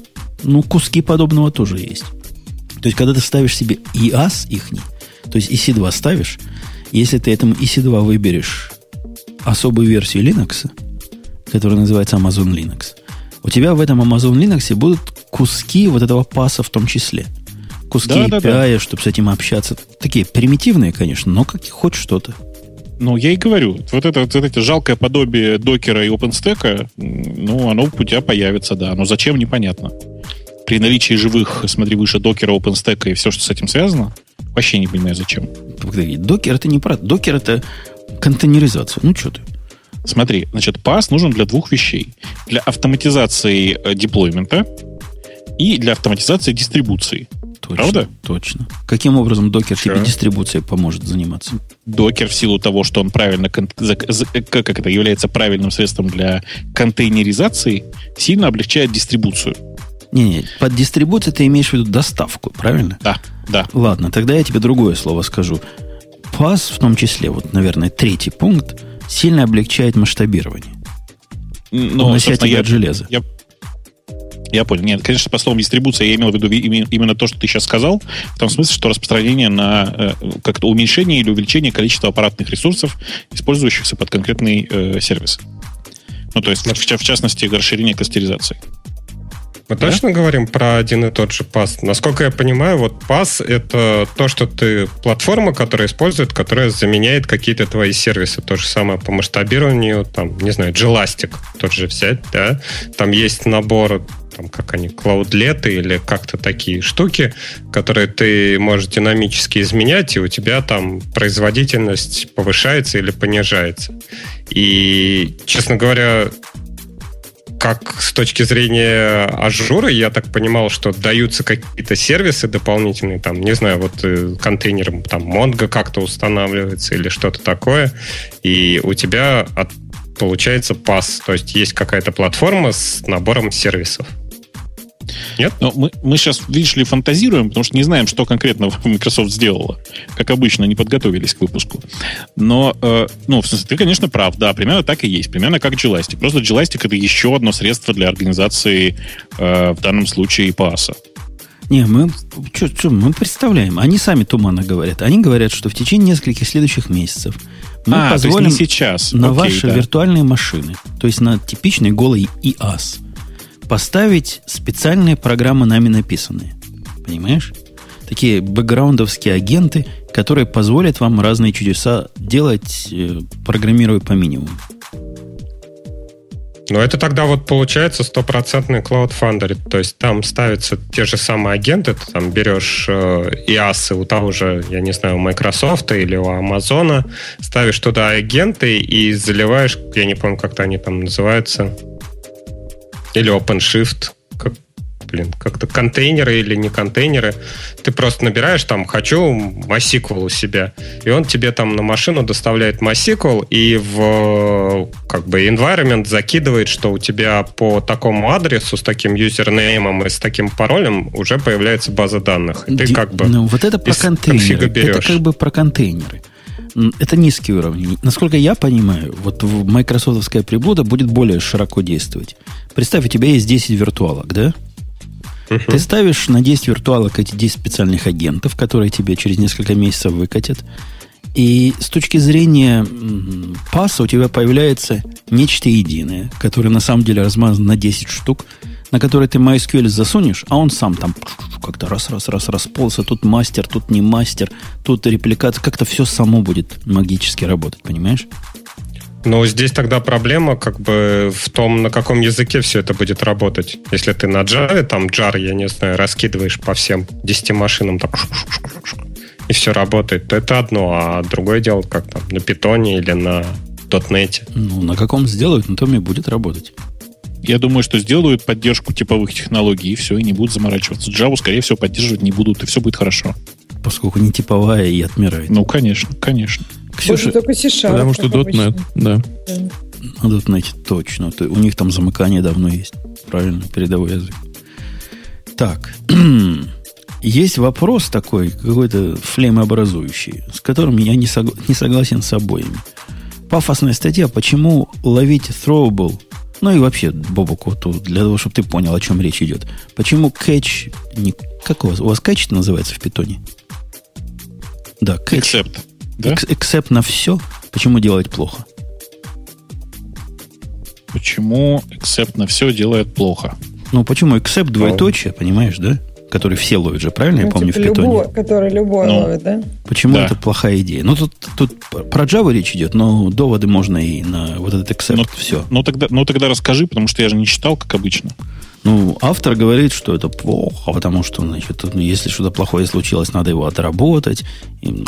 ну, куски подобного тоже есть. То есть, когда ты ставишь себе IaaS ихний, то есть EC2 ставишь, если ты этому EC2 выберешь особую версию Linux, которая называется Amazon Linux, у тебя в этом Amazon Linux будут куски вот этого паса в том числе. Куски да, API, да, да. чтобы с этим общаться. Такие примитивные, конечно, но как хоть что-то. Ну, я и говорю, вот это, вот это жалкое подобие докера и OpenStack, ну, оно у тебя появится, да. Но зачем, непонятно. При наличии живых, смотри, выше докера, OpenStack и все, что с этим связано, вообще не понимаю, зачем. Докер это не про... Докер это контейнеризация. Ну, что ты? Смотри, значит, PAS нужен для двух вещей. Для автоматизации э, деплоймента и для автоматизации дистрибуции. Точно, Правда? Точно. Каким образом докер тебе дистрибуцией поможет заниматься? Докер в силу того, что он правильно как это является правильным средством для контейнеризации, сильно облегчает дистрибуцию. Не-не, под дистрибуцией ты имеешь в виду доставку, правильно? Да, да. Ладно, тогда я тебе другое слово скажу. PAS, в том числе, вот, наверное, третий пункт, сильно облегчает масштабирование. Ну, тебя я, от железа. Я, я понял. Нет, конечно, по словам дистрибуция я имел в виду именно то, что ты сейчас сказал, в том смысле, что распространение на э, как-то уменьшение или увеличение количества аппаратных ресурсов, использующихся под конкретный э, сервис. Ну, то есть, в, в частности, расширение кластеризации. Мы да? точно говорим про один и тот же пас? Насколько я понимаю, вот пас — это то, что ты... Платформа, которая использует, которая заменяет какие-то твои сервисы. То же самое по масштабированию, там, не знаю, Gelastic тот же взять, да? Там есть набор там, как они, клаудлеты или как-то такие штуки, которые ты можешь динамически изменять, и у тебя там производительность повышается или понижается. И, честно говоря, как с точки зрения ажура, я так понимал, что даются какие-то сервисы дополнительные, там, не знаю, вот э, контейнером, там, Mongo как-то устанавливается или что-то такое, и у тебя от, получается пас, то есть есть какая-то платформа с набором сервисов. Нет? Но мы, мы сейчас, видишь ли, фантазируем, потому что не знаем, что конкретно *laughs* Microsoft сделала. Как обычно, не подготовились к выпуску. Но, э, ну, в смысле, ты, конечно, прав. Да, примерно так и есть. Примерно как Gelastic. Просто Gelastic — это еще одно средство для организации, э, в данном случае, ПАСа. Не, мы, что, что, мы представляем. Они сами туманно говорят. Они говорят, что в течение нескольких следующих месяцев мы а, позволим сейчас. на Окей, ваши да. виртуальные машины, то есть на типичный голый IaaS, поставить специальные программы нами написанные. Понимаешь? Такие бэкграундовские агенты, которые позволят вам разные чудеса делать, э, программируя по минимуму. Но это тогда вот получается стопроцентный Cloud Foundry. То есть там ставятся те же самые агенты. Ты там берешь э, IaaS у того же, я не знаю, у Microsoft или у Amazon, ставишь туда агенты и заливаешь, я не помню, как-то они там называются, или OpenShift, как, блин, как-то контейнеры или не контейнеры. Ты просто набираешь там «хочу MySQL у себя», и он тебе там на машину доставляет MySQL и в как бы environment закидывает, что у тебя по такому адресу с таким юзернеймом и с таким паролем уже появляется база данных. И ты как бы ну, вот это про контейнеры. Это как бы про контейнеры это низкий уровень. Насколько я понимаю, вот майкрософтовская приблуда будет более широко действовать. Представь, у тебя есть 10 виртуалок, да? Uh-huh. Ты ставишь на 10 виртуалок эти 10 специальных агентов, которые тебе через несколько месяцев выкатят. И с точки зрения паса у тебя появляется нечто единое, которое на самом деле размазано на 10 штук, на который ты MySQL засунешь, а он сам там как-то раз-раз-раз расползся. Тут мастер, тут не мастер, тут репликация. Как-то все само будет магически работать, понимаешь? Но здесь тогда проблема как бы в том, на каком языке все это будет работать. Если ты на Java, там jar, я не знаю, раскидываешь по всем 10 машинам, так, и все работает, то это одно, а другое дело как там на питоне или на .NET. Ну, на каком сделают, на том и будет работать. Я думаю, что сделают поддержку типовых технологий, и все, и не будут заморачиваться. Java, скорее всего, поддерживать не будут, и все будет хорошо. Поскольку не типовая и отмирает. Ну, конечно, конечно. Ксюша, только C-Sharp, Потому что .NET, да. да. На .NET точно. У них там замыкание давно есть. Правильно, передовой язык. Так. *clears throat* Есть вопрос такой, какой-то флемообразующий, с которым я не, согла- не согласен с обоими. пафосная статья, почему ловить throwable, ну и вообще, Бобок, вот для того, чтобы ты понял, о чем речь идет. Почему catch, не, как у вас, у вас catch называется в питоне? Да, catch. Except. Да? Except на все, почему делать плохо? Почему except на все делает плохо? Ну, почему except двоеточие, понимаешь, да? который все ловят же, правильно ну, я помню типа в питоне? Любой, который любой ну, ловит, да? Почему да. это плохая идея? Ну, тут, тут про Java речь идет, но доводы можно и на вот этот except, ну, все. Ну тогда, ну, тогда расскажи, потому что я же не читал, как обычно. Ну, автор говорит, что это плохо, потому что, значит, если что-то плохое случилось, надо его отработать. И,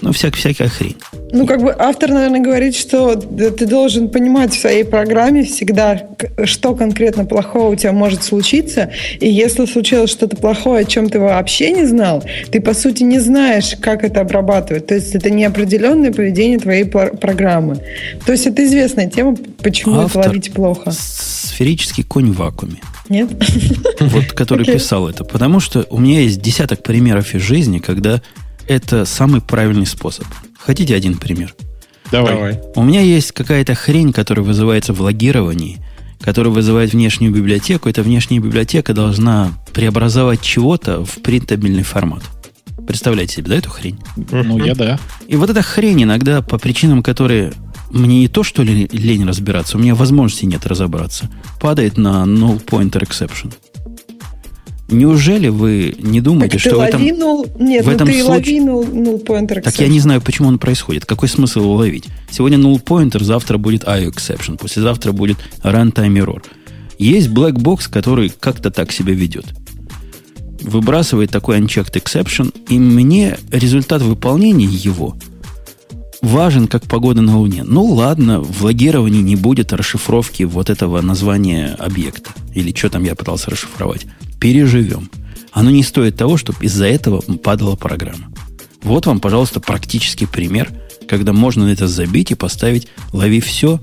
ну, вся, всякая хрень. Ну, как бы автор, наверное, говорит, что ты должен понимать в своей программе всегда, что конкретно плохого у тебя может случиться. И если случилось что-то плохое, о чем ты вообще не знал, ты, по сути, не знаешь, как это обрабатывать. То есть это неопределенное поведение твоей программы. То есть это известная тема, почему автор это ловить плохо. Сферический конь в вакууме. Нет? *laughs* Вот, который okay. писал это. Потому что у меня есть десяток примеров из жизни, когда это самый правильный способ. Хотите один пример? Давай. Давай. У меня есть какая-то хрень, которая вызывается в логировании, которая вызывает внешнюю библиотеку. Эта внешняя библиотека должна преобразовать чего-то в принтабельный формат. Представляете себе, да, эту хрень? Ну, я да. И вот эта хрень иногда по причинам, которые мне не то, что лень разбираться, у меня возможности нет разобраться. Падает на null pointer exception. Неужели вы не думаете, так что в этом, null... Нет, в ну этом ты случае... null, null pointer exception. Так я не знаю, почему он происходит. Какой смысл его ловить? Сегодня null pointer, завтра будет IO exception, послезавтра будет runtime error. Есть black box, который как-то так себя ведет. Выбрасывает такой unchecked exception, и мне результат выполнения его – важен, как погода на Луне. Ну ладно, в логировании не будет расшифровки вот этого названия объекта. Или что там я пытался расшифровать. Переживем. Оно не стоит того, чтобы из-за этого падала программа. Вот вам, пожалуйста, практический пример, когда можно на это забить и поставить «лови все»,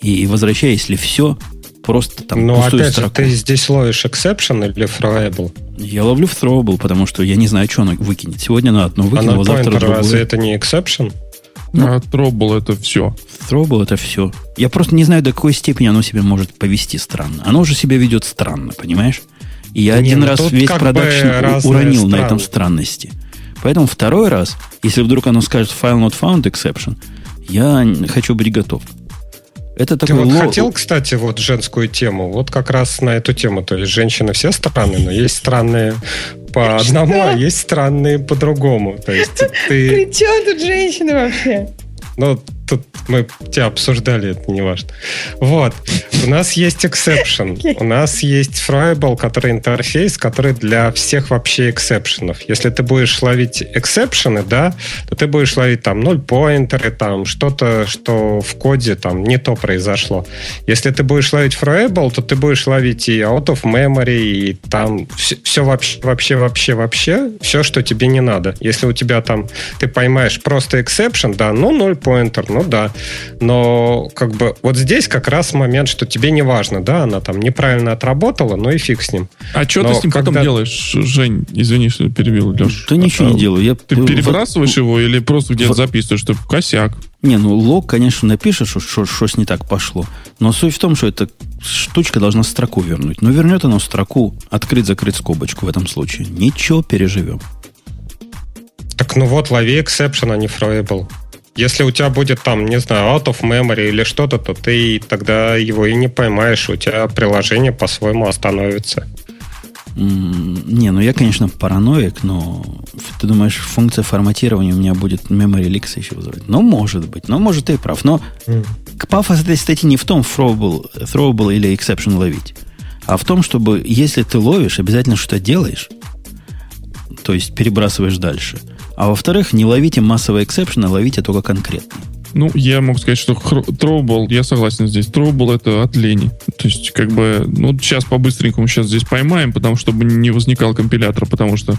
и возвращай, если все, просто там Ну, опять строку. же, ты здесь ловишь exception или throwable? Я ловлю throwable, потому что я не знаю, что оно выкинет. Сегодня на одно выкинуло, а завтра другое. разве это не exception? Ну, а Trouble это все. Trouble это все. Я просто не знаю, до какой степени оно себя может повести странно. Оно уже себя ведет странно, понимаешь? И я не, один ну, раз весь продакшн уронил на этом странности. Поэтому второй раз, если вдруг оно скажет file not found exception, я хочу быть готов. Это такой Ты вот ло... хотел, кстати, вот женскую тему, вот как раз на эту тему. То есть женщины все странные, но есть странные по *laughs* одному, а есть странные по другому. То есть ты... При чем тут женщины вообще? Ну, тут мы тебя обсуждали, это не важно. Вот. У нас есть exception. Okay. *laughs* У нас есть Friable, который интерфейс, который для всех вообще эксепшенов. Если ты будешь ловить эксепшены, да, то ты будешь ловить там 0 поинтеры, там что-то, что в коде там не то произошло. Если ты будешь ловить Friable, то ты будешь ловить и out of memory, и там все, все вообще, вообще, вообще, вообще, все, что тебе не надо. Если у тебя там, ты поймаешь просто exception, да, ну 0 поинтер, ну да, но как бы вот здесь как раз момент, что тебе не важно, да, она там неправильно отработала, ну и фиг с ним. А что ты с ним когда... потом делаешь, Жень? Извини, что перебил, Леш. Да ничего а, не делаю. Я... Ты перебрасываешь в... его или просто где-то в... записываешь, что косяк? Не, ну лог, конечно, напишешь, что что не так пошло. Но суть в том, что эта штучка должна строку вернуть. Но вернет она строку, открыть-закрыть скобочку в этом случае. Ничего, переживем. Так ну вот, лови exception, а не throwable. Если у тебя будет там, не знаю, out of memory или что-то, то ты тогда его и не поймаешь, у тебя приложение по-своему остановится. Не, ну я, конечно, параноик, но ты думаешь, функция форматирования у меня будет memory leaks еще вызывать? Ну, может быть, ну, может, ты и прав. Но mm. пафос этой статьи не в том, throwable, throwable или exception ловить, а в том, чтобы, если ты ловишь, обязательно что-то делаешь, то есть перебрасываешь дальше – а во-вторых, не ловите массовые эксепшены, ловите только конкретные. Ну, я могу сказать, что throwable, я согласен здесь, throwable это от лени. То есть, как бы, ну, сейчас по-быстренькому сейчас здесь поймаем, потому чтобы не возникал компилятор, потому что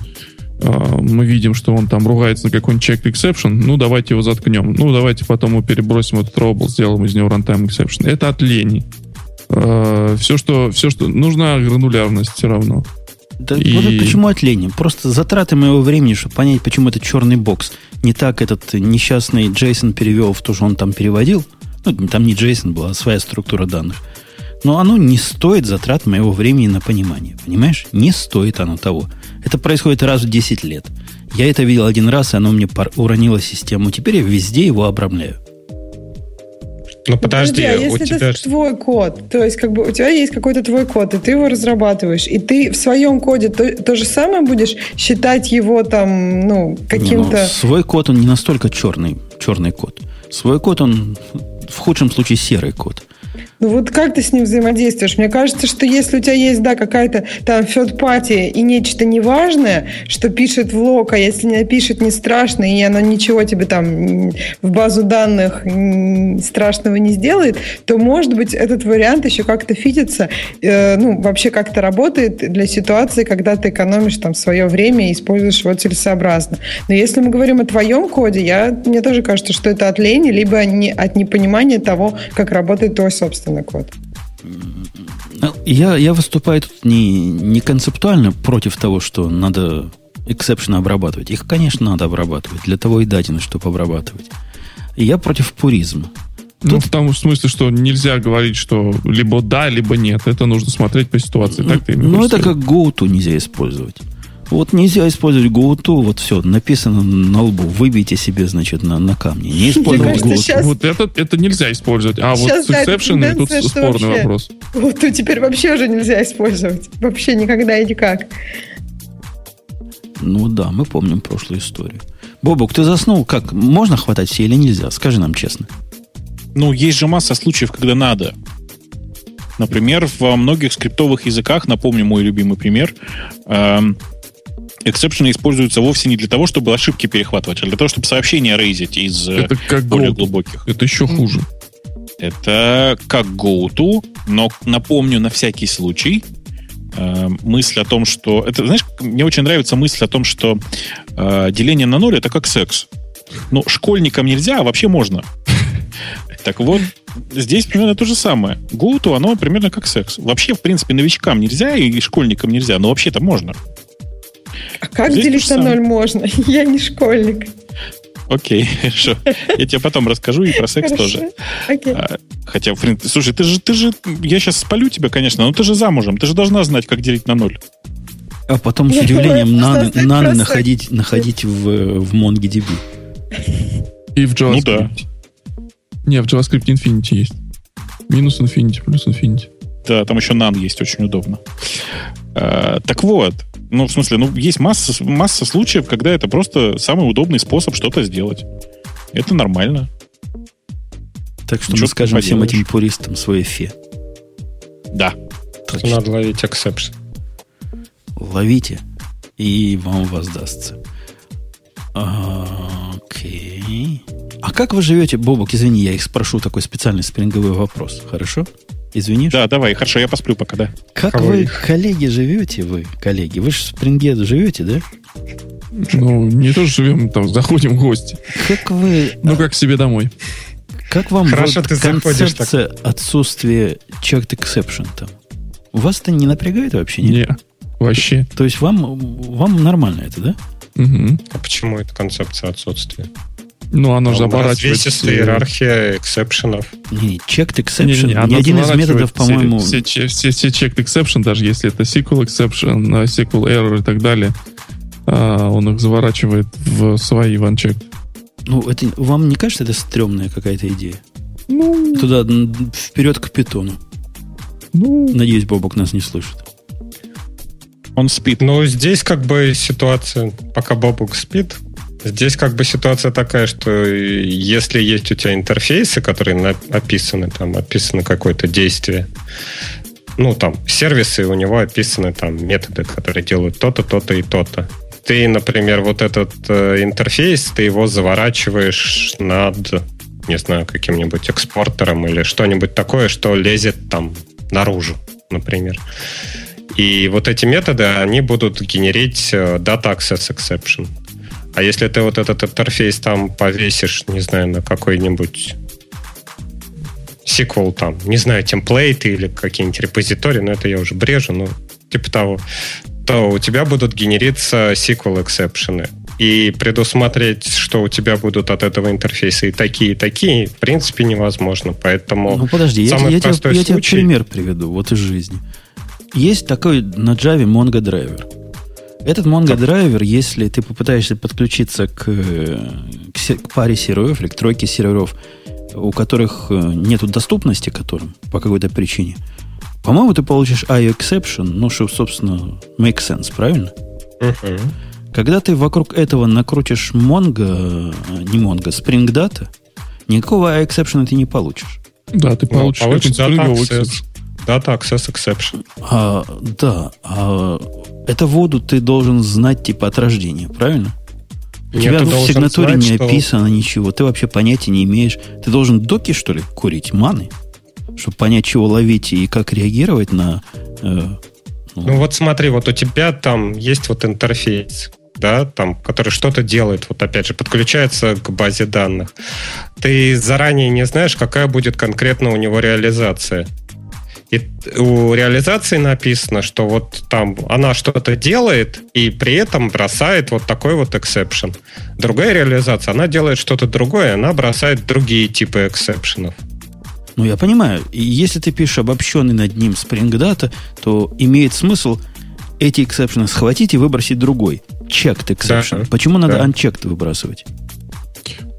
э, мы видим, что он там ругается на какой-нибудь check exception, ну, давайте его заткнем. Ну, давайте потом мы перебросим этот Троубл, сделаем из него runtime exception. Это от лени. Э, все, что, все, что... Нужна гранулярность все равно. Да и... вот почему от лени? Просто затраты моего времени, чтобы понять, почему это черный бокс. Не так этот несчастный Джейсон перевел в то, что он там переводил, Ну, там не JSON была, а своя структура данных. Но оно не стоит затрат моего времени на понимание. Понимаешь? Не стоит оно того. Это происходит раз в 10 лет. Я это видел один раз, и оно мне уронило систему. Теперь я везде его обрамляю. Ну подожди, подожди а если у тебя... это твой код, то есть как бы у тебя есть какой-то твой код, и ты его разрабатываешь, и ты в своем коде то, то же самое будешь считать его там, ну, каким-то... Ну, свой код, он не настолько черный, черный код. Свой код, он в худшем случае серый код. Ну вот как ты с ним взаимодействуешь? Мне кажется, что если у тебя есть, да, какая-то там party и нечто неважное, что пишет в лог, а если не напишет, не страшно, и оно ничего тебе там в базу данных страшного не сделает, то, может быть, этот вариант еще как-то фитится, э, ну, вообще как-то работает для ситуации, когда ты экономишь там свое время и используешь его целесообразно. Но если мы говорим о твоем коде, я, мне тоже кажется, что это от лени, либо не, от непонимания того, как работает твой собственный код. Ну, я, я выступаю тут не, не концептуально против того, что надо эксепшены обрабатывать. Их, конечно, надо обрабатывать. Для того и дадено, чтобы обрабатывать. И я против пуризма. Ну, Тут... в том смысле, что нельзя говорить, что либо да, либо нет. Это нужно смотреть по ситуации. Так ты ну, это как GoTo нельзя использовать. Вот нельзя использовать GoTo, вот все, написано на лбу, выбейте себе, значит, на, на камне. Не использовать GoTo. Сейчас... Вот это, это нельзя использовать. А сейчас, вот с exception, тут спорный вообще, вопрос. GoTo теперь вообще уже нельзя использовать. Вообще никогда и никак. Ну да, мы помним прошлую историю. Бобук, ты заснул как? Можно хватать все или нельзя? Скажи нам честно. Ну, есть же масса случаев, когда надо. Например, во многих скриптовых языках, напомню мой любимый пример, эм, эксепшены используются вовсе не для того, чтобы ошибки перехватывать, а для того, чтобы сообщения рейзить из э, это как более go глубоких. Это еще хуже. Это как GoTo, но напомню на всякий случай, э, мысль о том, что... Это, знаешь, мне очень нравится мысль о том, что э, деление на ноль это как секс. Ну, школьникам нельзя, а вообще можно. *laughs* Так вот, здесь примерно то же самое. GoTo, оно примерно как секс. Вообще, в принципе, новичкам нельзя и школьникам нельзя, но вообще-то можно. А как Здесь делить на ноль можно? *laughs* Я не школьник. Окей, *laughs* хорошо. Я тебе потом расскажу и про секс тоже. А, хотя, в принципе, слушай, ты же, ты же, я сейчас спалю тебя, конечно, но ты же замужем, ты же должна знать, как делить на ноль. А потом с удивлением наны, находить, находить в, в MongoDB. И в JavaScript. Ну да. Не, в JavaScript Infinity есть. Минус Infinity, плюс Infinity. Да, там еще NaN есть, очень удобно. А, так вот, ну, в смысле, ну, есть масса, масса случаев, когда это просто самый удобный способ что-то сделать. Это нормально. Так что, что мы скажем всем этим пуристам свое фе. Да. Точно. Надо ловить эксепшн. Ловите, и вам воздастся. Окей. А как вы живете, Бобок, извини, я их спрошу такой специальный спринговый вопрос, хорошо? Извини. Да, давай, хорошо, я посплю пока, да. Как Кого вы, их? коллеги, живете вы, коллеги? Вы же в Спринге живете, да? Ну, не то живем, там, заходим в гости. Как вы... Ну, как к себе домой. Как вам Хорошо, вот ты концепция так. отсутствия checked exception там? Вас это не напрягает вообще? Нет, не, вообще. То есть вам, вам нормально это, да? Угу. А почему это концепция отсутствия? Ну, оно же оборачивается. Развесистая иерархия эксепшенов. Не, checked exception. Не, не, не, Ни один из методов, по-моему... Все, все, все, все checked exception, даже если это SQL exception, SQL error и так далее, а, он их заворачивает в свои OneCheck. Ну, это вам не кажется, это стрёмная какая-то идея? Ну... Туда, вперед к питону. Ну... Надеюсь, Бобок нас не слышит. Он спит. Но здесь как бы ситуация, пока Бобок спит, Здесь как бы ситуация такая, что если есть у тебя интерфейсы, которые описаны, там описано какое-то действие, ну, там, сервисы, у него описаны там методы, которые делают то-то, то-то и то-то. Ты, например, вот этот э, интерфейс, ты его заворачиваешь над, не знаю, каким-нибудь экспортером или что-нибудь такое, что лезет там наружу, например. И вот эти методы, они будут генерить э, data access exception. А если ты вот этот интерфейс там повесишь, не знаю, на какой-нибудь SQL там, не знаю, темплейты или какие-нибудь репозитории, но это я уже брежу, ну, типа того, то у тебя будут генериться SQL эксепшены. и предусмотреть, что у тебя будут от этого интерфейса и такие, и такие, в принципе, невозможно. Поэтому ну, подожди, я, я, тебе, я тебе пример приведу, вот из жизни. Есть такой на Java Mongo драйвер. Этот Mongo драйвер, если ты попытаешься подключиться к, к, к паре серверов или к тройке серверов, у которых э, нет доступности которым по какой-то причине, по-моему, ты получишь IO exception, ну, что, собственно, make sense, правильно? Uh-huh. Когда ты вокруг этого накрутишь Mongo, э, не Mongo, Spring Data, никакого IO exception ты не получишь. Да, ты получишь, ну, получишь Data Access. Exception. А, да, а это воду ты должен знать типа от рождения, правильно? У тебя в сигнатуре знать, не что... описано ничего, ты вообще понятия не имеешь. Ты должен доки, что ли, курить, маны? Чтобы понять, чего ловить и как реагировать на... Э, ну. ну вот смотри, вот у тебя там есть вот интерфейс, да, там, который что-то делает, вот опять же, подключается к базе данных. Ты заранее не знаешь, какая будет конкретно у него реализация. И у реализации написано, что вот там она что-то делает и при этом бросает вот такой вот exception. Другая реализация, она делает что-то другое, она бросает другие типы эксепшенов. Ну, я понимаю. И если ты пишешь обобщенный над ним Spring Data, то имеет смысл эти эксепшены схватить и выбросить другой. Checked exception. Да, Почему надо да. unchecked выбрасывать?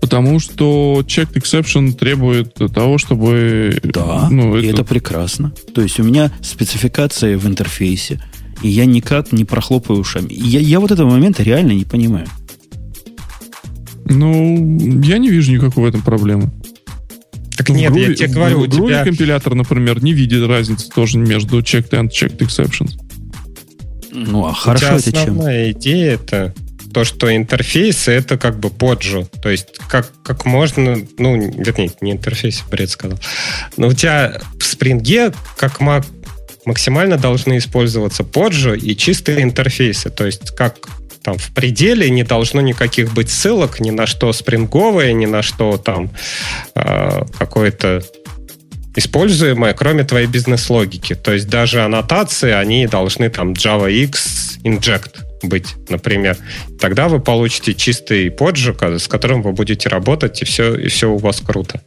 Потому что checked exception требует того, чтобы... Да, ну, и это... это прекрасно. То есть у меня спецификация в интерфейсе, и я никак не прохлопаю ушами. Я, я вот этого момента реально не понимаю. Ну, я не вижу никакой в этом проблемы. Так нет, Groovy, я тебе говорю, у тебя... компилятор, например, не видит разницы тоже между checked and checked exceptions. Ну, а хорошо это чем? Основная идея это то, что интерфейсы это как бы поджу. То есть как, как можно, ну, вернее, не интерфейс, бред сказал. Но у тебя в спринге как максимально должны использоваться поджу и чистые интерфейсы. То есть как там в пределе не должно никаких быть ссылок ни на что спринговое, ни на что там э, какое-то используемое, кроме твоей бизнес-логики. То есть даже аннотации, они должны там JavaX inject быть, например. Тогда вы получите чистый поджиг, с которым вы будете работать, и все, и все у вас круто.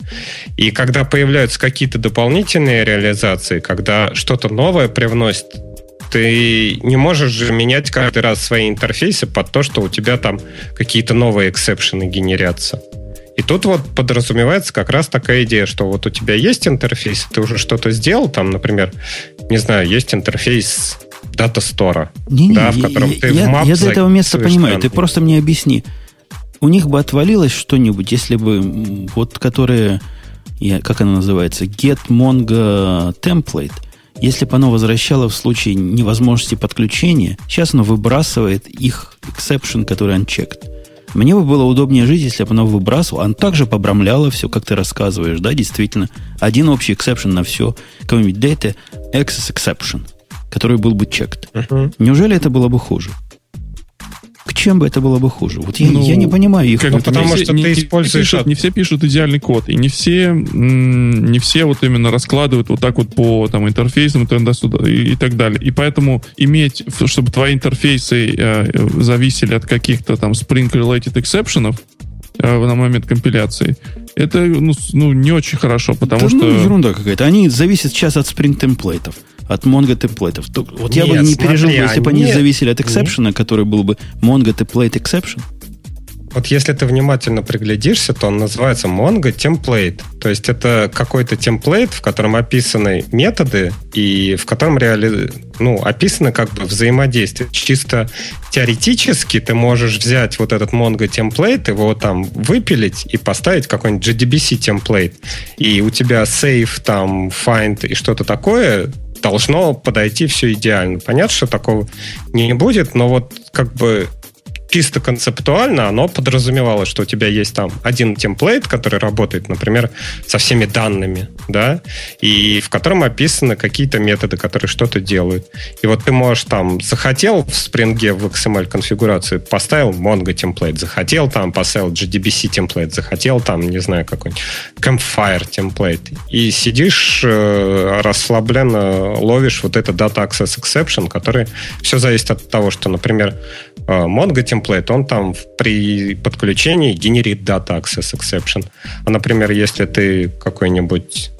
И когда появляются какие-то дополнительные реализации, когда что-то новое привносит ты не можешь же менять каждый раз свои интерфейсы под то, что у тебя там какие-то новые эксепшены генерятся. И тут вот подразумевается как раз такая идея, что вот у тебя есть интерфейс, ты уже что-то сделал, там, например, не знаю, есть интерфейс дата стора, да, в котором я, ты я, в map Я до этого места понимаю, ты просто мне объясни. У них бы отвалилось что-нибудь, если бы вот которые, как она называется, get mongo template – если бы оно возвращало в случае невозможности подключения, сейчас оно выбрасывает их exception, который unchecked. Мне бы было удобнее жить, если бы оно выбрасывало. Оно также побрамляло все, как ты рассказываешь, да, действительно. Один общий exception на все. Какой-нибудь data access exception, который был бы checked. Uh-huh. Неужели это было бы хуже? К чем бы это было бы хуже? Вот я, ну, я не понимаю их. Как, ну, потому что не, ты используешь... Пишут, не все пишут идеальный код, и не все, не все вот именно раскладывают вот так вот по там, интерфейсам туда-сюда и, и так далее. И поэтому иметь, чтобы твои интерфейсы э, зависели от каких-то там Spring-related exceptions, э, на момент компиляции, это ну, ну, не очень хорошо, потому да, что... Ну, ерунда какая-то. Они зависят сейчас от Spring темплейтов от Mongo темплейтов. Вот я бы не пережил, если бы они зависели от эксепшена, который был бы Mongo template exception. Вот если ты внимательно приглядишься, то он называется Mongo Template. То есть это какой-то темплейт, в котором описаны методы и в котором реали... ну, описаны как бы взаимодействие. Чисто теоретически ты можешь взять вот этот Mongo темплейт, его там выпилить и поставить какой-нибудь JDBC темплейт. И у тебя save, там, find и что-то такое должно подойти все идеально. Понятно, что такого не будет, но вот как бы чисто концептуально оно подразумевало, что у тебя есть там один темплейт, который работает, например, со всеми данными, да, и в котором описаны какие-то методы, которые что-то делают. И вот ты можешь там, захотел в Spring в XML конфигурации, поставил Mongo темплейт, захотел там, поставил JDBC темплейт, захотел там, не знаю, какой-нибудь Campfire темплейт, и сидишь э, расслабленно ловишь вот это Data Access Exception, который все зависит от того, что, например, Mongo темплейт template, он там при подключении генерит data access exception. А, например, если ты какой-нибудь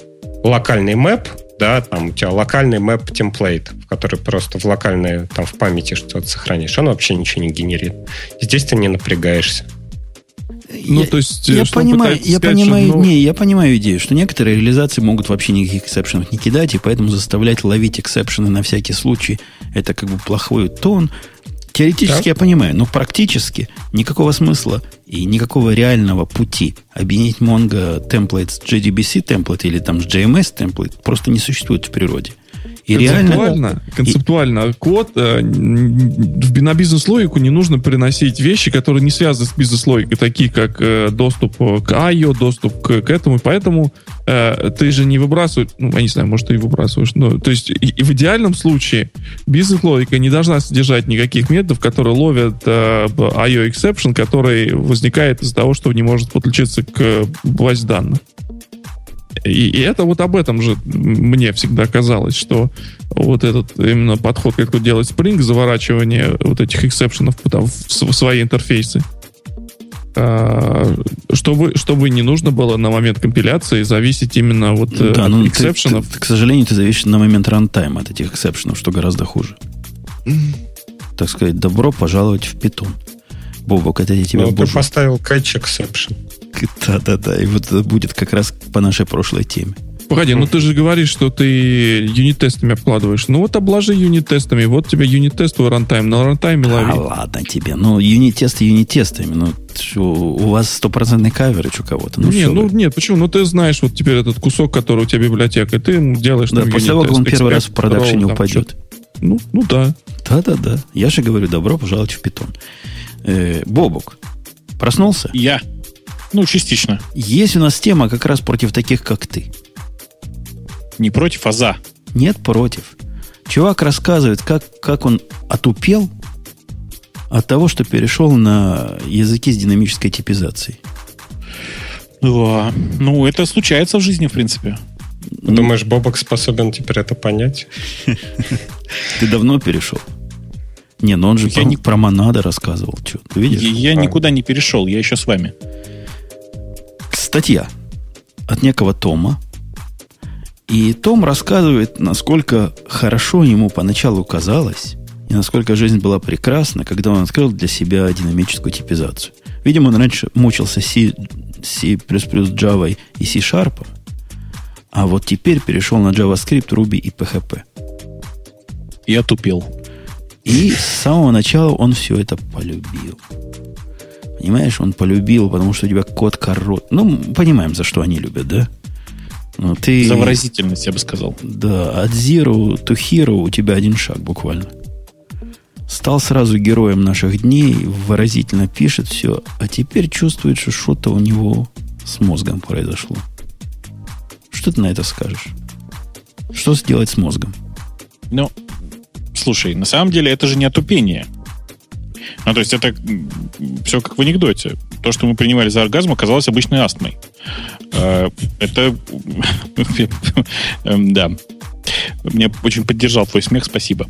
локальный мэп, да, там у тебя локальный map template, в который просто в локальной, там в памяти что-то сохранишь, он вообще ничего не генерит. Здесь ты не напрягаешься. Ну, я, то есть, я понимаю, я сказать, понимаю, ну... не, я понимаю идею, что некоторые реализации могут вообще никаких эксепшенов не кидать, и поэтому заставлять ловить эксепшены на всякий случай, это как бы плохой тон. Теоретически да. я понимаю, но практически никакого смысла и никакого реального пути объединить Mongo template с JDBC template или там с JMS template просто не существует в природе. И концептуально, реально... концептуально и... код э, на бизнес-логику не нужно приносить вещи, которые не связаны с бизнес-логикой, такие как э, доступ к IO, доступ к, к этому. Поэтому э, ты же не выбрасываешь, ну, я не знаю, может, ты и выбрасываешь. Но, то есть и, и в идеальном случае бизнес-логика не должна содержать никаких методов, которые ловят э, IO exception, который возникает из-за того, что не может подключиться к базе данных. И, и это вот об этом же мне всегда казалось, что вот этот именно подход, как тут делать Spring, заворачивание вот этих эксепшенов в, в свои интерфейсы, а, чтобы, чтобы не нужно было на момент компиляции зависеть именно вот э, да, от ну, эксепшенов. Ты, ты, к сожалению, ты зависишь на момент рантайма от этих эксепшенов, что гораздо хуже. Так сказать, добро пожаловать в питон. Бобок, это я тебя ну, ты поставил catch exception. *laughs* Да-да-да, и вот это будет как раз по нашей прошлой теме. Погоди, ну ты же говоришь, что ты юнит-тестами обкладываешь. Ну вот обложи юнит-тестами, вот тебе юнит-тест в рантайм, на рантайме лови. А ладно тебе, ну юнит-тесты юнит-тестами, ну что, у вас стопроцентный каверидж у кого-то. Ну, не, ну вы? нет, почему? Ну ты знаешь вот теперь этот кусок, который у тебя библиотека, и ты делаешь Да, после того, как он первый раз в продакшене упадет. Ну, ну да. Да-да-да. Я же говорю, добро пожаловать в питон. Э, Бобук, проснулся? Я. Ну, частично. Есть у нас тема как раз против таких, как ты. Не против, а за. Нет, против. Чувак рассказывает, как, как он отупел от того, что перешел на языки с динамической типизацией. Да. Ну, это случается в жизни, в принципе. Думаешь, Бобок способен теперь это понять? *laughs* Ты давно перешел? Не, но он же про, не... про монады рассказывал. Что, ты видишь? Я, я а. никуда не перешел, я еще с вами. Статья от некого Тома. И Том рассказывает, насколько хорошо ему поначалу казалось, и насколько жизнь была прекрасна, когда он открыл для себя динамическую типизацию. Видимо, он раньше мучился C, C++, Java и C-Sharp, а вот теперь перешел на JavaScript, Ruby и PHP. Я тупил. И с самого начала он все это полюбил. Понимаешь, он полюбил, потому что у тебя код корот. Ну, понимаем, за что они любят, да? Ну, ты... За выразительность, я бы сказал. Да, от zero to hero у тебя один шаг буквально. Стал сразу героем наших дней, выразительно пишет все, а теперь чувствует, что что-то у него с мозгом произошло. Что ты на это скажешь? Что сделать с мозгом? Ну, Слушай, на самом деле это же не отупение. Ну, то есть это все как в анекдоте. То, что мы принимали за оргазм, оказалось обычной астмой. Э, это... *laughs* Эм, да. Меня очень поддержал твой смех, спасибо.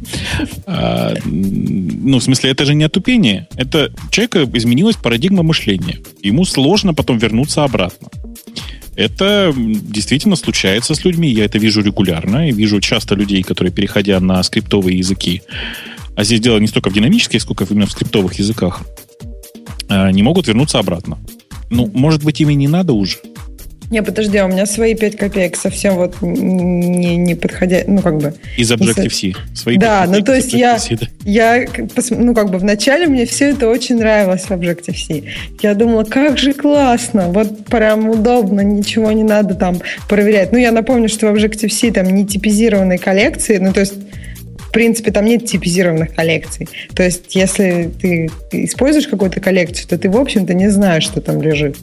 А, ну, в смысле, это же не отупение. Это человека изменилась парадигма мышления. Ему сложно потом вернуться обратно. Это действительно случается с людьми. Я это вижу регулярно. И вижу часто людей, которые, переходя на скриптовые языки, а здесь дело не столько в динамических, сколько именно в скриптовых языках, а, не могут вернуться обратно. Ну, может быть, им и не надо уже. Не, подожди, а у меня свои 5 копеек совсем вот не, не подходя, ну как бы... Из Objective-C. Свои да, ну то есть я, да. я, ну как бы вначале мне все это очень нравилось в Objective-C. Я думала, как же классно, вот прям удобно, ничего не надо там проверять. Ну я напомню, что в Objective-C там не типизированные коллекции, ну то есть в принципе, там нет типизированных коллекций. То есть, если ты используешь какую-то коллекцию, то ты, в общем-то, не знаешь, что там лежит.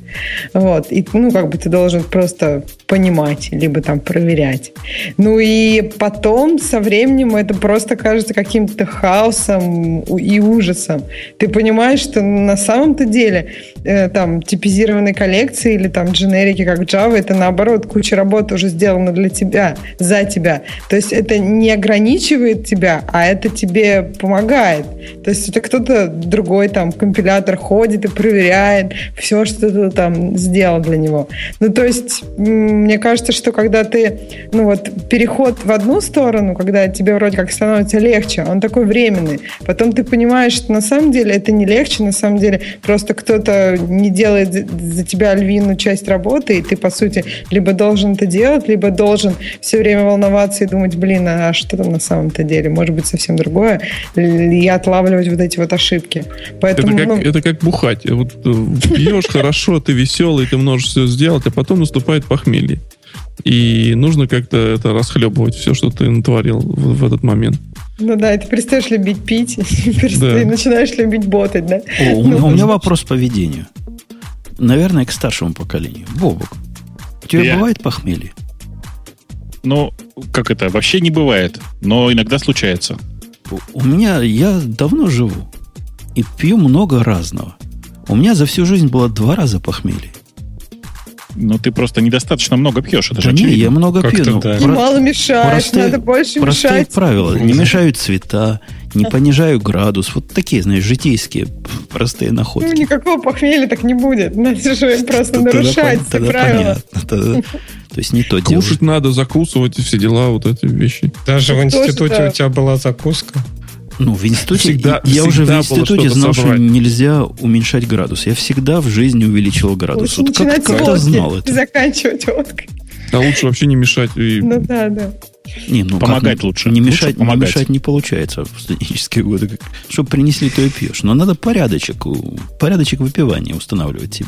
Вот. И, ну, как бы ты должен просто понимать, либо там проверять. Ну и потом, со временем, это просто кажется каким-то хаосом и ужасом. Ты понимаешь, что на самом-то деле э, там типизированные коллекции или там дженерики, как Java, это наоборот, куча работы уже сделана для тебя, за тебя. То есть это не ограничивает тебя тебя, а это тебе помогает. То есть это кто-то другой там компилятор ходит и проверяет все, что ты там сделал для него. Ну, то есть, мне кажется, что когда ты, ну вот, переход в одну сторону, когда тебе вроде как становится легче, он такой временный. Потом ты понимаешь, что на самом деле это не легче, на самом деле просто кто-то не делает за тебя львиную часть работы, и ты, по сути, либо должен это делать, либо должен все время волноваться и думать, блин, а что там на самом-то деле? Может быть, совсем другое? И отлавливать вот эти вот ошибки. Поэтому, это, как, ну... это как бухать. Вот э, пьешь хорошо, ты веселый, ты можешь все сделать, а потом наступает похмелье. И нужно как-то это расхлебывать, все, что ты натворил в, в этот момент. Ну да, и ты перестаешь любить пить, *laughs* да. начинаешь любить ботать, да? О, у, ну, у меня вопрос по ведению. Наверное, к старшему поколению. Бобок, у тебя Я... бывает похмелье? Ну, как это, вообще не бывает, но иногда случается. У меня, я давно живу и пью много разного. У меня за всю жизнь было два раза похмелье. Ну, ты просто недостаточно много пьешь. Это да же не, я много пью. Ну, да. про... мало мешаешь, простые, надо больше простые мешать. правила. Не мешаю цвета, не понижаю градус. Вот такие, знаешь, житейские простые находки. Ну, никакого похмелья так не будет. Надо же просто нарушать все правила. То есть не то Кушать надо, закусывать и все дела, вот эти вещи. Даже в институте у тебя была закуска? Ну, в институте... Всегда, я всегда уже в институте знал, собрать. что нельзя уменьшать градус. Я всегда в жизни увеличивал градус. Лучше вот как, как знал это? заканчивать водкой. А лучше вообще не мешать. И... Ну да, да. Не, ну помогать лучше. Не мешать, лучше помогать. не мешать не получается в студенческие годы. Чтобы принесли, то и пьешь. Но надо порядочек, порядочек выпивания устанавливать себе.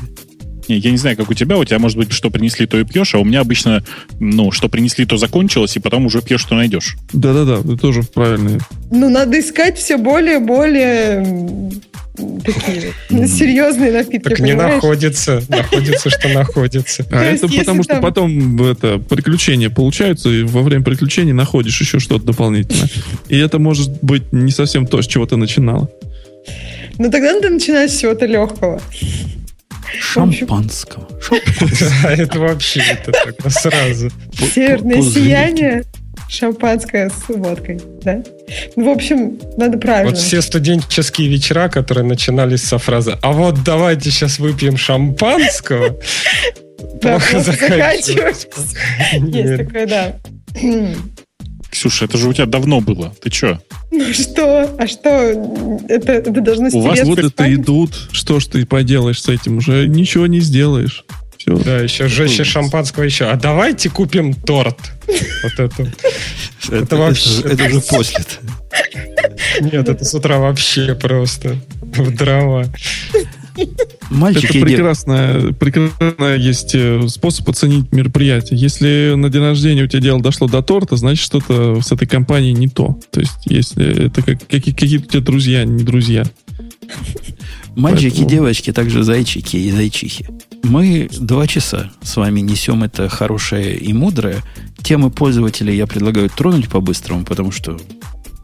Не, я не знаю, как у тебя. У тебя, может быть, что принесли, то и пьешь, а у меня обычно, ну, что принесли, то закончилось, и потом уже пьешь, что найдешь. Да-да-да, это тоже правильно. Ну, надо искать все более-более такие серьезные напитки. Так не находится, находится, что находится. *laughs* А это потому, что потом это приключения получаются, и во время приключений находишь еще что-то дополнительное. И это может быть не совсем то, с чего ты начинала. Ну тогда надо начинать с чего-то легкого. Шампанского. Да, *laughs* это вообще это сразу. Северное сияние шампанское с водкой, да? Ну, в общем, надо правильно. Вот все студенческие вечера, которые начинались со фразы «А вот давайте сейчас выпьем шампанского», плохо заканчивается. Есть такое, да. Ксюша, это же у тебя давно было. Ты что? Ну что? А что? Это, это должно У вас вот это идут. Что ж ты поделаешь с этим? Уже ничего не сделаешь. Все. Да, еще жестче шампанского еще. А давайте купим торт. Вот это. Это вообще... Это же после. Нет, это с утра вообще просто в дрова. Мальчики Это прекрасная, прекрасная есть э, способ оценить мероприятие. Если на день рождения у тебя дело дошло до торта, значит что-то с этой компанией не то. То есть если это как, какие-то у тебя друзья, не друзья. Мальчики, Поэтому... девочки, также зайчики и зайчихи. Мы два часа с вами несем это хорошее и мудрое. Темы пользователей я предлагаю тронуть по-быстрому, потому что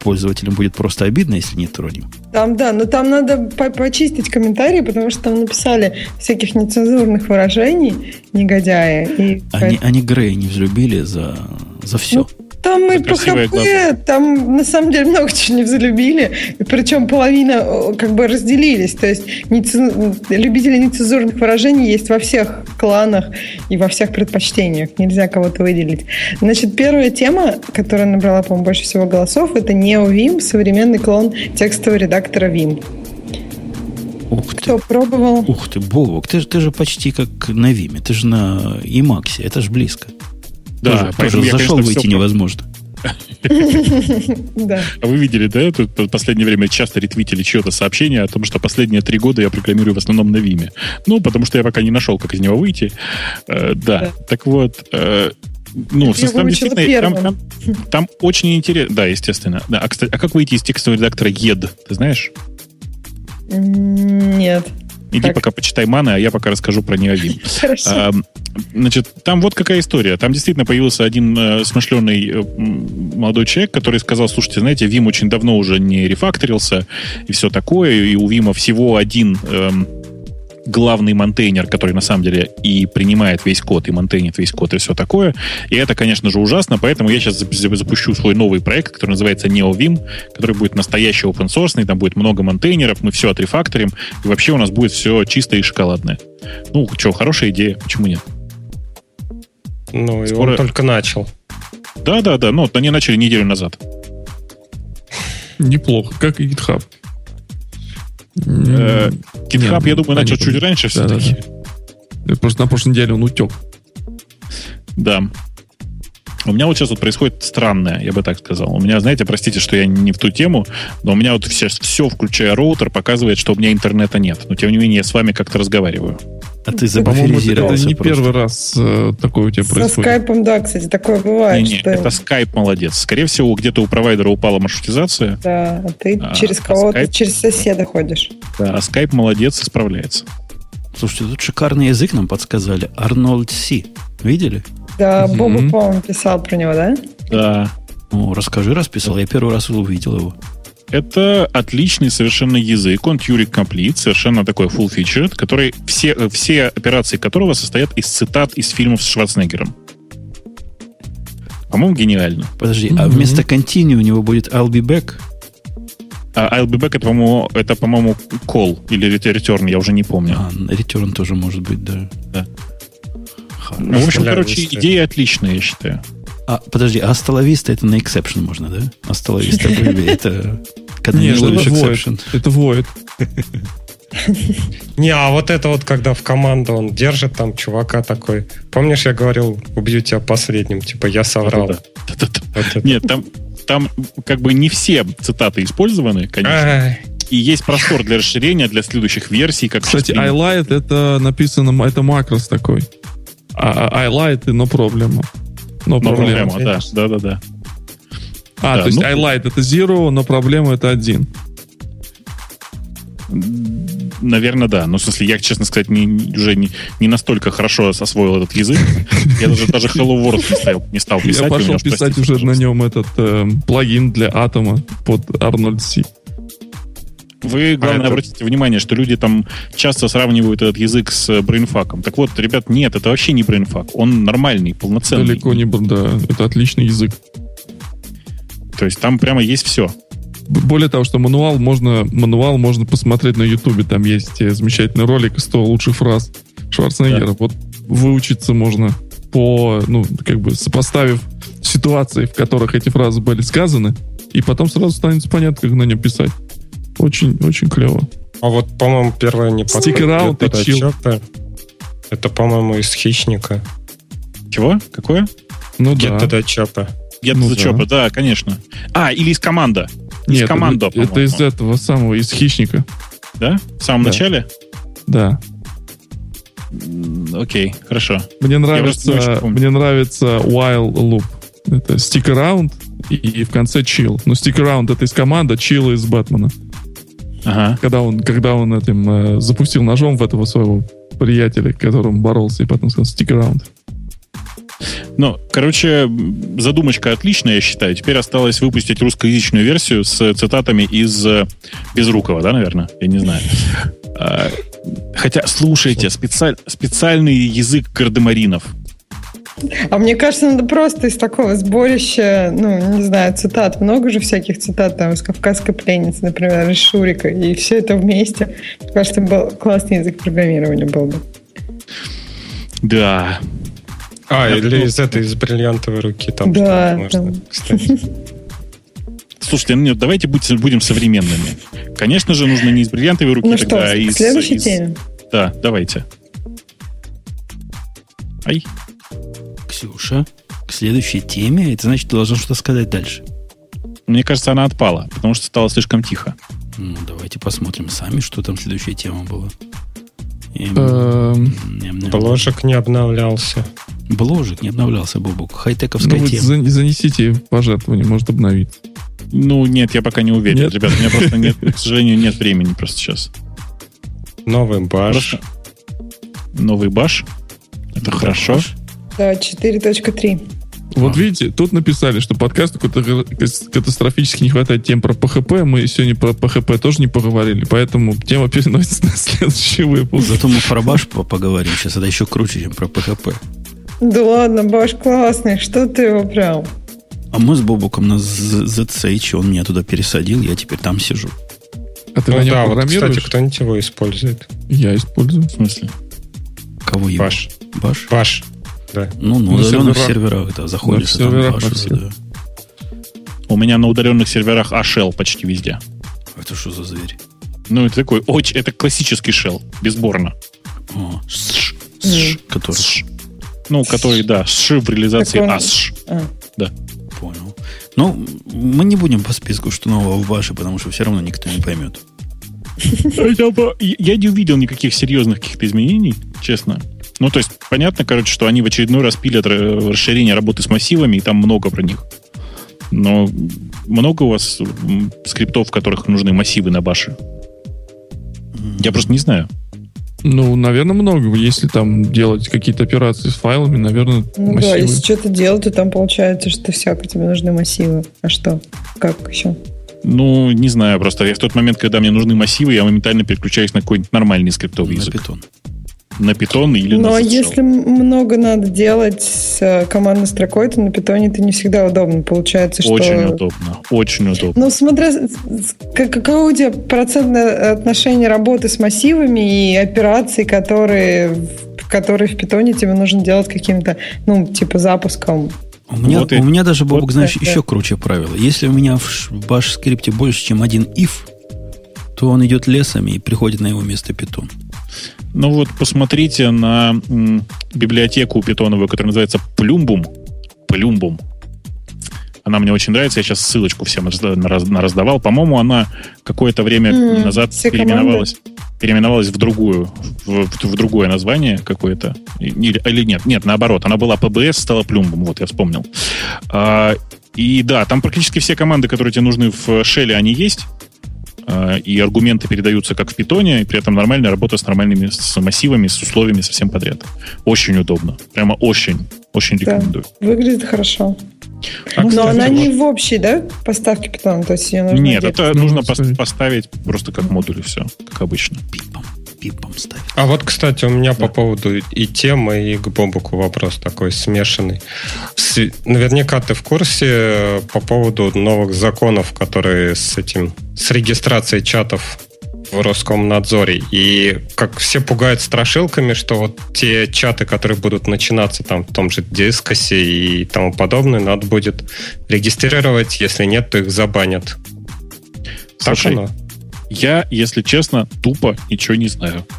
пользователям будет просто обидно, если не тронем. Там, да, но там надо по почистить комментарии, потому что там написали всяких нецензурных выражений негодяи. И они, они Грея не взлюбили за, за все. Ну, там и ПХП, там на самом деле много чего не взлюбили. И причем половина как бы разделились. То есть нецен... любители нецензурных выражений есть во всех кланах и во всех предпочтениях. Нельзя кого-то выделить. Значит, первая тема, которая набрала, по-моему, больше всего голосов, это NeoVim, современный клон текстового редактора Vim. Ух ты. Кто пробовал? Ух ты, Бобок, ты, ты же почти как на Виме, ты же на Emacs, это же близко. Да, тоже, тоже зашел выйти все... невозможно. Да. А вы видели, да, тут в последнее время часто ретвитили чье-то сообщение о том, что последние три года я программирую в основном на Виме. Ну, потому что я пока не нашел, как из него выйти. Э, да, так вот, э, ну, в составе действительно, там, там, там очень интересно. Да, естественно. Да, а, кстати, а как выйти из текстового редактора ED? Ты знаешь? Нет. Иди так. пока почитай маны, а я пока расскажу про. *laughs* Хорошо. А, значит, там вот какая история. Там действительно появился один э, смышленый э, молодой человек, который сказал, слушайте, знаете, Vim очень давно уже не рефакторился и все такое, и у Vim всего один... Э, главный монтейнер, который на самом деле и принимает весь код, и монтейнит весь код, и все такое. И это, конечно же, ужасно, поэтому я сейчас запущу свой новый проект, который называется NeoVim, который будет настоящий open source, там будет много монтейнеров, мы все отрефакторим, и вообще у нас будет все чистое и шоколадное. Ну, что, хорошая идея, почему нет? Ну, и Скоро... он только начал. Да, да, да. Ну, вот они начали неделю назад. Неплохо, как и GitHub. Э, GitHub, я думаю, начал чуть раньше все-таки. Просто на прошлой неделе он утек. Да. У меня вот сейчас вот происходит странное, я бы так сказал. У меня, знаете, простите, что я не в ту тему, но у меня вот все, все включая роутер, показывает, что у меня интернета нет. Но тем не менее я с вами как-то разговариваю. А ты забаферизировался Это не просто. первый раз э, такое у тебя Со происходит. Со скайпом, да, кстати, такое бывает. Не, не, что... это скайп молодец. Скорее всего, где-то у провайдера упала маршрутизация. Да, а ты а, через кого-то, а через соседа ходишь. Да, а скайп молодец справляется. Слушайте, тут шикарный язык нам подсказали. Арнольд Си. Видели? Да, mm-hmm. Боба, по-моему, писал про него, да? Да. Ну, расскажи, раз писал. Я первый раз увидел его. Это отличный совершенно язык. Он Turing Complete, совершенно такой full featured, который все, все операции которого состоят из цитат из фильмов с Шварценеггером. По-моему, гениально. Подожди, mm-hmm. а вместо continue у него будет I'll be back? А I'll be back это, по-моему, это, по-моему, call или return, я уже не помню. А, return тоже может быть, да. да. Ну, в общем, короче, идея отличная, я считаю. А, подожди, а астоловиста это на exception можно, да? Астоловиста это *laughs* Нет, это exception. Это void. Не, а вот это вот, когда в команду он держит там чувака такой. Помнишь, я говорил, убью тебя последним, типа я соврал. *laughs* Нет, там, там как бы не все цитаты использованы, конечно. И есть простор для расширения для следующих версий. Как Кстати, iLight это написано, это макрос такой. А, а iLight и no проблема. Но, но проблема, да, да, да, да. А, да, то есть ну, iLight это zero, но проблема это один. Наверное, да. Ну, в смысле, я, честно сказать, не, уже не, не настолько хорошо освоил этот язык. Я даже, даже Hello World не стал, не стал писать. Я пошел писать уже на нем этот э, плагин для атома под ArnoldC. Вы, главное, а это... обратите внимание, что люди там часто сравнивают этот язык с брейнфаком. Так вот, ребят, нет, это вообще не брейнфак. Он нормальный, полноценный. Далеко не, да, это отличный язык. То есть там прямо есть все. Более того, что мануал можно, мануал можно посмотреть на Ютубе. Там есть э, замечательный ролик 100 лучших фраз Шварценеггера. Да. Вот выучиться можно по, ну, как бы сопоставив ситуации, в которых эти фразы были сказаны, и потом сразу станет понятно, как на нем писать. Очень, очень клево. А вот, по-моему, первое не Stick around и chill. Это, по-моему, из хищника. Чего? Какое? Ну Get да. Get Chopper. Get ну, the да. Chopper, да, конечно. А, или из команда. Из Нет, команда, это, это из этого самого, из хищника. Да? В самом да. начале? Да. Окей, хорошо. Мне нравится, мне нравится while loop. Это stick around и в конце chill. Но stick around это из команды, chill из Бэтмена. Ага. Когда он, когда он этим э, запустил ножом в этого своего приятеля, с которым боролся, и потом сказал stick around. Ну, короче, задумочка отличная, я считаю. Теперь осталось выпустить русскоязычную версию с цитатами из э, Безрукова, да, наверное? Я не знаю. А, хотя, слушайте, специаль, специальный язык гардемаринов. А мне кажется, надо просто из такого сборища, ну, не знаю, цитат. Много же всяких цитат там из «Кавказской пленницы», например, из Шурика. И все это вместе. Мне кажется, был классный язык программирования был бы. Да. А, Я или из этой, из бриллиантовой руки. Там да, можно, там. кстати. *laughs* Слушайте, ну нет, давайте будем, будем современными. Конечно же, нужно не из бриллиантовой руки, ну тогда, что, а из... Следующей из... теме. Да, давайте. Ай. Ксюша, к следующей теме, это значит, ты должен что-то сказать дальше. Мне кажется, она отпала, потому что стало слишком тихо. Ну, давайте посмотрим сами, что там следующая тема была. Эм, бложек не обновлялся. Бложек не обновлялся, Бобук. Хай-тековская ну, тема. занесите пожертвование, может обновить. Ну, нет, я пока не уверен. Нет? Ребят, у меня просто нет, *laughs* к сожалению, нет времени просто сейчас. Новый баш. Новый баш. Это Новый хорошо. Баш. Да, 4.3. Вот видите, тут написали, что подкасту катастрофически не хватает тем про ПХП. Мы сегодня про ПХП тоже не поговорили, поэтому тема *laughs* переносится на следующий выпуск. Зато мы про баш поговорим сейчас. Это еще круче, чем про ПХП. Да ладно, баш классный. Что ты его прям? А мы с Бобуком на ZCH, он меня туда пересадил, я теперь там сижу. А ты ну, на да, вот, кстати, кто-нибудь его использует. Я использую. В смысле? Кого его? Баш. Баш? Баш. Да. Ну, на удаленных серверах, да, заходишь, на серверах там да. У меня на удаленных серверах AShell почти везде. Это что за зверь? Ну, это такой, очень, это классический shell, безборно. О, сш, сш, который... Сш. Ну, который, да, с в реализации. А. Да. Понял. Ну, мы не будем по списку, что нового в баше, потому что все равно никто не поймет. Я не увидел никаких серьезных каких-то изменений, честно. Ну, то есть, понятно, короче, что они в очередной раз пилят расширение работы с массивами, и там много про них. Но много у вас скриптов, в которых нужны массивы на баше? Я просто не знаю. Ну, наверное, много. Если там делать какие-то операции с файлами, наверное, ну, массивы. Да, если что-то делать, то там получается, что всяко тебе нужны массивы. А что? Как еще? Ну, не знаю, просто я в тот момент, когда мне нужны массивы, я моментально переключаюсь на какой-нибудь нормальный скриптовый на язык. Python на питон или Но на Но если много надо делать с э, командной строкой, то на питоне это не всегда удобно. Получается, что... Очень удобно. Очень удобно. Ну, смотря, какое у тебя процентное отношение работы с массивами и операций, которые, которые в питоне тебе нужно делать каким-то, ну, типа запуском у меня, вот у меня даже, Бобок, вот знаешь, да, еще круче правило. Если у меня в баш скрипте больше, чем один if, то он идет лесами и приходит на его место питон. Ну вот посмотрите на библиотеку питоновую, которая называется Plumbum. Plumbum. Она мне очень нравится. Я сейчас ссылочку всем раздавал. По-моему, она какое-то время mm, назад переименовалась, переименовалась в другую, в, в, в другое название какое-то. Или, или нет, нет, наоборот. Она была PBS, стала Plumbum. Вот, я вспомнил. А, и да, там практически все команды, которые тебе нужны в шеле, они есть. А, и аргументы передаются как в питоне, и при этом нормальная работа с нормальными с массивами, с условиями совсем подряд. Очень удобно. Прямо очень, очень да. рекомендую. Выглядит хорошо. А, Но кстати, она вот... не в общей, да, поставке питона? То есть ее нужно Нет, это нужно поставить. поставить просто как модуль и все, как обычно. Пипом пипом ставить. А вот, кстати, у меня да. по поводу и темы, и к Бобуку вопрос такой смешанный. С, наверняка ты в курсе э, по поводу новых законов, которые с этим, с регистрацией чатов в Роскомнадзоре. И как все пугают страшилками, что вот те чаты, которые будут начинаться там в том же дискосе и тому подобное, надо будет регистрировать. Если нет, то их забанят. Слушай, так оно? Я, если честно, тупо ничего не знаю. *laughs*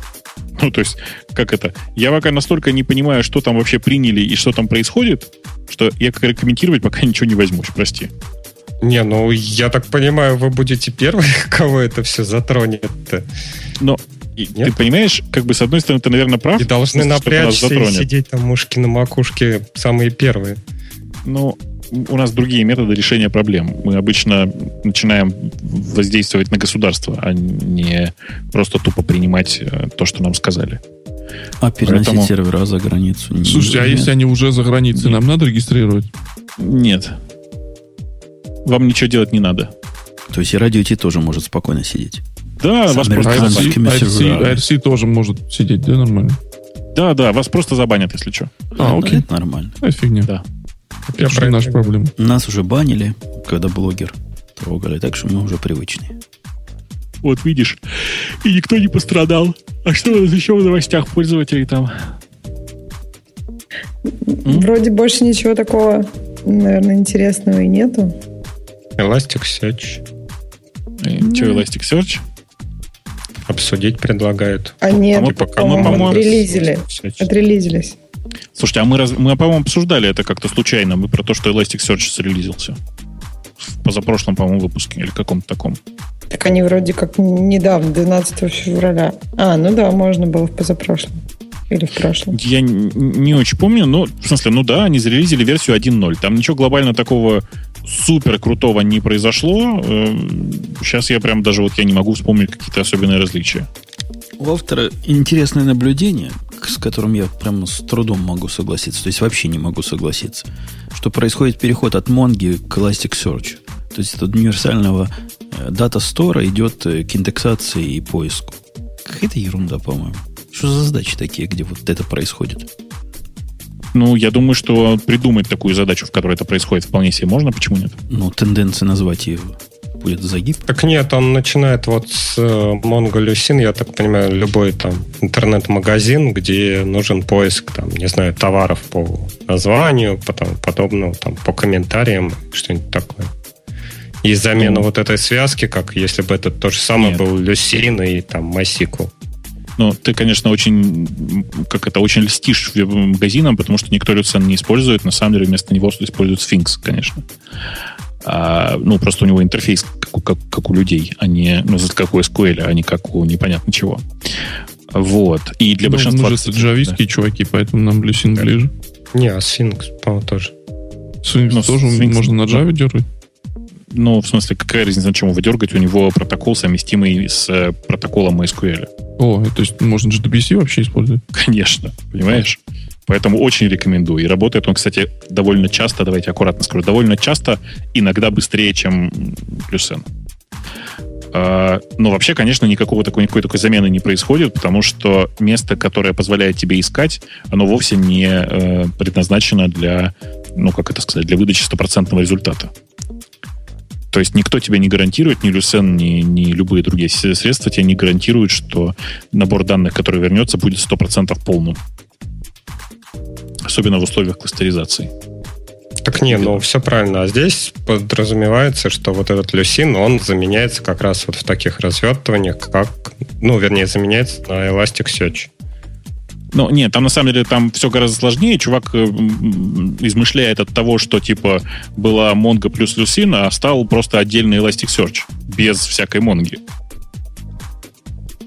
Ну, то есть, как это? Я пока настолько не понимаю, что там вообще приняли и что там происходит, что я комментировать пока *laughs* ничего не возьмусь, прости. Не, ну, я так понимаю, вы будете первые, *laughs* кого это все затронет-то. Но и, ты понимаешь, как бы с одной стороны ты, наверное, прав. И должны напрячься и сидеть там мушки на макушке самые первые. Ну, у нас другие методы решения проблем. Мы обычно начинаем воздействовать на государство, а не просто тупо принимать э, то, что нам сказали. А переносить Поэтому... сервера за границу? Слушайте, а нет. если они уже за границей, нам надо регистрировать? Нет. Вам ничего делать не надо. То есть и радио Ти тоже может спокойно сидеть? Да, вас просто IRC, IRC тоже может сидеть, да, нормально? Да, да, вас просто забанят, если что. А, окей. Это нормально. А, фигня. Да. Это же наша проблема. Нас уже банили, когда блогер трогали, так что мы уже привычные. Вот видишь, и никто не пострадал. А что у нас еще в новостях пользователей там? Вроде больше ничего такого, наверное, интересного и нету. Elasticsearch. Mm. Что Elasticsearch? Обсудить предлагают. А нет, а мы, пока мы, по-моему, отрелизили. Отрелизились. Слушайте, а мы, раз, мы по-моему, обсуждали это как-то случайно. Мы про то, что Elasticsearch срелизился. В позапрошлом, по-моему, выпуске или каком-то таком. Так они вроде как недавно, 12 февраля. А, ну да, можно было в позапрошлом. Или в прошлом? Я не очень помню, но, в смысле, ну да, они зарелизили версию 1.0. Там ничего глобально такого супер крутого не произошло. Сейчас эм, я прям даже вот я не могу вспомнить какие-то особенные различия. У автора интересное наблюдение, с которым я прямо с трудом могу согласиться, то есть вообще не могу согласиться, что происходит переход от Mongo к Elasticsearch. То есть от универсального дата стора идет к индексации и поиску. Какая-то ерунда, по-моему. Что за задачи такие, где вот это происходит? Ну, я думаю, что придумать такую задачу, в которой это происходит, вполне себе можно. Почему нет? Ну, тенденция назвать ее будет загиб. Так нет, он начинает вот с э, Mongo Lucene, я так понимаю, любой там интернет-магазин, где нужен поиск, там, не знаю, товаров по названию, потом подобного, там, по комментариям, что-нибудь такое. И замена ну, вот этой связки, как если бы это то же самое нет. был Lucene и там MySQL. Ну, ты, конечно, очень, как это, очень льстишь магазинам, потому что никто Люцен не использует. На самом деле вместо него используют Sphinx, конечно. А, ну, просто у него интерфейс как, как, как у людей, а не, ну, как у SQL, а не как у непонятно чего. Вот. И для ну, большинства... Мы же джавийские да. чуваки, поэтому нам Lucene да. ближе. Не, а Sphinx, по-моему, тоже. Sphinx ну, тоже Sphinx, можно на Java дергать? Ну, в смысле, какая разница, чем его дергать? У него протокол совместимый с э, протоколом MySQL. О, то есть можно JDBC вообще использовать? Конечно, понимаешь? Поэтому очень рекомендую. И работает он, кстати, довольно часто, давайте аккуратно скажу, довольно часто, иногда быстрее, чем Люсен. А, но вообще, конечно, никакого такой, никакой такой замены не происходит, потому что место, которое позволяет тебе искать, оно вовсе не э, предназначено для, ну, как это сказать, для выдачи стопроцентного результата. То есть никто тебе не гарантирует, ни Люсен, ни, ни любые другие средства тебе не гарантируют, что набор данных, который вернется, будет 100% полным. Особенно в условиях кластеризации. Так не, ну все правильно. А здесь подразумевается, что вот этот люсин, он заменяется как раз вот в таких развертываниях, как, ну, вернее, заменяется на Elasticsearch. Ну, нет, там на самом деле там все гораздо сложнее. Чувак э, измышляет от того, что типа была Mongo плюс Lucene, а стал просто отдельный Elasticsearch без всякой Монги.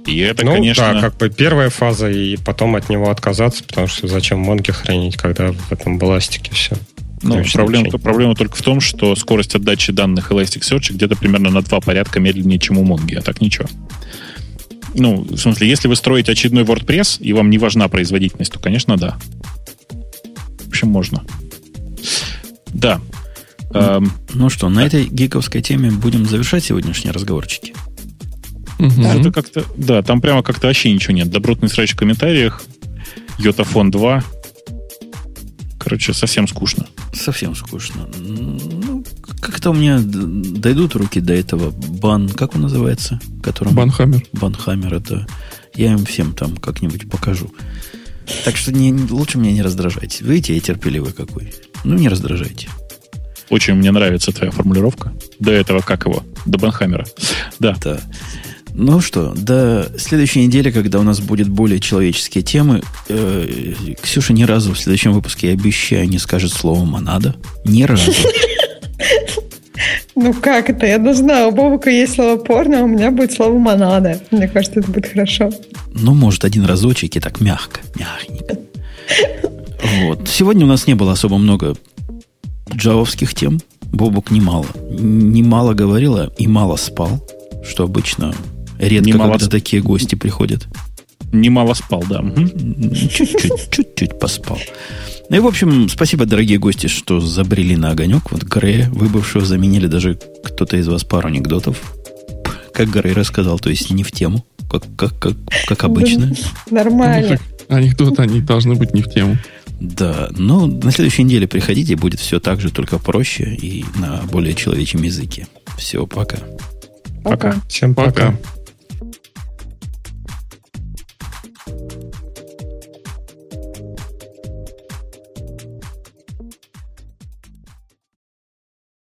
И это, ну, конечно... да, как бы первая фаза, и потом от него отказаться, потому что зачем Монги хранить, когда в этом баластике все. Ну, проблема, проблема только в том, что скорость отдачи данных Elasticsearch где-то примерно на два порядка медленнее, чем у Монги, а так ничего. Ну, в смысле, если вы строите очередной WordPress, и вам не важна производительность, то, конечно, да. В общем, можно. Да. Ну, эм, ну что, на этой гиковской теме будем завершать сегодняшние разговорчики. Угу. Это как-то, да, там прямо как-то вообще ничего нет. Добротный срач в комментариях. Йотафон 2. Короче, совсем скучно. Совсем скучно. Ну, как-то у меня дойдут руки до этого бан, как он называется? Которым... Банхаммер. Банхаммер, это я им всем там как-нибудь покажу. Так что не, лучше меня не раздражайте. Видите, я терпеливый какой. Ну, не раздражайте. Очень мне нравится твоя формулировка. До этого, как его? До Банхаммера. Да. Да. Ну что, до следующей недели, когда у нас будет более человеческие темы, э, Ксюша ни разу в следующем выпуске, я обещаю, не скажет слово «монада». Ни разу. Ну как это? Я должна. У Бобука есть слово порно, а у меня будет слово монада. Мне кажется, это будет хорошо. Ну, может, один разочек и так мягко, мягенько. Вот. Сегодня у нас не было особо много джавовских тем. Бобук немало. Немало говорила и мало спал, что обычно редко, немало когда такие гости приходят. Немало спал, да. Чуть-чуть, чуть-чуть поспал. Ну и, в общем, спасибо, дорогие гости, что забрели на огонек. Вот Грея, выбывшего, заменили даже кто-то из вас пару анекдотов. Как Грей рассказал, то есть не в тему, как, как, как, как обычно. Нормально. Ну, анекдоты, они должны быть не в тему. Да, но на следующей неделе приходите, будет все так же, только проще и на более человечьем языке. Все, пока. Пока. Всем пока. пока.